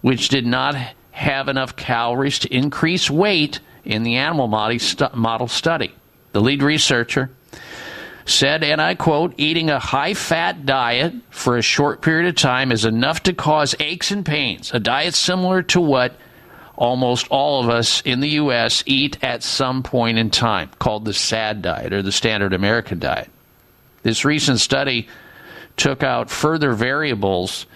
which did not have enough calories to increase weight in the animal model study. The lead researcher said, and I quote, eating a high fat diet for a short period of time is enough to cause aches and pains, a diet similar to what almost all of us in the U.S. eat at some point in time, called the SAD diet or the standard American diet. This recent study took out further variables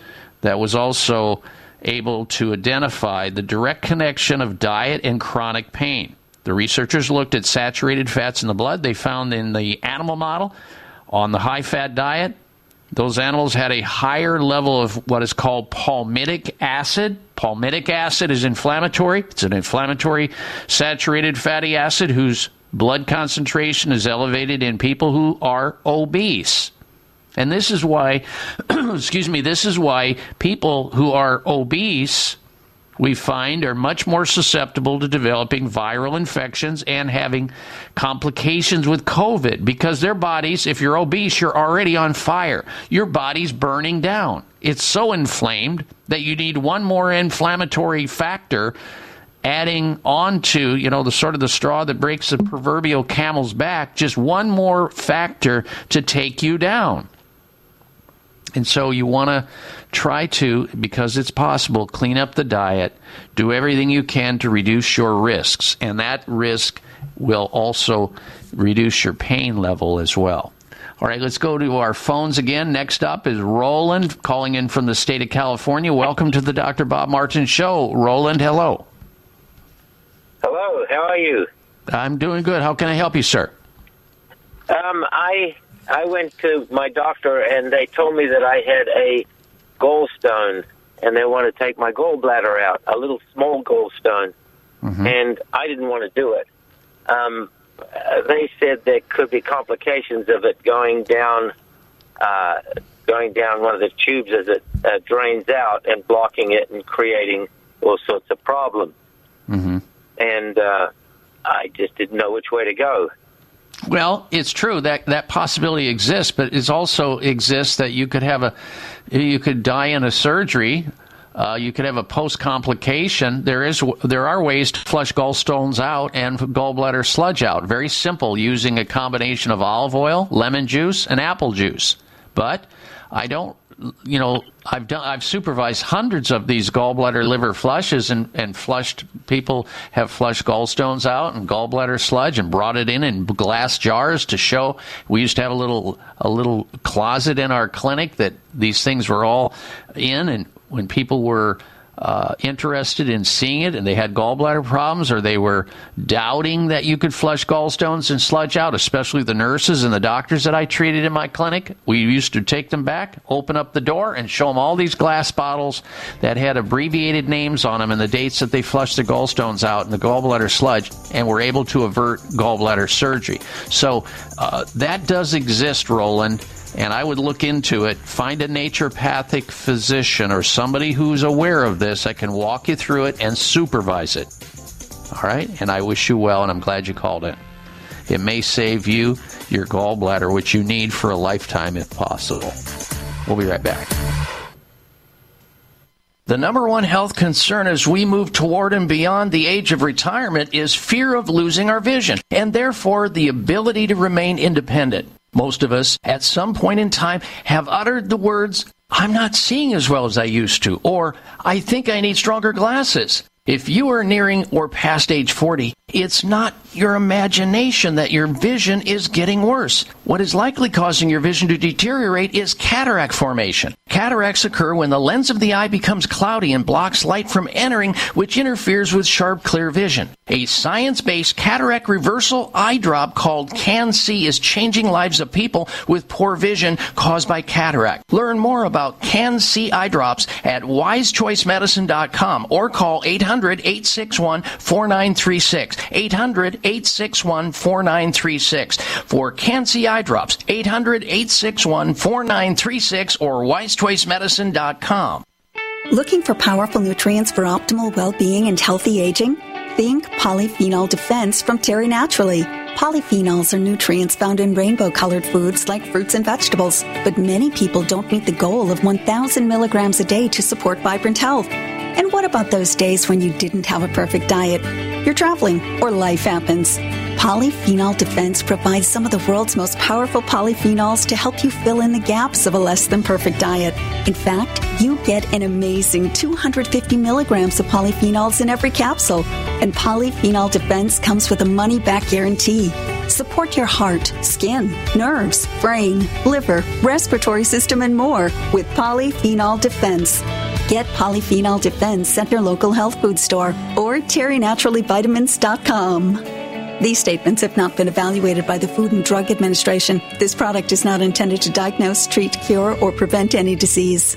that was also able to identify the direct connection of diet and chronic pain. The researchers looked at saturated fats in the blood. They found in the animal model on the high fat diet, those animals had a higher level of what is called palmitic acid. Palmitic acid is inflammatory. It's an inflammatory saturated fatty acid whose blood concentration is elevated in people who are obese. And this is why, *clears throat* excuse me, this is why people who are obese we find are much more susceptible to developing viral infections and having complications with COVID because their bodies, if you're obese, you're already on fire. Your body's burning down. It's so inflamed that you need one more inflammatory factor adding on to, you know, the sort of the straw that breaks the proverbial camel's back, just one more factor to take you down. And so you want to try to, because it's possible, clean up the diet, do everything you can to reduce your risks. And that risk will also reduce your pain level as well. All right, let's go to our phones again. Next up is Roland calling in from the state of California. Welcome to the Dr. Bob Martin Show. Roland, hello. Hello, how are you? I'm doing good. How can I help you, sir? Um, I I went to my doctor and they told me that I had a gallstone and they want to take my gallbladder out, a little small gallstone, Mm-hmm. and I didn't want to do it. Um, they said there could be complications of it going down, uh, going down one of the tubes as it uh, drains out and blocking it and creating all sorts of problems. Mm-hmm. And uh, I just didn't know which way to go. Well, it's true that that possibility exists, but it also exists that you could have a, you could die in a surgery. Uh, you could have a post complication. There is there are ways to flush gallstones out and gallbladder sludge out. Very simple, using a combination of olive oil, lemon juice, and apple juice. But I don't you know, I've done, I've supervised hundreds of these gallbladder liver flushes and, and flushed people have flushed gallstones out and gallbladder sludge and brought it in in glass jars to show. We used to have a little a little closet in our clinic that these things were all in, and when people were uh, interested in seeing it and they had gallbladder problems or they were doubting that you could flush gallstones and sludge out, especially the nurses and the doctors that I treated in my clinic. We used to take them back, open up the door, and show them all these glass bottles that had abbreviated names on them and the dates that they flushed the gallstones out and the gallbladder sludge, and were able to avert gallbladder surgery. So uh, that does exist, Roland and I would look into it. Find a naturopathic physician or somebody who's aware of this that can walk you through it and supervise it. All right? And I wish you well, and I'm glad you called in. It may save you your gallbladder, which you need for a lifetime if possible. We'll be right back. The number one health concern as we move toward and beyond the age of retirement is fear of losing our vision and therefore the ability to remain independent. Most of us, at some point in time, have uttered the words, I'm not seeing as well as I used to, or I think I need stronger glasses. If you are nearing or past age 40, it's not your imagination that your vision is getting worse. What is likely causing your vision to deteriorate is cataract formation. Cataracts occur when the lens of the eye becomes cloudy and blocks light from entering, which interferes with sharp, clear vision. A science-based cataract reversal eye drop called CAN-C is changing lives of people with poor vision caused by cataract. Learn more about CAN-C eye drops at wisechoicemedicine.com or call 800-861-4936. 800-861-4936 for CAN-C eye drops. 800-861-4936 or wisechoicemedicine.com. Looking for powerful nutrients for optimal well-being and healthy aging? Think polyphenol defense from Terry Naturally. Polyphenols are nutrients found in rainbow colored foods like fruits and vegetables, but many people don't meet the goal of 1,000 milligrams a day to support vibrant health. And what about those days when you didn't have a perfect diet? You're traveling or life happens. Polyphenol Defense provides some of the world's most powerful polyphenols to help you fill in the gaps of a less than perfect diet. In fact, you get an amazing 250 milligrams of polyphenols in every capsule. And Polyphenol Defense comes with a money back guarantee. Support your heart, skin, nerves, brain, liver, respiratory system, and more with Polyphenol Defense. Get Polyphenol Defense at your local health food store or terrynaturallyvitamins.com. These statements have not been evaluated by the Food and Drug Administration. This product is not intended to diagnose, treat, cure, or prevent any disease.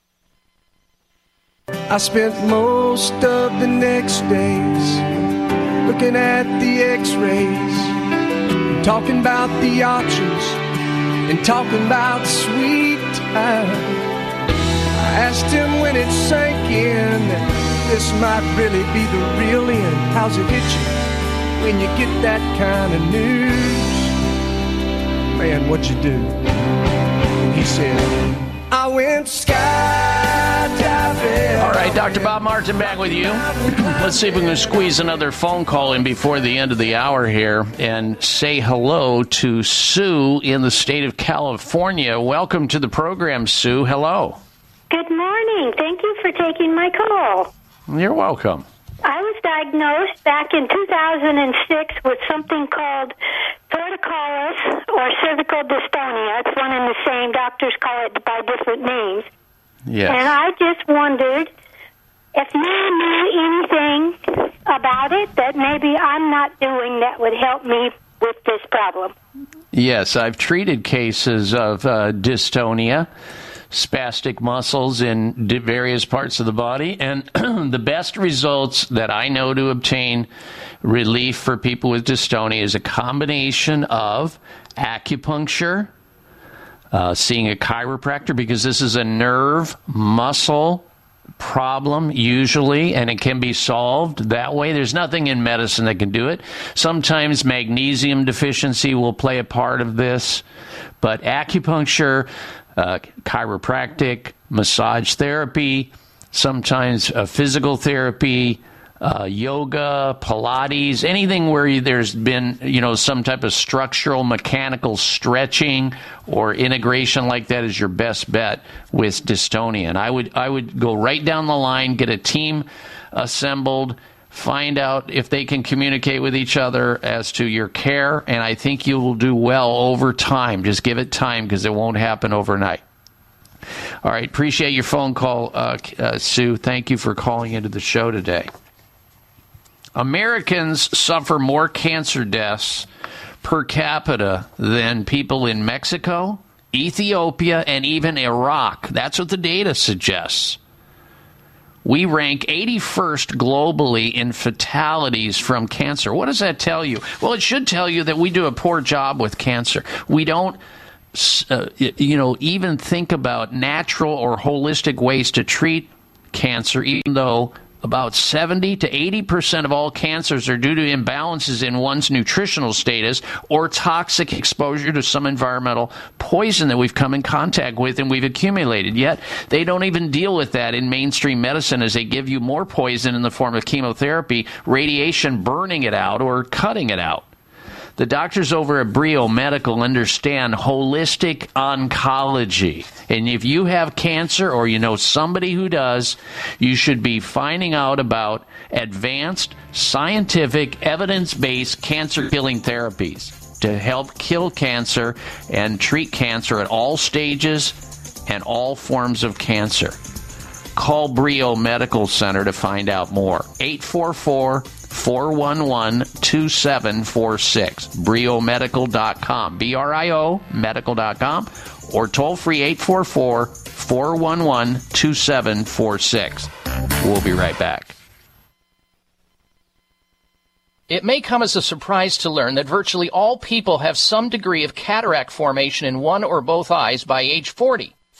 I spent most of the next days looking at the x rays, talking about the options, and talking about sweet time. I asked him when it sank in that this might really be the real end. How's it hit you when you get that kind of news? Man, what'd you do? He said, I went skydiving. All right, Dr. Bob Martin back with you. *clears throat* Let's see if we can squeeze another phone call in before the end of the hour here and say hello to Sue in the state of California. Welcome to the program, Sue. Hello. Good morning. Thank you for taking my call. You're welcome. I was diagnosed back in 2006 with something called torticollis or cervical dystonia. It's one and the same. Doctors call it by different names. Yes. And I just wondered if you knew anything about it that maybe I'm not doing that would help me with this problem. Yes, I've treated cases of uh, dystonia, spastic muscles in various parts of the body, and *clears throat* the best results that I know to obtain relief for people with dystonia is a combination of acupuncture, uh, seeing a chiropractor, because this is a nerve muscle problem usually and it can be solved that way. There's nothing in medicine that can do it. Sometimes magnesium deficiency will play a part of this but acupuncture uh, chiropractic massage therapy sometimes uh, physical therapy uh, yoga, Pilates, anything where there's been, you know, some type of structural mechanical stretching or integration like that is your best bet with dystonia. And I would I would go right down the line, get a team assembled, find out if they can communicate with each other as to your care, and I think you will do well over time. Just give it time because it won't happen overnight. All right, appreciate your phone call, uh, uh, Sue. Thank you for calling into the show today. Americans suffer more cancer deaths per capita than people in Mexico, Ethiopia, and even Iraq. That's what the data suggests. We rank 81st globally in fatalities from cancer. What does that tell you? Well, it should tell you that we do a poor job with cancer. We don't, uh, you know, even think about natural or holistic ways to treat cancer, even though about 70 to 80% of all cancers are due to imbalances in one's nutritional status or toxic exposure to some environmental poison that we've come in contact with and we've accumulated. Yet they don't even deal with that in mainstream medicine as they give you more poison in the form of chemotherapy, radiation burning it out or cutting it out. The doctors over at Brio Medical understand holistic oncology. And if you have cancer or you know somebody who does, you should be finding out about advanced, scientific, evidence based cancer killing therapies to help kill cancer and treat cancer at all stages and all forms of cancer. Call Brio Medical Center to find out more. 844 411 2746. BrioMedical.com. B R I O medical.com or toll free 844 411 2746. We'll be right back. It may come as a surprise to learn that virtually all people have some degree of cataract formation in one or both eyes by age 40.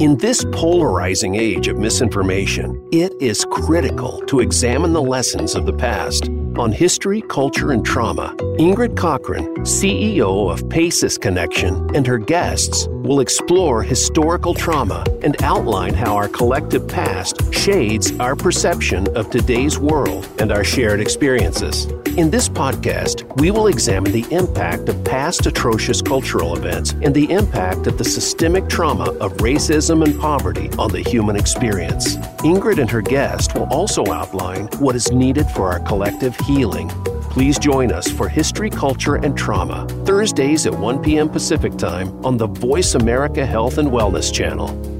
In this polarizing age of misinformation, it is critical to examine the lessons of the past. On history, culture, and trauma, Ingrid Cockhren, CEO of PACES Connection, and her guests will explore historical trauma and outline how our collective past shades our perception of today's world and our shared experiences. In this podcast, we will examine the impact of past atrocious cultural events and the impact of the systemic trauma of racism and poverty on the human experience. Ingrid and her guest will also outline what is needed for our collective healing. Please join us for History, Culture, and Trauma, Thursdays at 1 p.m. Pacific Time on the Voice America Health and Wellness Channel.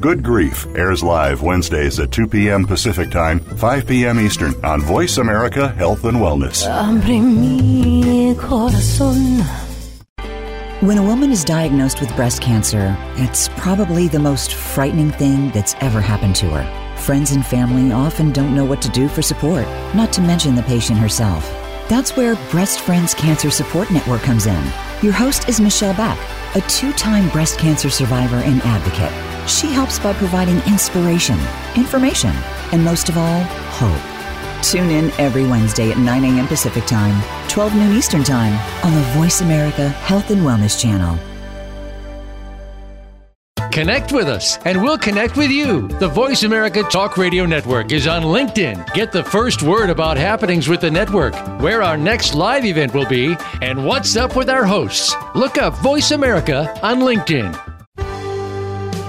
Good Grief airs live Wednesdays at 2 p.m. Pacific Time, 5 p.m. Eastern on Voice America Health and Wellness. Abre mi corazón. When a woman is diagnosed with breast cancer, it's probably the most frightening thing that's ever happened to her. Friends and family often don't know what to do for support, not to mention the patient herself. That's where Breast Friends Cancer Support Network comes in. Your host is Michelle Beck, a two time breast cancer survivor and advocate. She helps by providing inspiration, information, and most of all, hope. Tune in every Wednesday at 9 a.m. Pacific Time, 12 noon Eastern Time on the Voice America Health and Wellness Channel. Connect with us, and we'll connect with you. The Voice America Talk Radio Network is on LinkedIn. Get the first word about happenings with the network, where our next live event will be, and what's up with our hosts. Look up Voice America on LinkedIn.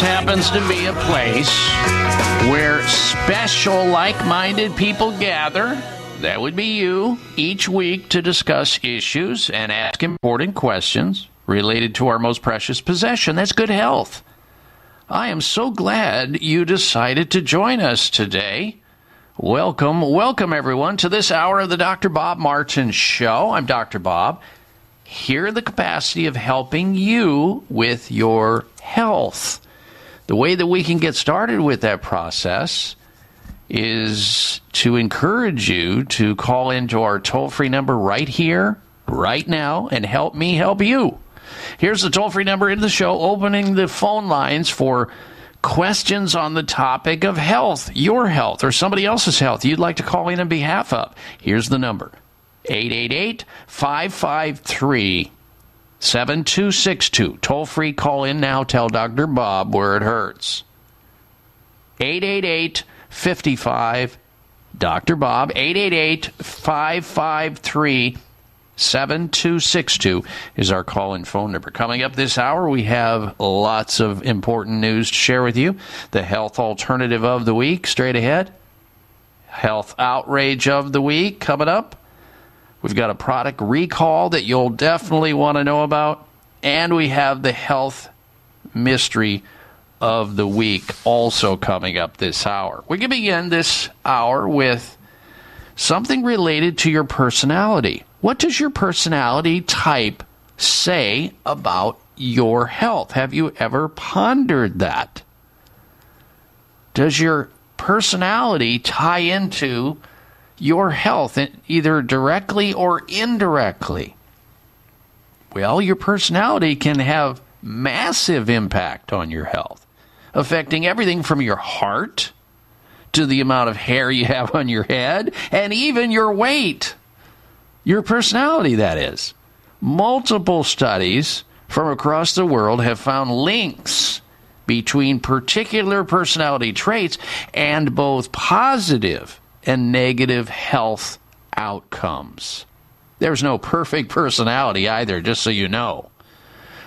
Happens to be a place where special like minded people gather. That would be you each week to discuss issues and ask important questions related to our most precious possession. That's good health. I am so glad you decided to join us today. Welcome, welcome everyone to this hour of the Dr. Bob Martin Show. I'm Dr. Bob, here in the capacity of helping you with your health. The way that we can get started with that process is to encourage you to call into our toll free number right here, right now, and help me help you. Here's the toll free number in the show, opening the phone lines for questions on the topic of health, your health, or somebody else's health you'd like to call in on behalf of. Here's the number 888 553 7262. Toll free call in now. Tell Dr. Bob where it hurts. 888 55 Dr. Bob 888 553 7262 is our call in phone number. Coming up this hour, we have lots of important news to share with you. The health alternative of the week straight ahead. Health outrage of the week coming up. We've got a product recall that you'll definitely want to know about. And we have the health mystery of the week also coming up this hour. We can begin this hour with something related to your personality. What does your personality type say about your health? Have you ever pondered that? Does your personality tie into your health, either directly or indirectly? Well, your personality can have massive impact on your health. affecting everything from your heart to the amount of hair you have on your head and even your weight. Your personality, that is. Multiple studies from across the world have found links between particular personality traits and both positive and negative health outcomes. There's no perfect personality either, just so you know.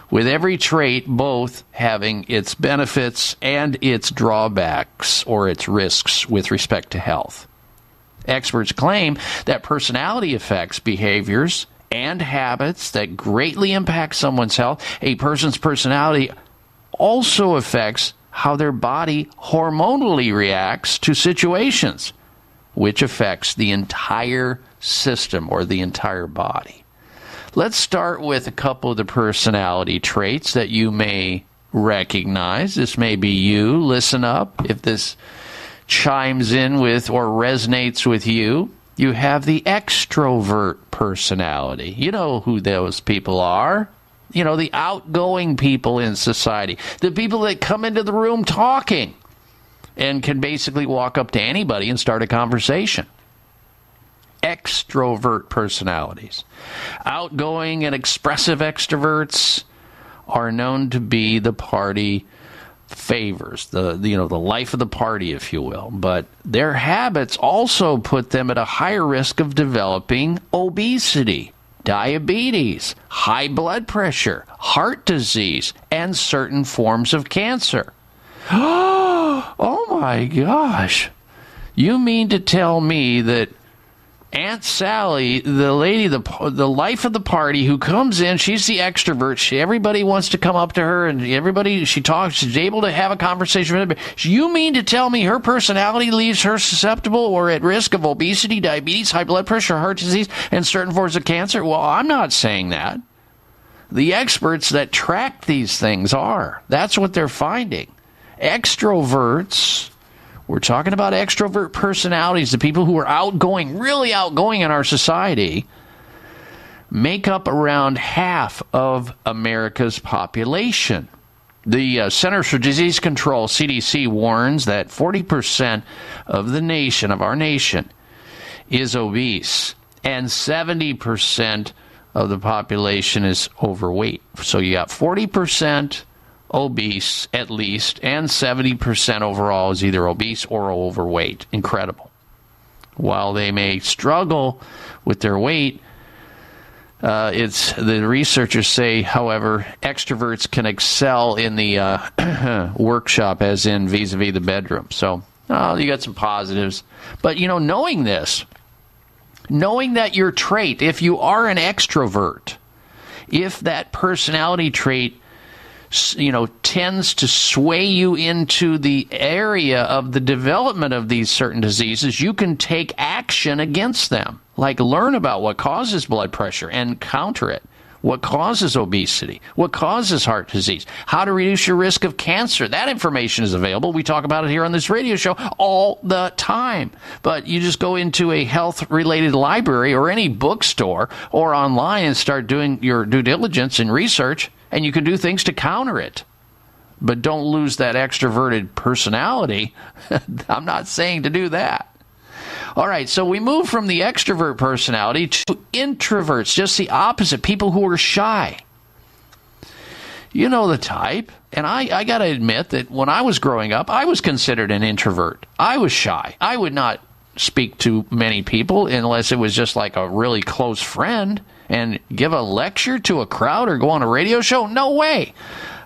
With every trait both having its benefits and its drawbacks or its risks with respect to health. Experts claim that personality affects behaviors and habits that greatly impact someone's health. A person's personality also affects how their body hormonally reacts to situations, which affects the entire system or the entire body. Let's start with a couple of the personality traits that you may recognize. This may be you. Listen up. If this chimes in with or resonates with you, you have the extrovert personality. You know who those people are. You know, the outgoing people in society, the people that come into the room talking and can basically walk up to anybody and start a conversation. Extrovert personalities. Outgoing and expressive extroverts are known to be the party favors the you know the life of the party if you will but their habits also put them at a higher risk of developing obesity diabetes high blood pressure heart disease and certain forms of cancer *gasps* *gasps* *gasps* *gasps* oh my gosh you mean to tell me that Aunt Sally, the lady, the the life of the party, who comes in, she's the extrovert. She, everybody wants to come up to her, and everybody she talks. She's able to have a conversation with everybody. You mean to tell me her personality leaves her susceptible or at risk of obesity, diabetes, high blood pressure, heart disease, and certain forms of cancer? Well, I'm not saying that. The experts that track these things are. That's what they're finding. Extroverts we're talking about extrovert personalities, the people who are outgoing, really outgoing in our society, make up around half of America's population. The uh, Centers for Disease Control, CDC, warns that 40% of the nation, of our nation, is obese, and 70% of the population is overweight. So you got 40% obese at least, and 70% overall is either obese or overweight. Incredible. While they may struggle with their weight, uh, it's the researchers say, however, extroverts can excel in the uh, *clears throat* workshop, as in vis-a-vis the bedroom. So, oh, you got some positives, but you know, knowing this, knowing that your trait, if you are an extrovert, if that personality trait you know tends to sway you into the area of the development of these certain diseases you can take action against them. Like learn about what causes blood pressure and counter it. What causes obesity? What causes heart disease? How to reduce your risk of cancer? That information is available. We talk about it here on this radio show all the time. But you just go into a health related library or any bookstore or online and start doing your due diligence and research and you can do things to counter it. But don't lose that extroverted personality. *laughs* I'm not saying to do that. All right, so we move from the extrovert personality to introverts, just the opposite, people who are shy. You know the type. And I, I got to admit that when I was growing up, I was considered an introvert. I was shy. I would not speak to many people unless it was just like a really close friend and give a lecture to a crowd or go on a radio show? No way.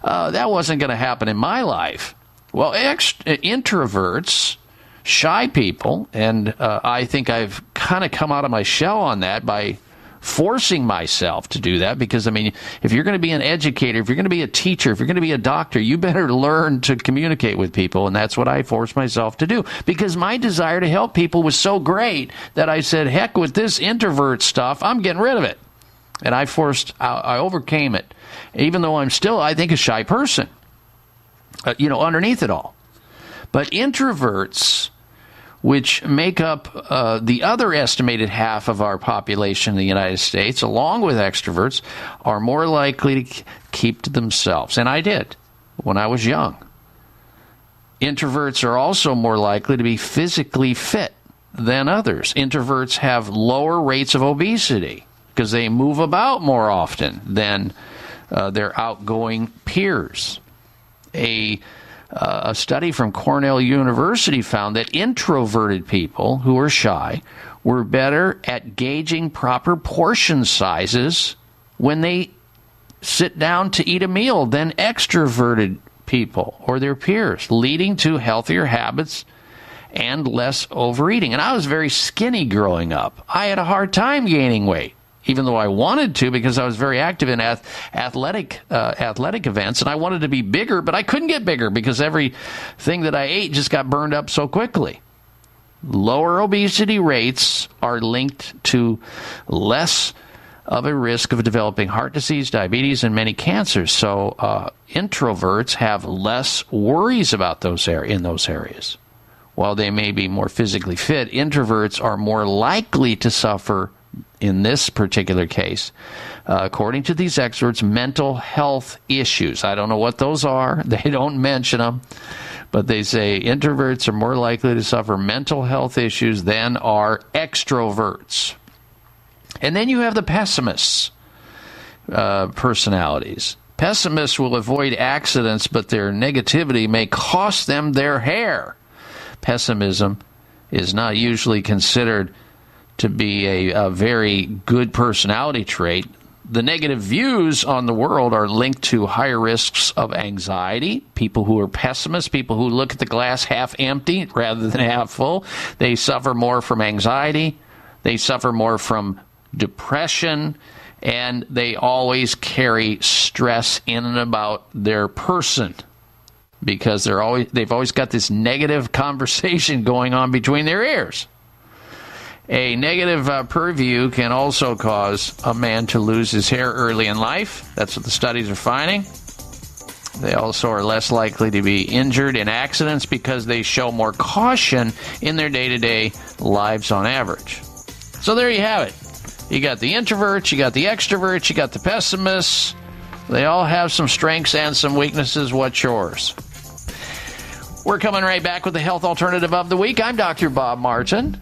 Uh, that wasn't going to happen in my life. Well, introverts, shy people, and uh, I think I've kind of come out of my shell on that by forcing myself to do that because I mean, if you're going to be an educator, if you're going to be a teacher, if you're going to be a doctor, you better learn to communicate with people. And that's what I forced myself to do because my desire to help people was so great that I said, heck with this introvert stuff, I'm getting rid of it. And I forced, I, overcame it, even though I'm still, I think, a shy person, uh, you know, underneath it all. But introverts, which make up uh, the other estimated half of our population in the United States, along with extroverts, are more likely to keep to themselves. And I did when I was young. Introverts are also more likely to be physically fit than others. Introverts have lower rates of obesity because they move about more often than uh, their outgoing peers. A, uh, a study from Cornell University found that introverted people who are shy were better at gauging proper portion sizes when they sit down to eat a meal than extroverted people or their peers, leading to healthier habits and less overeating. And I was very skinny growing up. I had a hard time gaining weight, even though I wanted to because I was very active in ath- athletic uh, athletic events, and I wanted to be bigger, but I couldn't get bigger because everything that I ate just got burned up so quickly. Lower obesity rates are linked to less of a risk of developing heart disease, diabetes, and many cancers. So uh, introverts have less worries about those ar- in those areas. While they may be more physically fit, introverts are more likely to suffer in this particular case, uh, according to these experts, mental health issues. I don't know what those are. *laughs* They don't mention them, but they say introverts are more likely to suffer mental health issues than are extroverts. And then you have the pessimists uh, personalities. Pessimists will avoid accidents, but their negativity may cost them their hair. Pessimism is not usually considered to be a, a very good personality trait. The negative views on the world are linked to higher risks of anxiety. People who are pessimists, people who look at the glass half empty rather than half full, they suffer more from anxiety. They suffer more from depression and they always carry stress in and about their person because they're always they've always got this negative *laughs* conversation going on between their ears. A negative uh, purview can also cause a man to lose his hair early in life. That's what the studies are finding. They also are less likely to be injured in accidents because they show more caution in their day to day lives on average. So there you have it. You got the introverts, you got the extroverts, you got the pessimists. They all have some strengths and some weaknesses. What's yours? We're coming right back with the health alternative of the week. I'm Dr. Bob Martin.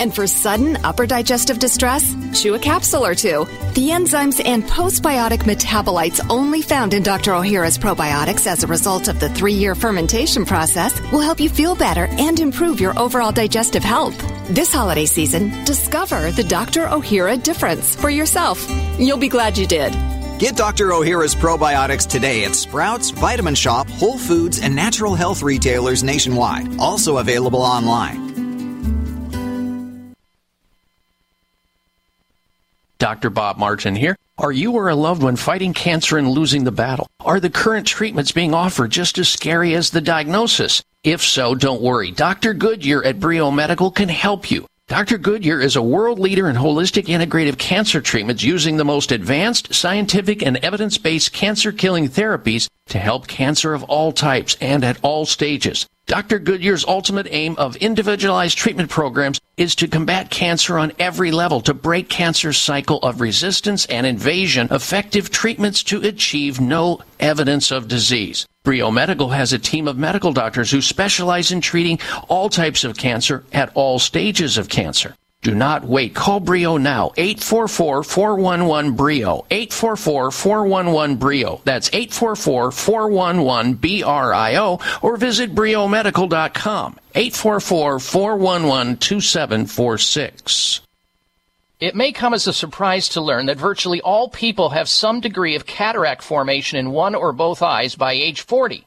And for sudden upper digestive distress, chew a capsule or two. The enzymes and postbiotic metabolites only found in Dr. O'Hara's probiotics as a result of the three year fermentation process will help you feel better and improve your overall digestive health. This holiday season, discover the Dr. O'Hara difference for yourself. You'll be glad you did. Get Dr. O'Hara's probiotics today at Sprouts, Vitamin Shoppe, Whole Foods, and natural health retailers nationwide. Also available online. Dr. Bob Martin here. Are you or a loved one fighting cancer and losing the battle? Are the current treatments being offered just as scary as the diagnosis? If so, don't worry. Dr. Goodyear at Brio Medical can help you. Dr. Goodyear is a world leader in holistic integrative cancer treatments using the most advanced scientific and evidence based cancer killing therapies to help cancer of all types and at all stages. Dr. Goodyear's ultimate aim of individualized treatment programs is to combat cancer on every level, to break cancer's cycle of resistance and invasion, effective treatments to achieve no evidence of disease. Brio Medical has a team of medical doctors who specialize in treating all types of cancer at all stages of cancer. Do not wait. Call Brio now. 844-411-BRIO. 844-411-BRIO. That's 844-411-BRIO or visit briomedical.com. 844-411-2746. It may come as a surprise to learn that virtually all people have some degree of cataract formation in one or both eyes by age 40.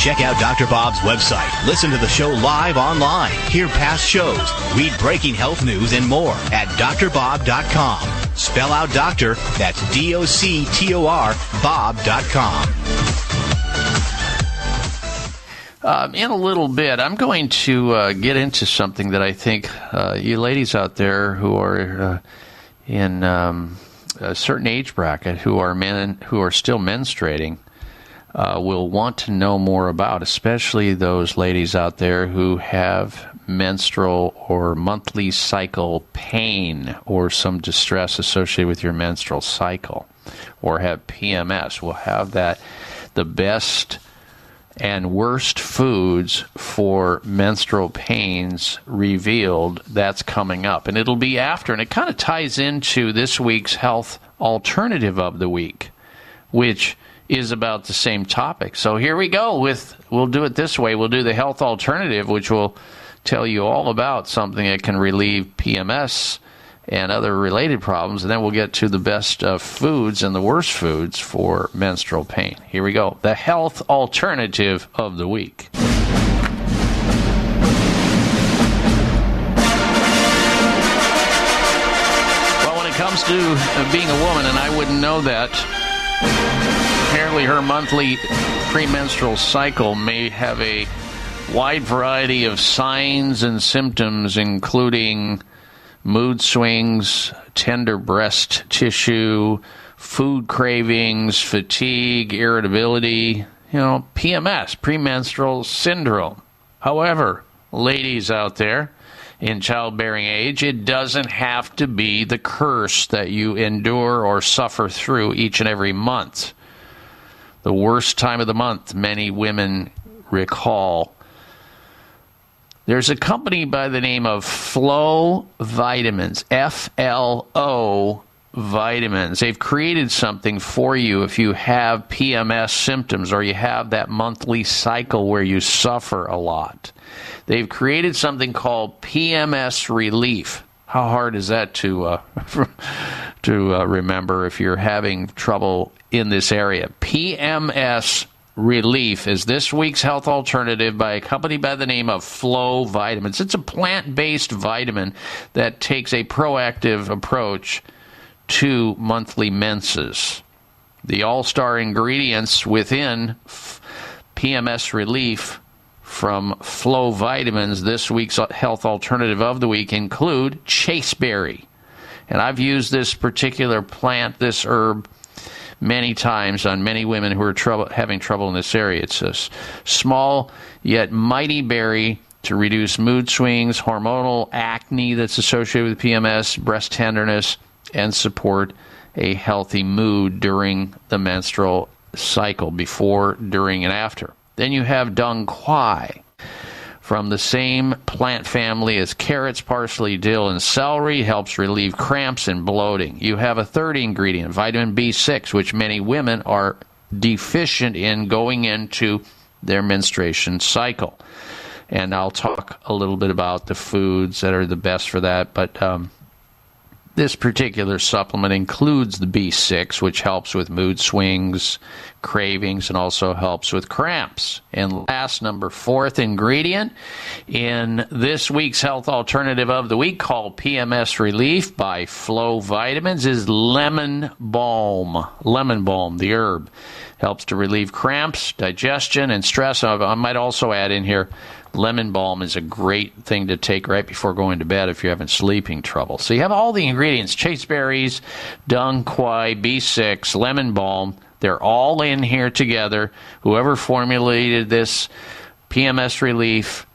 Check out Dr. Bob's website. Listen to the show live online. Hear past shows. Read breaking health news and more at drbob.com. Spell out doctor, that's D O C T O R, Bob.com. Um, in a little bit, I'm going to uh, get into something that I think uh, you ladies out there who are uh, in um, a certain age bracket, who are men, who are still menstruating, uh, will want to know more about, especially those ladies out there who have menstrual or monthly cycle pain or some distress associated with your menstrual cycle or have PMS. We'll have that the best and worst foods for menstrual pains revealed. That's coming up. And it'll be after, and it kind of ties into this week's health alternative of the week, which is about the same topic. So here we go with we'll do it this way. We'll do the health alternative, which will tell you all about something that can relieve PMS and other related problems, and then we'll get to the best foods and the worst foods for menstrual pain. Here we go. The health alternative of the week. Well, when it comes to being a woman, and I wouldn't know that, her monthly premenstrual cycle may have a wide variety of signs and symptoms, including mood swings, tender breast tissue, food cravings, fatigue, irritability, you know, PMS, premenstrual syndrome. However, ladies out there in childbearing age, it doesn't have to be the curse that you endure or suffer through each and every month. The worst time of the month, many women recall. There's a company by the name of Flow Vitamins, F L O Vitamins. They've created something for you if you have PMS symptoms or you have that monthly cycle where you suffer a lot. They've created something called PMS Relief. How hard is that to uh, *laughs* to uh, remember if you're having trouble in this area? PMS Relief is this week's health alternative by a company by the name of Flow Vitamins. It's a plant based vitamin that takes a proactive approach to monthly menses. The all star ingredients within PMS Relief from Flow Vitamins, this week's health alternative of the week, include chasteberry. And I've used this particular plant, this herb, many times on many women who are trouble, having trouble in this area. It's a small yet mighty berry to reduce mood swings, hormonal acne that's associated with PMS, breast tenderness, and support a healthy mood during the menstrual cycle, before, during, and after. Then you have dong quai from the same plant family as carrots, parsley, dill, and celery, helps relieve cramps and bloating. You have a third ingredient, vitamin B6, which many women are deficient in going into their menstruation cycle. And I'll talk a little bit about the foods that are the best for that, but um, this particular supplement includes the B6, which helps with mood swings, cravings, and also helps with cramps. And last, number fourth ingredient in this week's health alternative of the week called PMS Relief by Flow Vitamins is lemon balm. Lemon balm, the herb. Helps to relieve cramps, digestion, and stress. I might also add in here lemon balm is a great thing to take right before going to bed if you're having sleeping trouble. So you have all the ingredients chasteberries, dong quai, B6, lemon balm. They're all in here together. Whoever formulated this PMS relief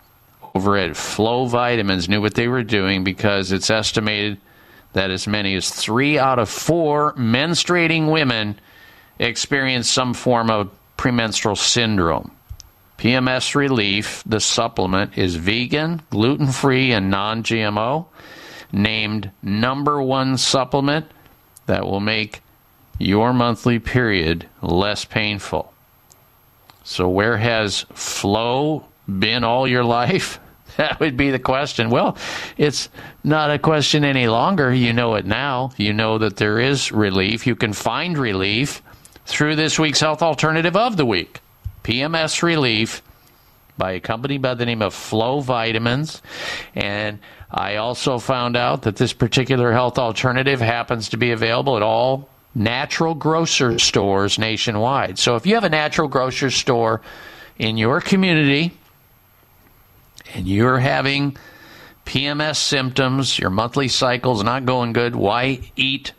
over at Flow Vitamins knew what they were doing because it's estimated that as many as three out of four menstruating women experience some form of premenstrual syndrome. PMS Relief, the supplement, is vegan, gluten free, and non GMO. Named number one supplement that will make your monthly period less painful. So, where has flow been all your life? *laughs* That would be the question. Well, it's not a question any longer. You know it now. You know that there is relief. You can find relief through this week's Health Alternative of the Week PMS Relief by a company by the name of Flow Vitamins. And I also found out that this particular health alternative happens to be available at all natural grocer stores nationwide. So if you have a natural grocery store in your community and you're having PMS symptoms, your monthly cycle's not going good, why eat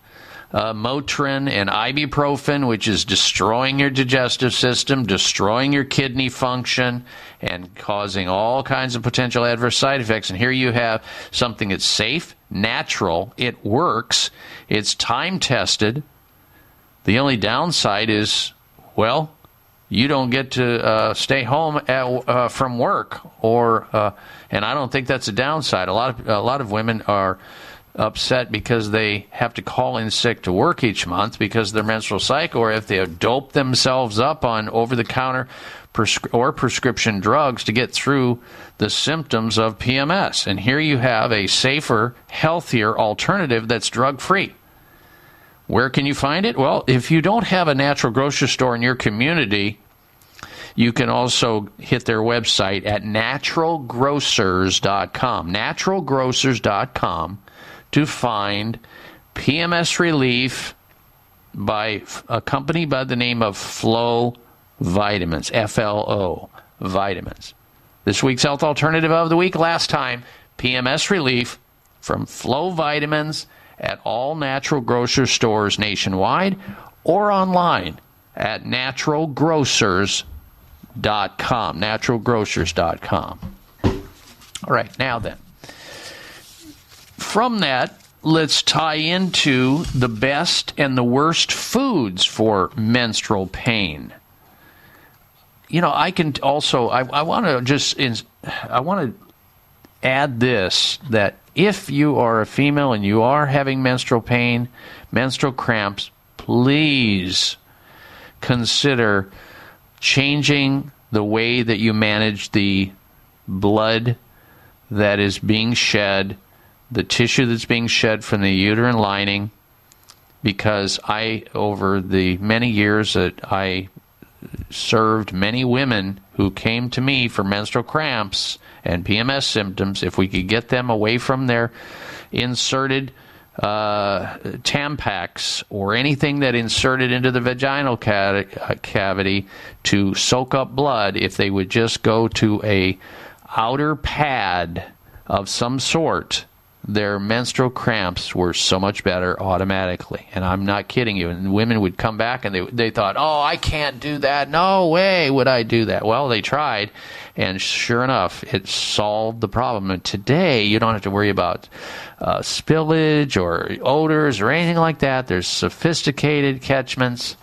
uh, Motrin and ibuprofen, which is destroying your digestive system, destroying your kidney function, and causing all kinds of potential adverse side effects. And here you have something that's safe, natural, it works, it's time tested. The only downside is, well, you don't get to uh, stay home at, uh, from work, or uh, and I don't think that's a downside. A lot of a lot of women are upset because they have to call in sick to work each month because their menstrual cycle, or if they dope themselves up on over-the-counter prescri- or prescription drugs to get through the symptoms of PMS. And here you have a safer, healthier alternative that's drug-free. Where can you find it? Well, if you don't have a natural grocery store in your community, you can also hit their website at naturalgrocers.com. Naturalgrocers.com to find PMS relief by a company by the name of Flow Vitamins, F L O Vitamins. This week's health alternative of the week, last time, PMS relief from Flow Vitamins at all natural grocery stores nationwide or online at naturalgrocers.com. Naturalgrocers.com. All right, now then. From that, let's tie into the best and the worst foods for menstrual pain. You know, I can also, I, I want to just, I want to add this that if you are a female and you are having menstrual pain, menstrual cramps, please consider changing the way that you manage the blood that is being shed, the tissue that's being shed from the uterine lining, because I, over the many years that I served many women who came to me for menstrual cramps and PMS symptoms, if we could get them away from their inserted uh, Tampax or anything that inserted into the vaginal cavity to soak up blood, if they would just go to a outer pad of some sort, their menstrual cramps were so much better automatically. And I'm not kidding you. And women would come back and they they thought, "Oh, I can't do that. No way would I do that." Well, they tried, and sure enough, it solved the problem. And today, you don't have to worry about uh, spillage or odors or anything like that. There's sophisticated catchments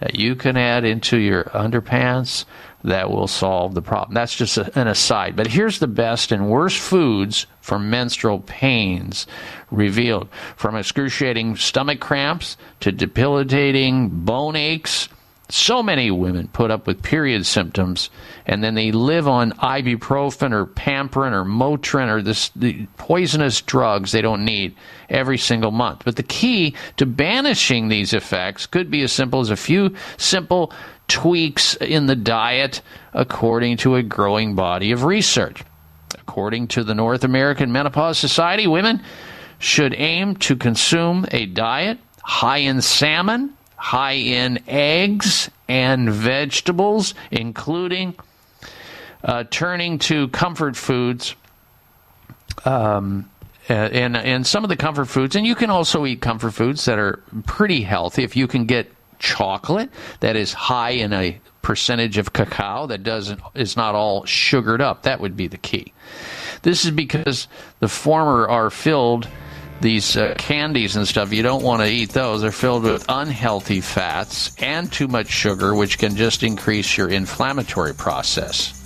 that you can add into your underpants that will solve the problem. That's just a, an aside. But here's the best and worst foods for menstrual pains revealed from excruciating stomach cramps to debilitating bone aches. So many women put up with period symptoms and then they live on ibuprofen or Pamprin or Motrin or this the poisonous drugs they don't need every single month. But the key to banishing these effects could be as simple as a few simple tweaks in the diet according to a growing body of research. According to the North American Menopause Society, women should aim to consume a diet high in salmon, high in eggs and vegetables, including uh, turning to comfort foods. Um, and and some of the comfort foods, and you can also eat comfort foods that are pretty healthy. If you can get chocolate that is high in a percentage of cacao that doesn't is not all sugared up, that would be the key. This is because the former are filled these uh, candies and stuff. You don't want to eat those. They're filled with unhealthy fats and too much sugar, which can just increase your inflammatory process.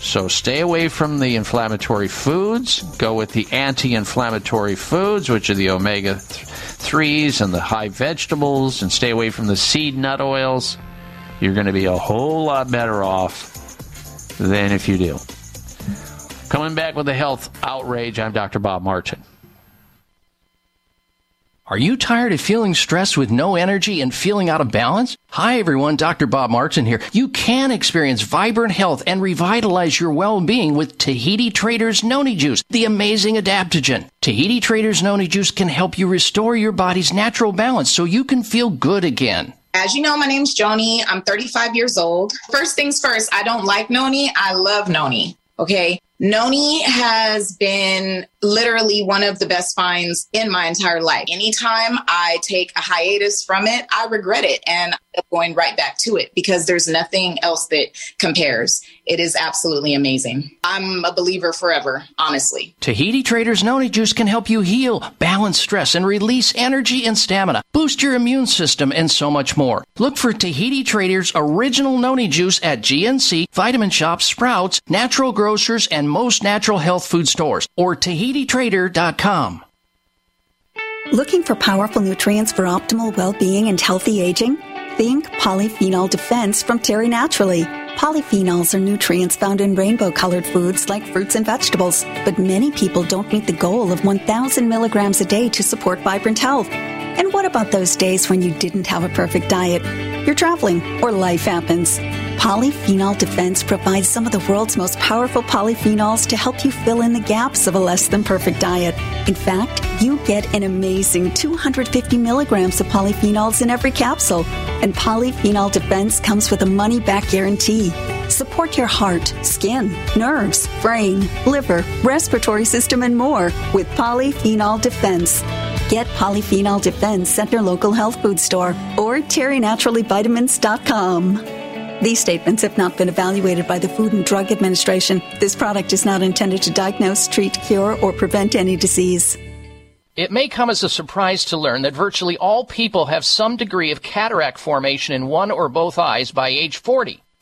So stay away from the inflammatory foods. Go with the anti inflammatory foods, which are the omega 3s and the high vegetables, and stay away from the seed nut oils. You're going to be a whole lot better off than if you do. Coming back with the health outrage, I'm Dr. Bob Martin. Are you tired of feeling stressed with no energy and feeling out of balance? Hi everyone, Dr. Bob Martin here. You can experience vibrant health and revitalize your well-being with Tahiti Traders Noni Juice, the amazing adaptogen. Tahiti Traders Noni Juice can help you restore your body's natural balance so you can feel good again. As you know, my name's Joni. I'm 35 years old. First things first, I don't like noni. I love noni. Okay. Noni has been literally one of the best finds in my entire life. Anytime I take a hiatus from it, I regret it and I'm going right back to it because there's nothing else that compares. It is absolutely amazing. I'm a believer forever, honestly. Tahiti Traders Noni Juice can help you heal, balance stress, and release energy and stamina, boost your immune system, and so much more. Look for Tahiti Traders Original Noni Juice at GNC, Vitamin Shoppe, Sprouts, Natural Grocers, and most natural health food stores, or TahitiTrader.com. Looking for powerful nutrients for optimal well-being and healthy aging? Think polyphenol defense from Terry Naturally. Polyphenols are nutrients found in rainbow-colored foods like fruits and vegetables, but many people don't meet the goal of 1,000 milligrams a day to support vibrant health. And what about those days when you didn't have a perfect diet? You're traveling or life happens. Polyphenol Defense provides some of the world's most powerful polyphenols to help you fill in the gaps of a less than perfect diet. In fact, you get an amazing 250 milligrams of polyphenols in every capsule. And Polyphenol Defense comes with a money back guarantee. Support your heart, skin, nerves, brain, liver, respiratory system, and more with Polyphenol Defense. Get Polyphenol Defense at your local health food store or terrynaturallyvitamins.com. These statements have not been evaluated by the Food and Drug Administration. This product is not intended to diagnose, treat, cure, or prevent any disease. It may come as a surprise to learn that virtually all people have some degree of cataract formation in one or both eyes by age 40.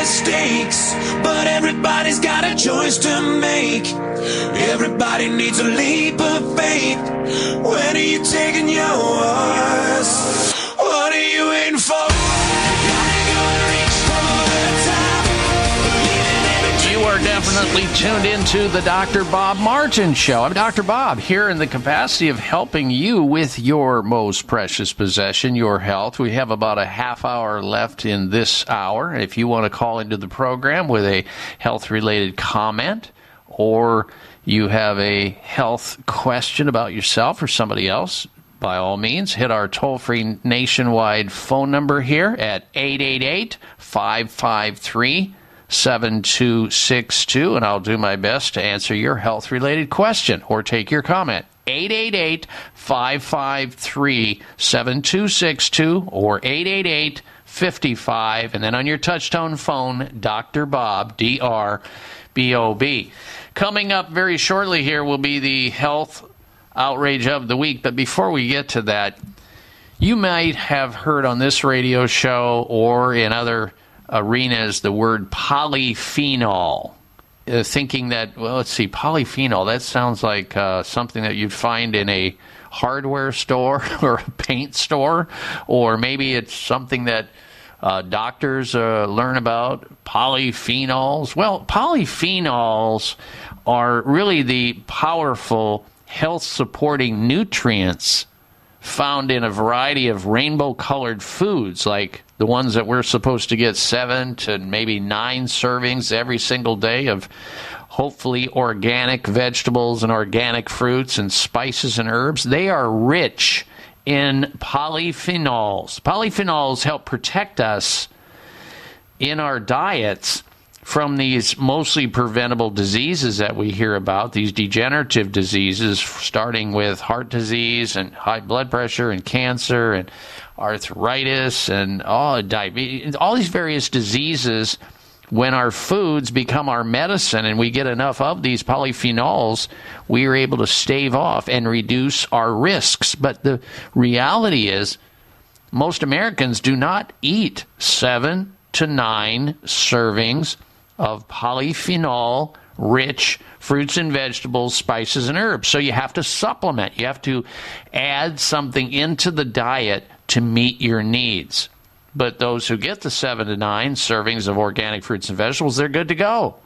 mistakes, but everybody's got a choice to make. Everybody needs a leap of faith. When are you taking yours? What are you waiting for? Are definitely tuned into the Dr. Bob Martin Show. I'm Dr. Bob here in the capacity of helping you with your most precious possession, your health. We have about a half hour left in this hour. If you want to call into the program with a health related comment or you have a health question about yourself or somebody else, by all means, hit our toll free nationwide phone number here at 888 553 7262, and I'll do my best to answer your health related question or take your comment. 888 553 7262 or 888 55, and then on your touchtone phone, Dr. Bob, DR. B O B. Coming up very shortly here will be the health outrage of the week. But before we get to that, you might have heard on this radio show or in other arenas the word polyphenol. Uh, thinking that, well, let's see, polyphenol, that sounds like uh, something that you'd find in a hardware store *laughs* or a paint store, or maybe it's something that uh, doctors uh, learn about polyphenols. Well, polyphenols are really the powerful health supporting nutrients found in a variety of rainbow colored foods like the ones that we're supposed to get seven to maybe nine servings every single day of hopefully organic vegetables and organic fruits and spices and herbs. They are rich in polyphenols. Polyphenols help protect us in our diets from these mostly preventable diseases that we hear about, these degenerative diseases, starting with heart disease and high blood pressure and cancer and arthritis and all diabetes, all these various diseases. When our foods become our medicine and we get enough of these polyphenols, we are able to stave off and reduce our risks. But the reality is, most Americans do not eat seven to nine servings of polyphenol rich fruits and vegetables, spices, and herbs. So you have to supplement. You have to add something into the diet to meet your needs. But those who get the seven to nine servings of organic fruits and vegetables, they're good to go.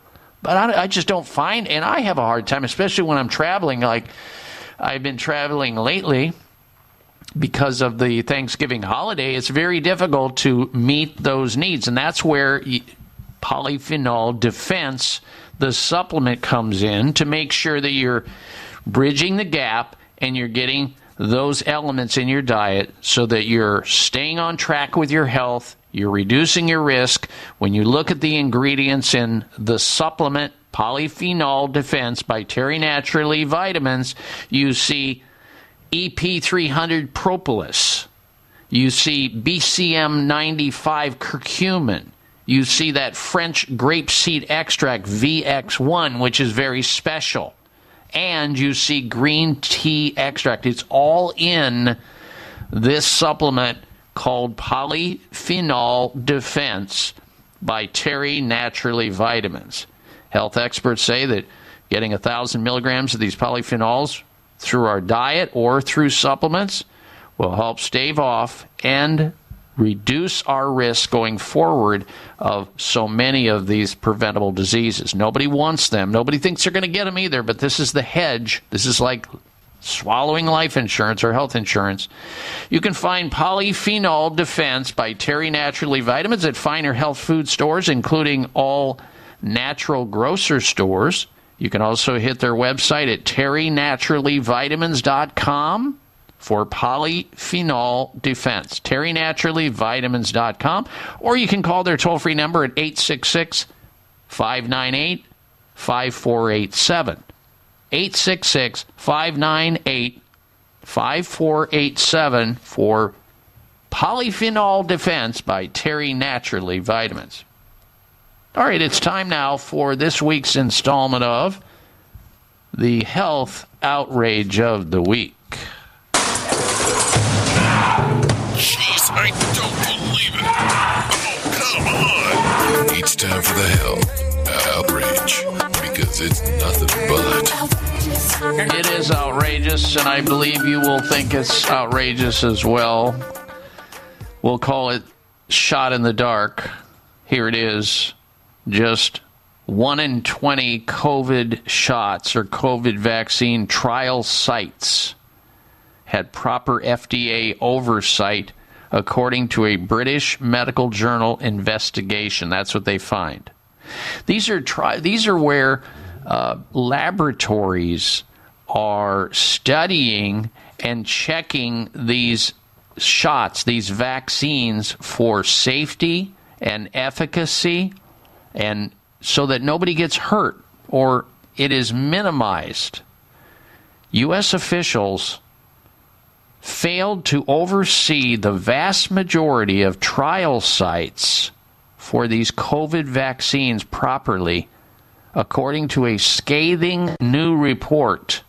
But I, I just don't find, and I have a hard time, especially when I'm traveling. Like I've been traveling lately because of the Thanksgiving holiday, it's very difficult to meet those needs. And that's where polyphenol defense, the supplement, comes in to make sure that you're bridging the gap and you're getting those elements in your diet so that you're staying on track with your health, you're reducing your risk. When you look at the ingredients in the supplement Polyphenol Defense by Terry Naturally Vitamins, you see EP300 propolis. You see BCM 95 curcumin. You see that French grapeseed extract VX1, which is very special. And you see green tea extract. It's all in this supplement called Polyphenol Defense by Terry Naturally Vitamins. Health experts say that getting a thousand milligrams of these polyphenols through our diet or through supplements will help stave off and reduce our risk going forward of so many of these preventable diseases. Nobody wants them. Nobody thinks they're going to get them either, but this is the hedge. This is like swallowing life insurance or health insurance. You can find Polyphenol Defense by Terry Naturally Vitamins at finer health food stores, including all natural grocer stores. You can also hit their website at terrynaturallyvitamins.com for polyphenol defense. terrynaturallyvitamins.com or you can call their toll-free number at 866 598 5487. 866 598 5487 for Polyphenol Defense by Terry Naturally Vitamins. All right, it's time now for this week's installment of the Health Outrage of the Week. Time for the hell outrage because it's nothing but. It is outrageous, and I believe you will think it's outrageous as well. We'll call it shot in the dark. Here it is. Just 1 in 20 COVID shots or COVID vaccine trial sites had proper FDA oversight according to a British medical journal investigation. That's what they find. These are tri- these are where uh, laboratories are studying and checking these shots, these vaccines for safety and efficacy, and so that nobody gets hurt or it is minimized. U.S. officials failed to oversee the vast majority of trial sites for these COVID vaccines properly according to a scathing new report.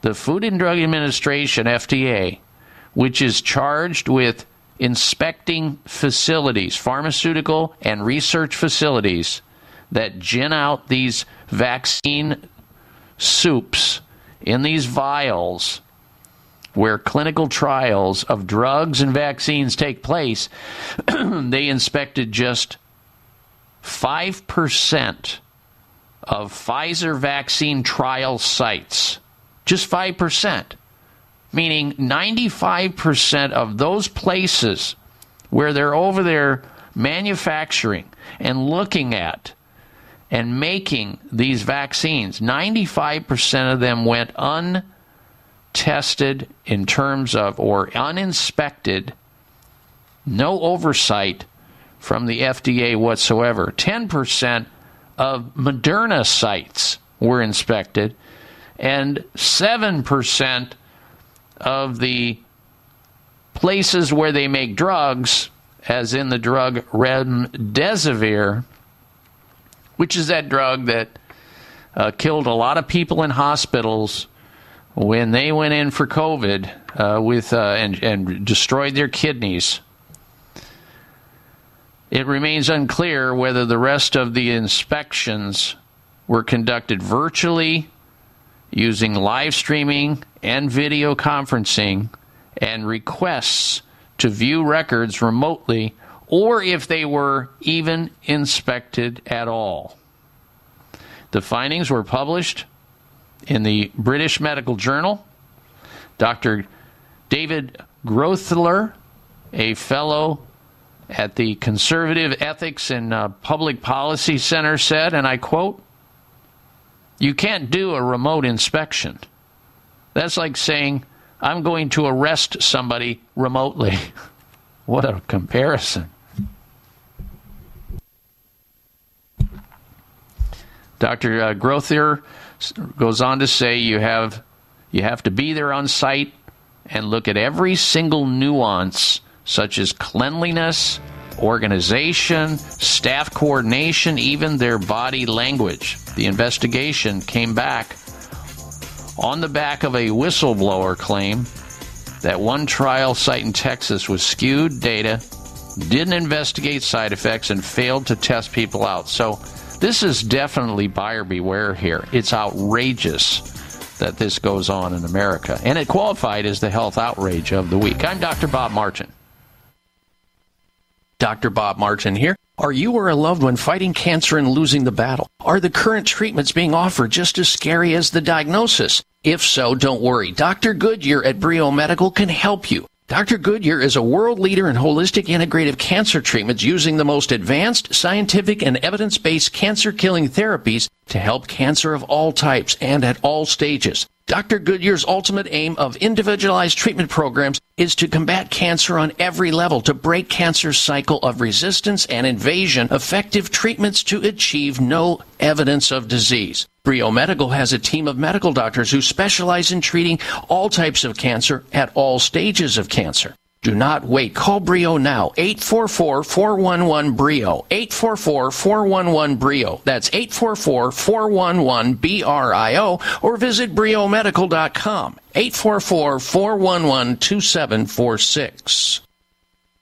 The Food and Drug Administration, FDA, which is charged with inspecting facilities, pharmaceutical and research facilities that gin out these vaccine soups in these vials where clinical trials of drugs and vaccines take place, *clears throat* they inspected just 5% of Pfizer vaccine trial sites. Just 5%. Meaning 95% of those places where they're over there manufacturing and looking at and making these vaccines, 95% of them went untested in terms of or uninspected, no oversight from the FDA whatsoever. 10% of Moderna sites were inspected, and 7% of the places where they make drugs, as in the drug remdesivir, which is that drug that uh, killed a lot of people in hospitals when they went in for COVID uh, with uh, and, and destroyed their kidneys. It remains unclear whether the rest of the inspections were conducted virtually using live streaming and video conferencing and requests to view records remotely or if they were even inspected at all. The findings were published in the British Medical Journal. Dr. David Grothler, a fellow at the Conservative Ethics and uh, Public Policy Center, said, and I quote, You can't do a remote inspection. That's like saying, I'm going to arrest somebody remotely. *laughs* what a comparison. Dr. Uh, Grothier goes on to say you have you have to be there on site and look at every single nuance such as cleanliness, organization, staff coordination, even their body language. The investigation came back on the back of a whistleblower claim that one trial site in Texas was skewed data, didn't investigate side effects, and failed to test people out. So this is definitely buyer beware here. It's outrageous that this goes on in America. And it qualified as the health outrage of the week. I'm Dr. Bob Martin. Dr. Bob Martin here. Are you or a loved one fighting cancer and losing the battle? Are the current treatments being offered just as scary as the diagnosis? If so, don't worry. Dr. Goodyear at Brio Medical can help you. Dr. Goodyear is a world leader in holistic integrative cancer treatments using the most advanced scientific and evidence based cancer killing therapies to help cancer of all types and at all stages. Dr. Goodyear's ultimate aim of individualized treatment programs is to combat cancer on every level, to break cancer's cycle of resistance and invasion, effective treatments to achieve no evidence of disease. Brio Medical has a team of medical doctors who specialize in treating all types of cancer at all stages of cancer. Do not wait. Call Brio now. 844-411-BRIO. 844-411-BRIO. That's 844-411-BRIO or visit briomedical.com. 844-411-2746.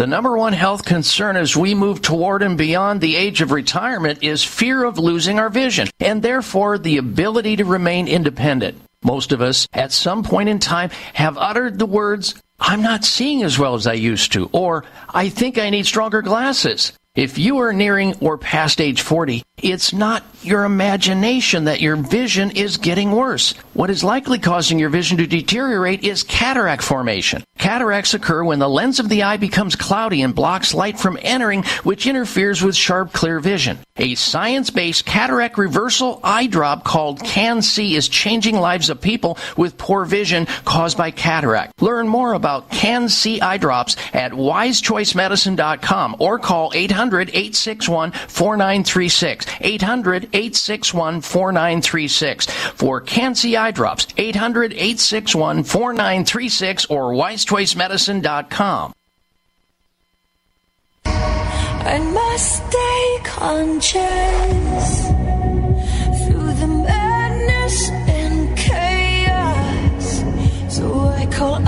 The number one health concern as we move toward and beyond the age of retirement is fear of losing our vision and therefore the ability to remain independent. Most of us, at some point in time, have uttered the words, I'm not seeing as well as I used to, or I think I need stronger glasses. If you are nearing or past age 40, it's not your imagination that your vision is getting worse. What is likely causing your vision to deteriorate is cataract formation. Cataracts occur when the lens of the eye becomes cloudy and blocks light from entering, which interferes with sharp, clear vision. A science-based cataract reversal eye drop called CAN-C is changing lives of people with poor vision caused by cataract. Learn more about CAN-C eye drops at wisechoicemedicine.com or call 800-861-4936. 800-861-4936 for CAN-C eye drops. 800-861-4936 or wisechoicemedicine.com. I must stay conscious through the madness and chaos. So I call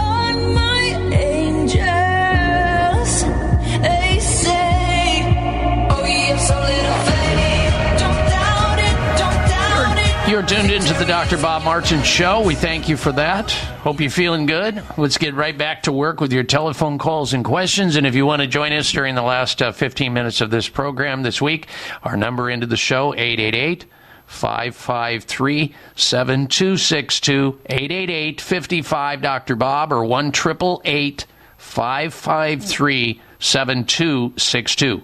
You're tuned into the Dr. Bob Martin Show. We thank you for that. Hope you're feeling good. Let's get right back to work with your telephone calls and questions. And if you want to join us during the last uh, 15 minutes of this program this week, our number into the show, 888 553 7262 888 55 Dr. Bob or 1 553 7262.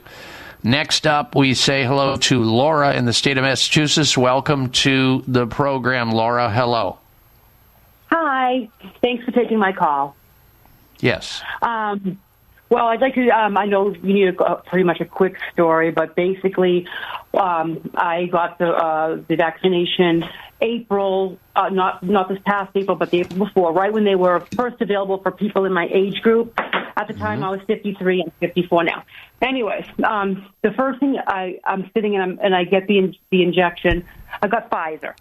Next up, we say hello to Laura in the state of Massachusetts. Welcome to the program, Laura. Hello. Hi. Thanks for taking my call. Yes. Um, well, I'd like to. Um, I know you need a, pretty much a quick story, but basically, um, I got the uh, the vaccination April, uh, not not this past April, but the April before, right when they were first available for people in my age group. At the time, I was 53 and 54 now. Anyways, um, the first thing I, I'm sitting and, I'm, and I get the in, the injection. I got Pfizer.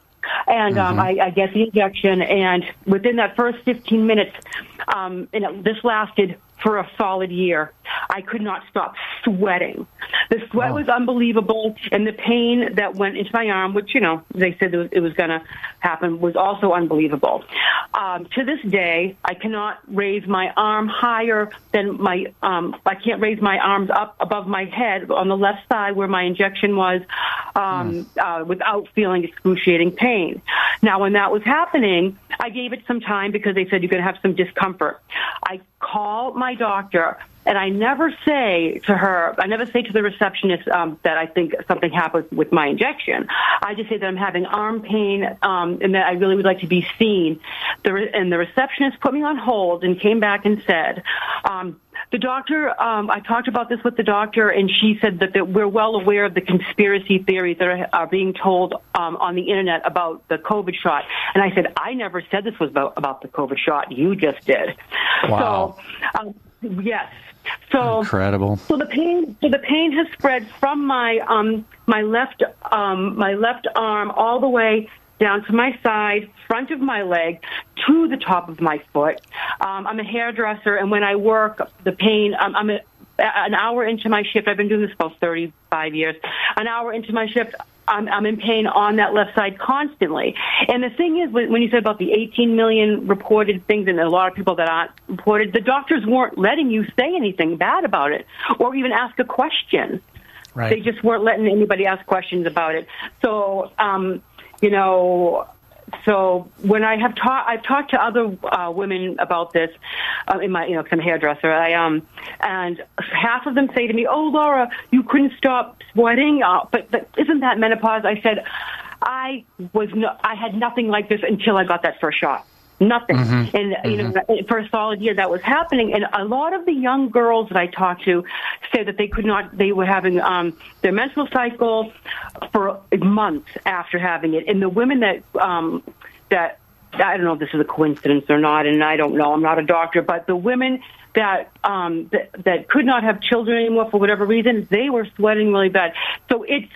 And um, I, I get the injection, and within that first 15 minutes, um, and it, this lasted for a solid year. I could not stop sweating. The sweat was unbelievable, and the pain that went into my arm, which you know they said it was, it was going to happen, was also unbelievable. Um, to this day, I cannot raise my arm higher than my. Um, I can't raise my arms up above my head on the left side where my injection was, um, uh, without feeling excruciating pain. Now, when that was happening, I gave it some time because they said you're going to have some discomfort. I call my doctor and I never say to her, I never say to the receptionist um, that I think something happened with my injection. I just say that I'm having arm pain um, and that I really would like to be seen. The re- and the receptionist put me on hold and came back and said, um, the doctor, um, I talked about this with the doctor, and she said that, that we're well aware of the conspiracy theories that are, are being told um, on the internet about the COVID shot. And I said, I never said this was about, about the COVID shot. You just did. Wow. So, um, yes. So Incredible. So the pain, so the pain has spread from my um my left um my left arm all the way down to my side, front of my leg, to the top of my foot. Um, I'm a hairdresser, and when I work, the pain. Um, I'm a, an hour into my shift. I've been doing this for about 35 years. An hour into my shift. I'm, I'm in pain on that left side constantly. And the thing is, when when you said about the 18 million reported things and a lot of people that aren't reported, the doctors weren't letting you say anything bad about it or even ask a question. Right. They just weren't letting anybody ask questions about it. So, um, you know, so when I have talked, I've talked to other uh, women about this uh, in my, you know, 'cause I'm a hairdresser. I um, and half of them say to me, "Oh, Laura, you couldn't stop sweating, uh, but, but isn't that menopause?" I said, "I was, no, I had nothing like this until I got that first shot." Nothing, Mhm. and you know, for a solid year that was happening. And a lot of the young girls that I talked to said that they could not, they were having um, their menstrual cycle for months after having it. And the women that um, that I don't know if this is a coincidence or not, and I don't know. I'm not a doctor, but the women that um, that, that could not have children anymore for whatever reason, they were sweating really bad. So it's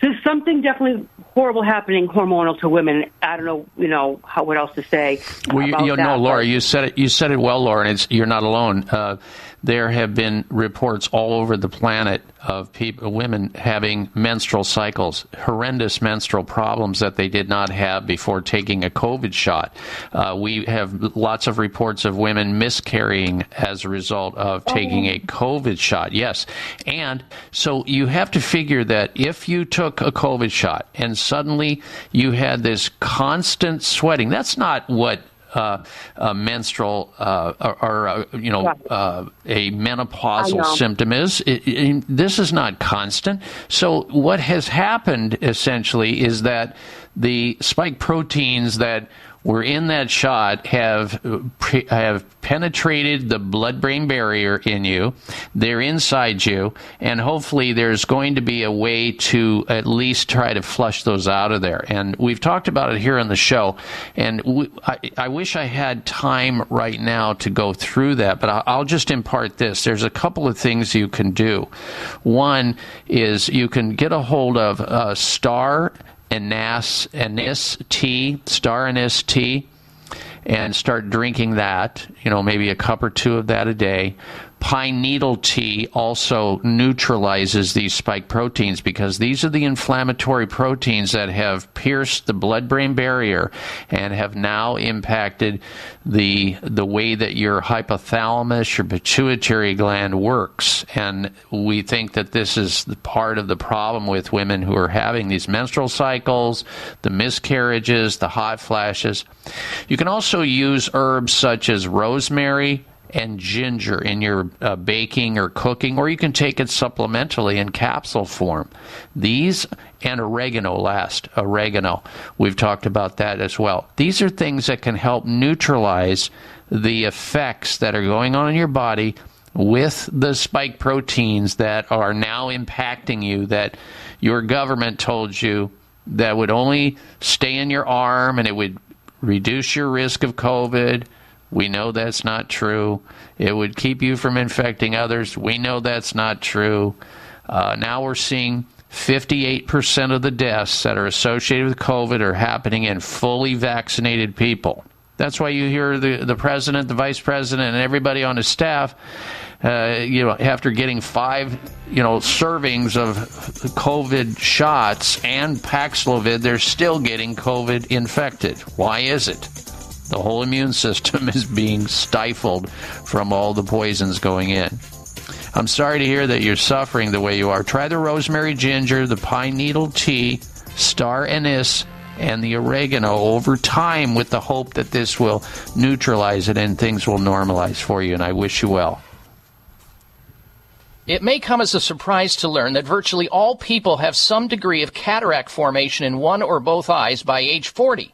there's something definitely horrible happening hormonal to women. I don't know, you know, how what else to say. Well, you, you that, know, Laura, but- you said it. You said it well, Laura. And it's, you're not alone. Uh, there have been reports all over the planet of people, women having menstrual cycles, horrendous menstrual problems that they did not have before taking a COVID shot. Uh, we have lots of reports of women miscarrying as a result of taking a COVID shot. Yes, and so you have to figure that if you took a COVID shot and suddenly you had this constant sweating, that's not what uh, a menstrual uh, or, or uh, you know uh, a menopausal know. symptom is. It, it- this is not constant. So what has happened essentially is that the spike proteins that were in that shot have have penetrated the blood-brain barrier in you. They're inside you, and hopefully there's going to be a way to at least try to flush those out of there. And we've talked about it here on the show, and we, I, I wish I had time right now to go through that, but I'll, just impart this. There's a couple of things you can do. One is you can get a hold of uh, Star Anise, Anise tea, Star Anise tea and start drinking that, you know, maybe a cup or two of that a day. Pine needle tea also neutralizes these spike proteins because these are the inflammatory proteins that have pierced the blood brain barrier and have now impacted the the way that your hypothalamus, your pituitary gland works. And we think that this is part of the problem with women who are having these menstrual cycles, the miscarriages, the hot flashes. You can also use herbs such as rosemary and ginger in your uh, baking or cooking, or you can take it supplementally in capsule form. These and oregano last, oregano. We've talked about that as well. These are things that can help neutralize the effects that are going on in your body with the spike proteins that are now impacting you that your government told you that would only stay in your arm and it would reduce your risk of COVID. We know that's not true. It would keep you from infecting others. We know that's not true. Uh, now we're seeing 58% of the deaths that are associated with COVID are happening in fully vaccinated people. That's why you hear the, the president, the vice president, and everybody on his staff, uh, you know, after getting five, you know, servings of COVID shots and Paxlovid, they're still getting COVID infected. Why is it? The whole immune system *laughs* is being stifled from all the poisons going in. I'm sorry to hear that you're suffering the way you are. Try the rosemary ginger, the pine needle tea, star anise, and the oregano over time with the hope that this will neutralize it and things will normalize for you. And I wish you well. It may come as a surprise to learn that virtually all people have some degree of cataract formation in one or both eyes by age 40.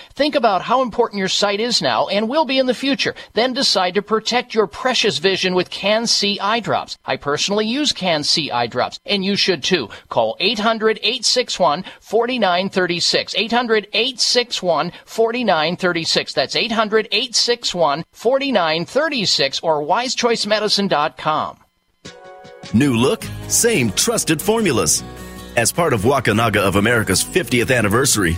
Think about how important your sight is now and will be in the future. Then decide to protect your precious vision with CAN-C eye drops. I personally use CAN-C eye drops, and you should too. Call 800-861-4936. 800-861-4936. That's 800-861-4936 or wisechoicemedicine.com. New look, same trusted formulas. As part of Wakunaga of America's 50th anniversary,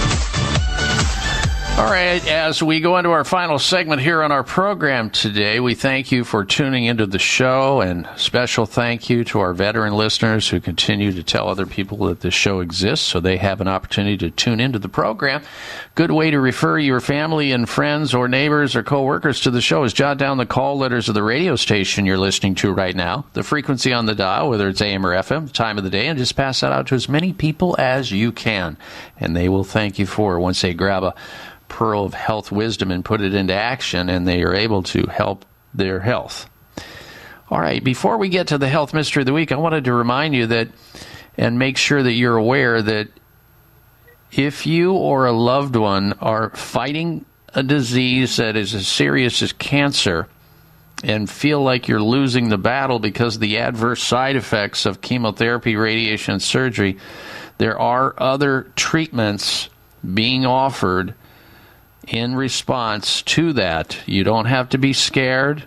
All right, as we go into our final segment here on our program today, we thank you for tuning into the show and special thank you to our veteran listeners who continue to tell other people that this show exists so they have an opportunity to tune into the program. Good way to refer your family and friends or neighbors or coworkers to the show is jot down the call letters of the radio station you're listening to right now, the frequency on the dial, whether it's AM or FM, the time of the day, and just pass that out to as many people as you can. And they will thank you for it once they grab a pearl of health wisdom and put it into action, and they are able to help their health. All right, before we get to the health mystery of the week, I wanted to remind you that and make sure that you're aware that if you or a loved one are fighting a disease that is as serious as cancer and feel like you're losing the battle because of the adverse side effects of chemotherapy, radiation, and surgery, there are other treatments being offered in response to that. You don't have to be scared,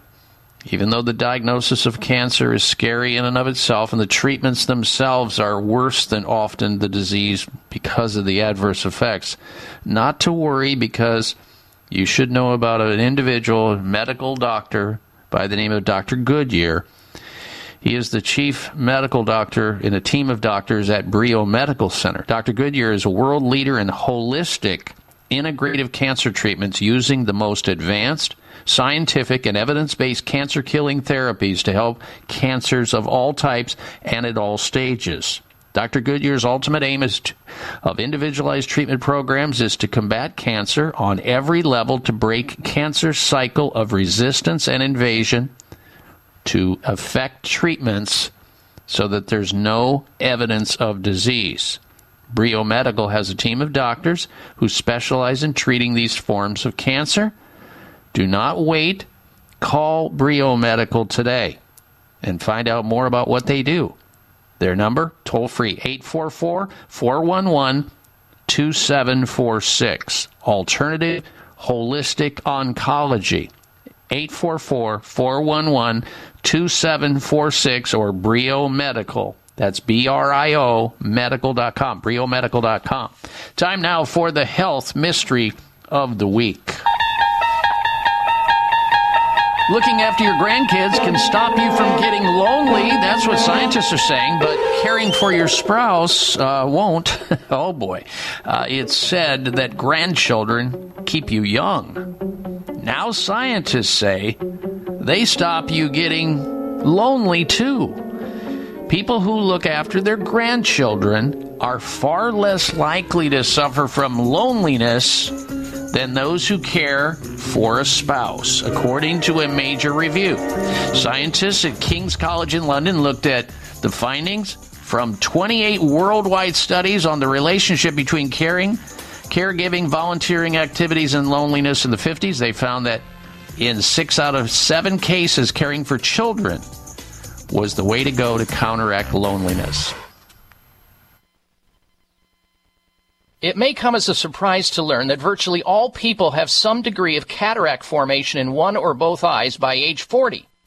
even though the diagnosis of cancer is scary in and of itself, and the treatments themselves are worse than often the disease because of the adverse effects. Not to worry, because you should know about an individual medical doctor by the name of Dr. Goodyear. He is the chief medical doctor in a team of doctors at Brio Medical Center. Dr. Goodyear is a world leader in holistic integrative cancer treatments using the most advanced scientific and evidence-based cancer killing therapies to help cancers of all types and at all stages. Dr. Goodyear's ultimate aim is to, of individualized treatment programs is to combat cancer on every level to break cancer's cycle of resistance and invasion to affect treatments so that there's no evidence of disease. Brio Medical has a team of doctors who specialize in treating these forms of cancer. Do not wait. Call Brio Medical today and find out more about what they do. Their number, toll free, 844 411 2746. Alternative Holistic Oncology. 844 411 2746 or Brio Medical. That's B R I O medical.com, briomedical.com. Time now for the health mystery of the week. Looking after your grandkids can stop you from getting lonely. That's what scientists are saying, but caring for your spouse uh, won't. *laughs* oh boy. Uh, it's said that grandchildren keep you young. Now scientists say they stop you getting lonely too. People who look after their grandchildren are far less likely to suffer from loneliness than those who care for a spouse, according to a major review. Scientists at King's College in London looked at the findings from 28 worldwide studies on the relationship between caring, caregiving, volunteering activities, and loneliness in the 50s. They found that in six out of seven cases, caring for children was the way to go to counteract loneliness. It may come as a surprise to learn that virtually all people have some degree of cataract formation in one or both eyes by age 40.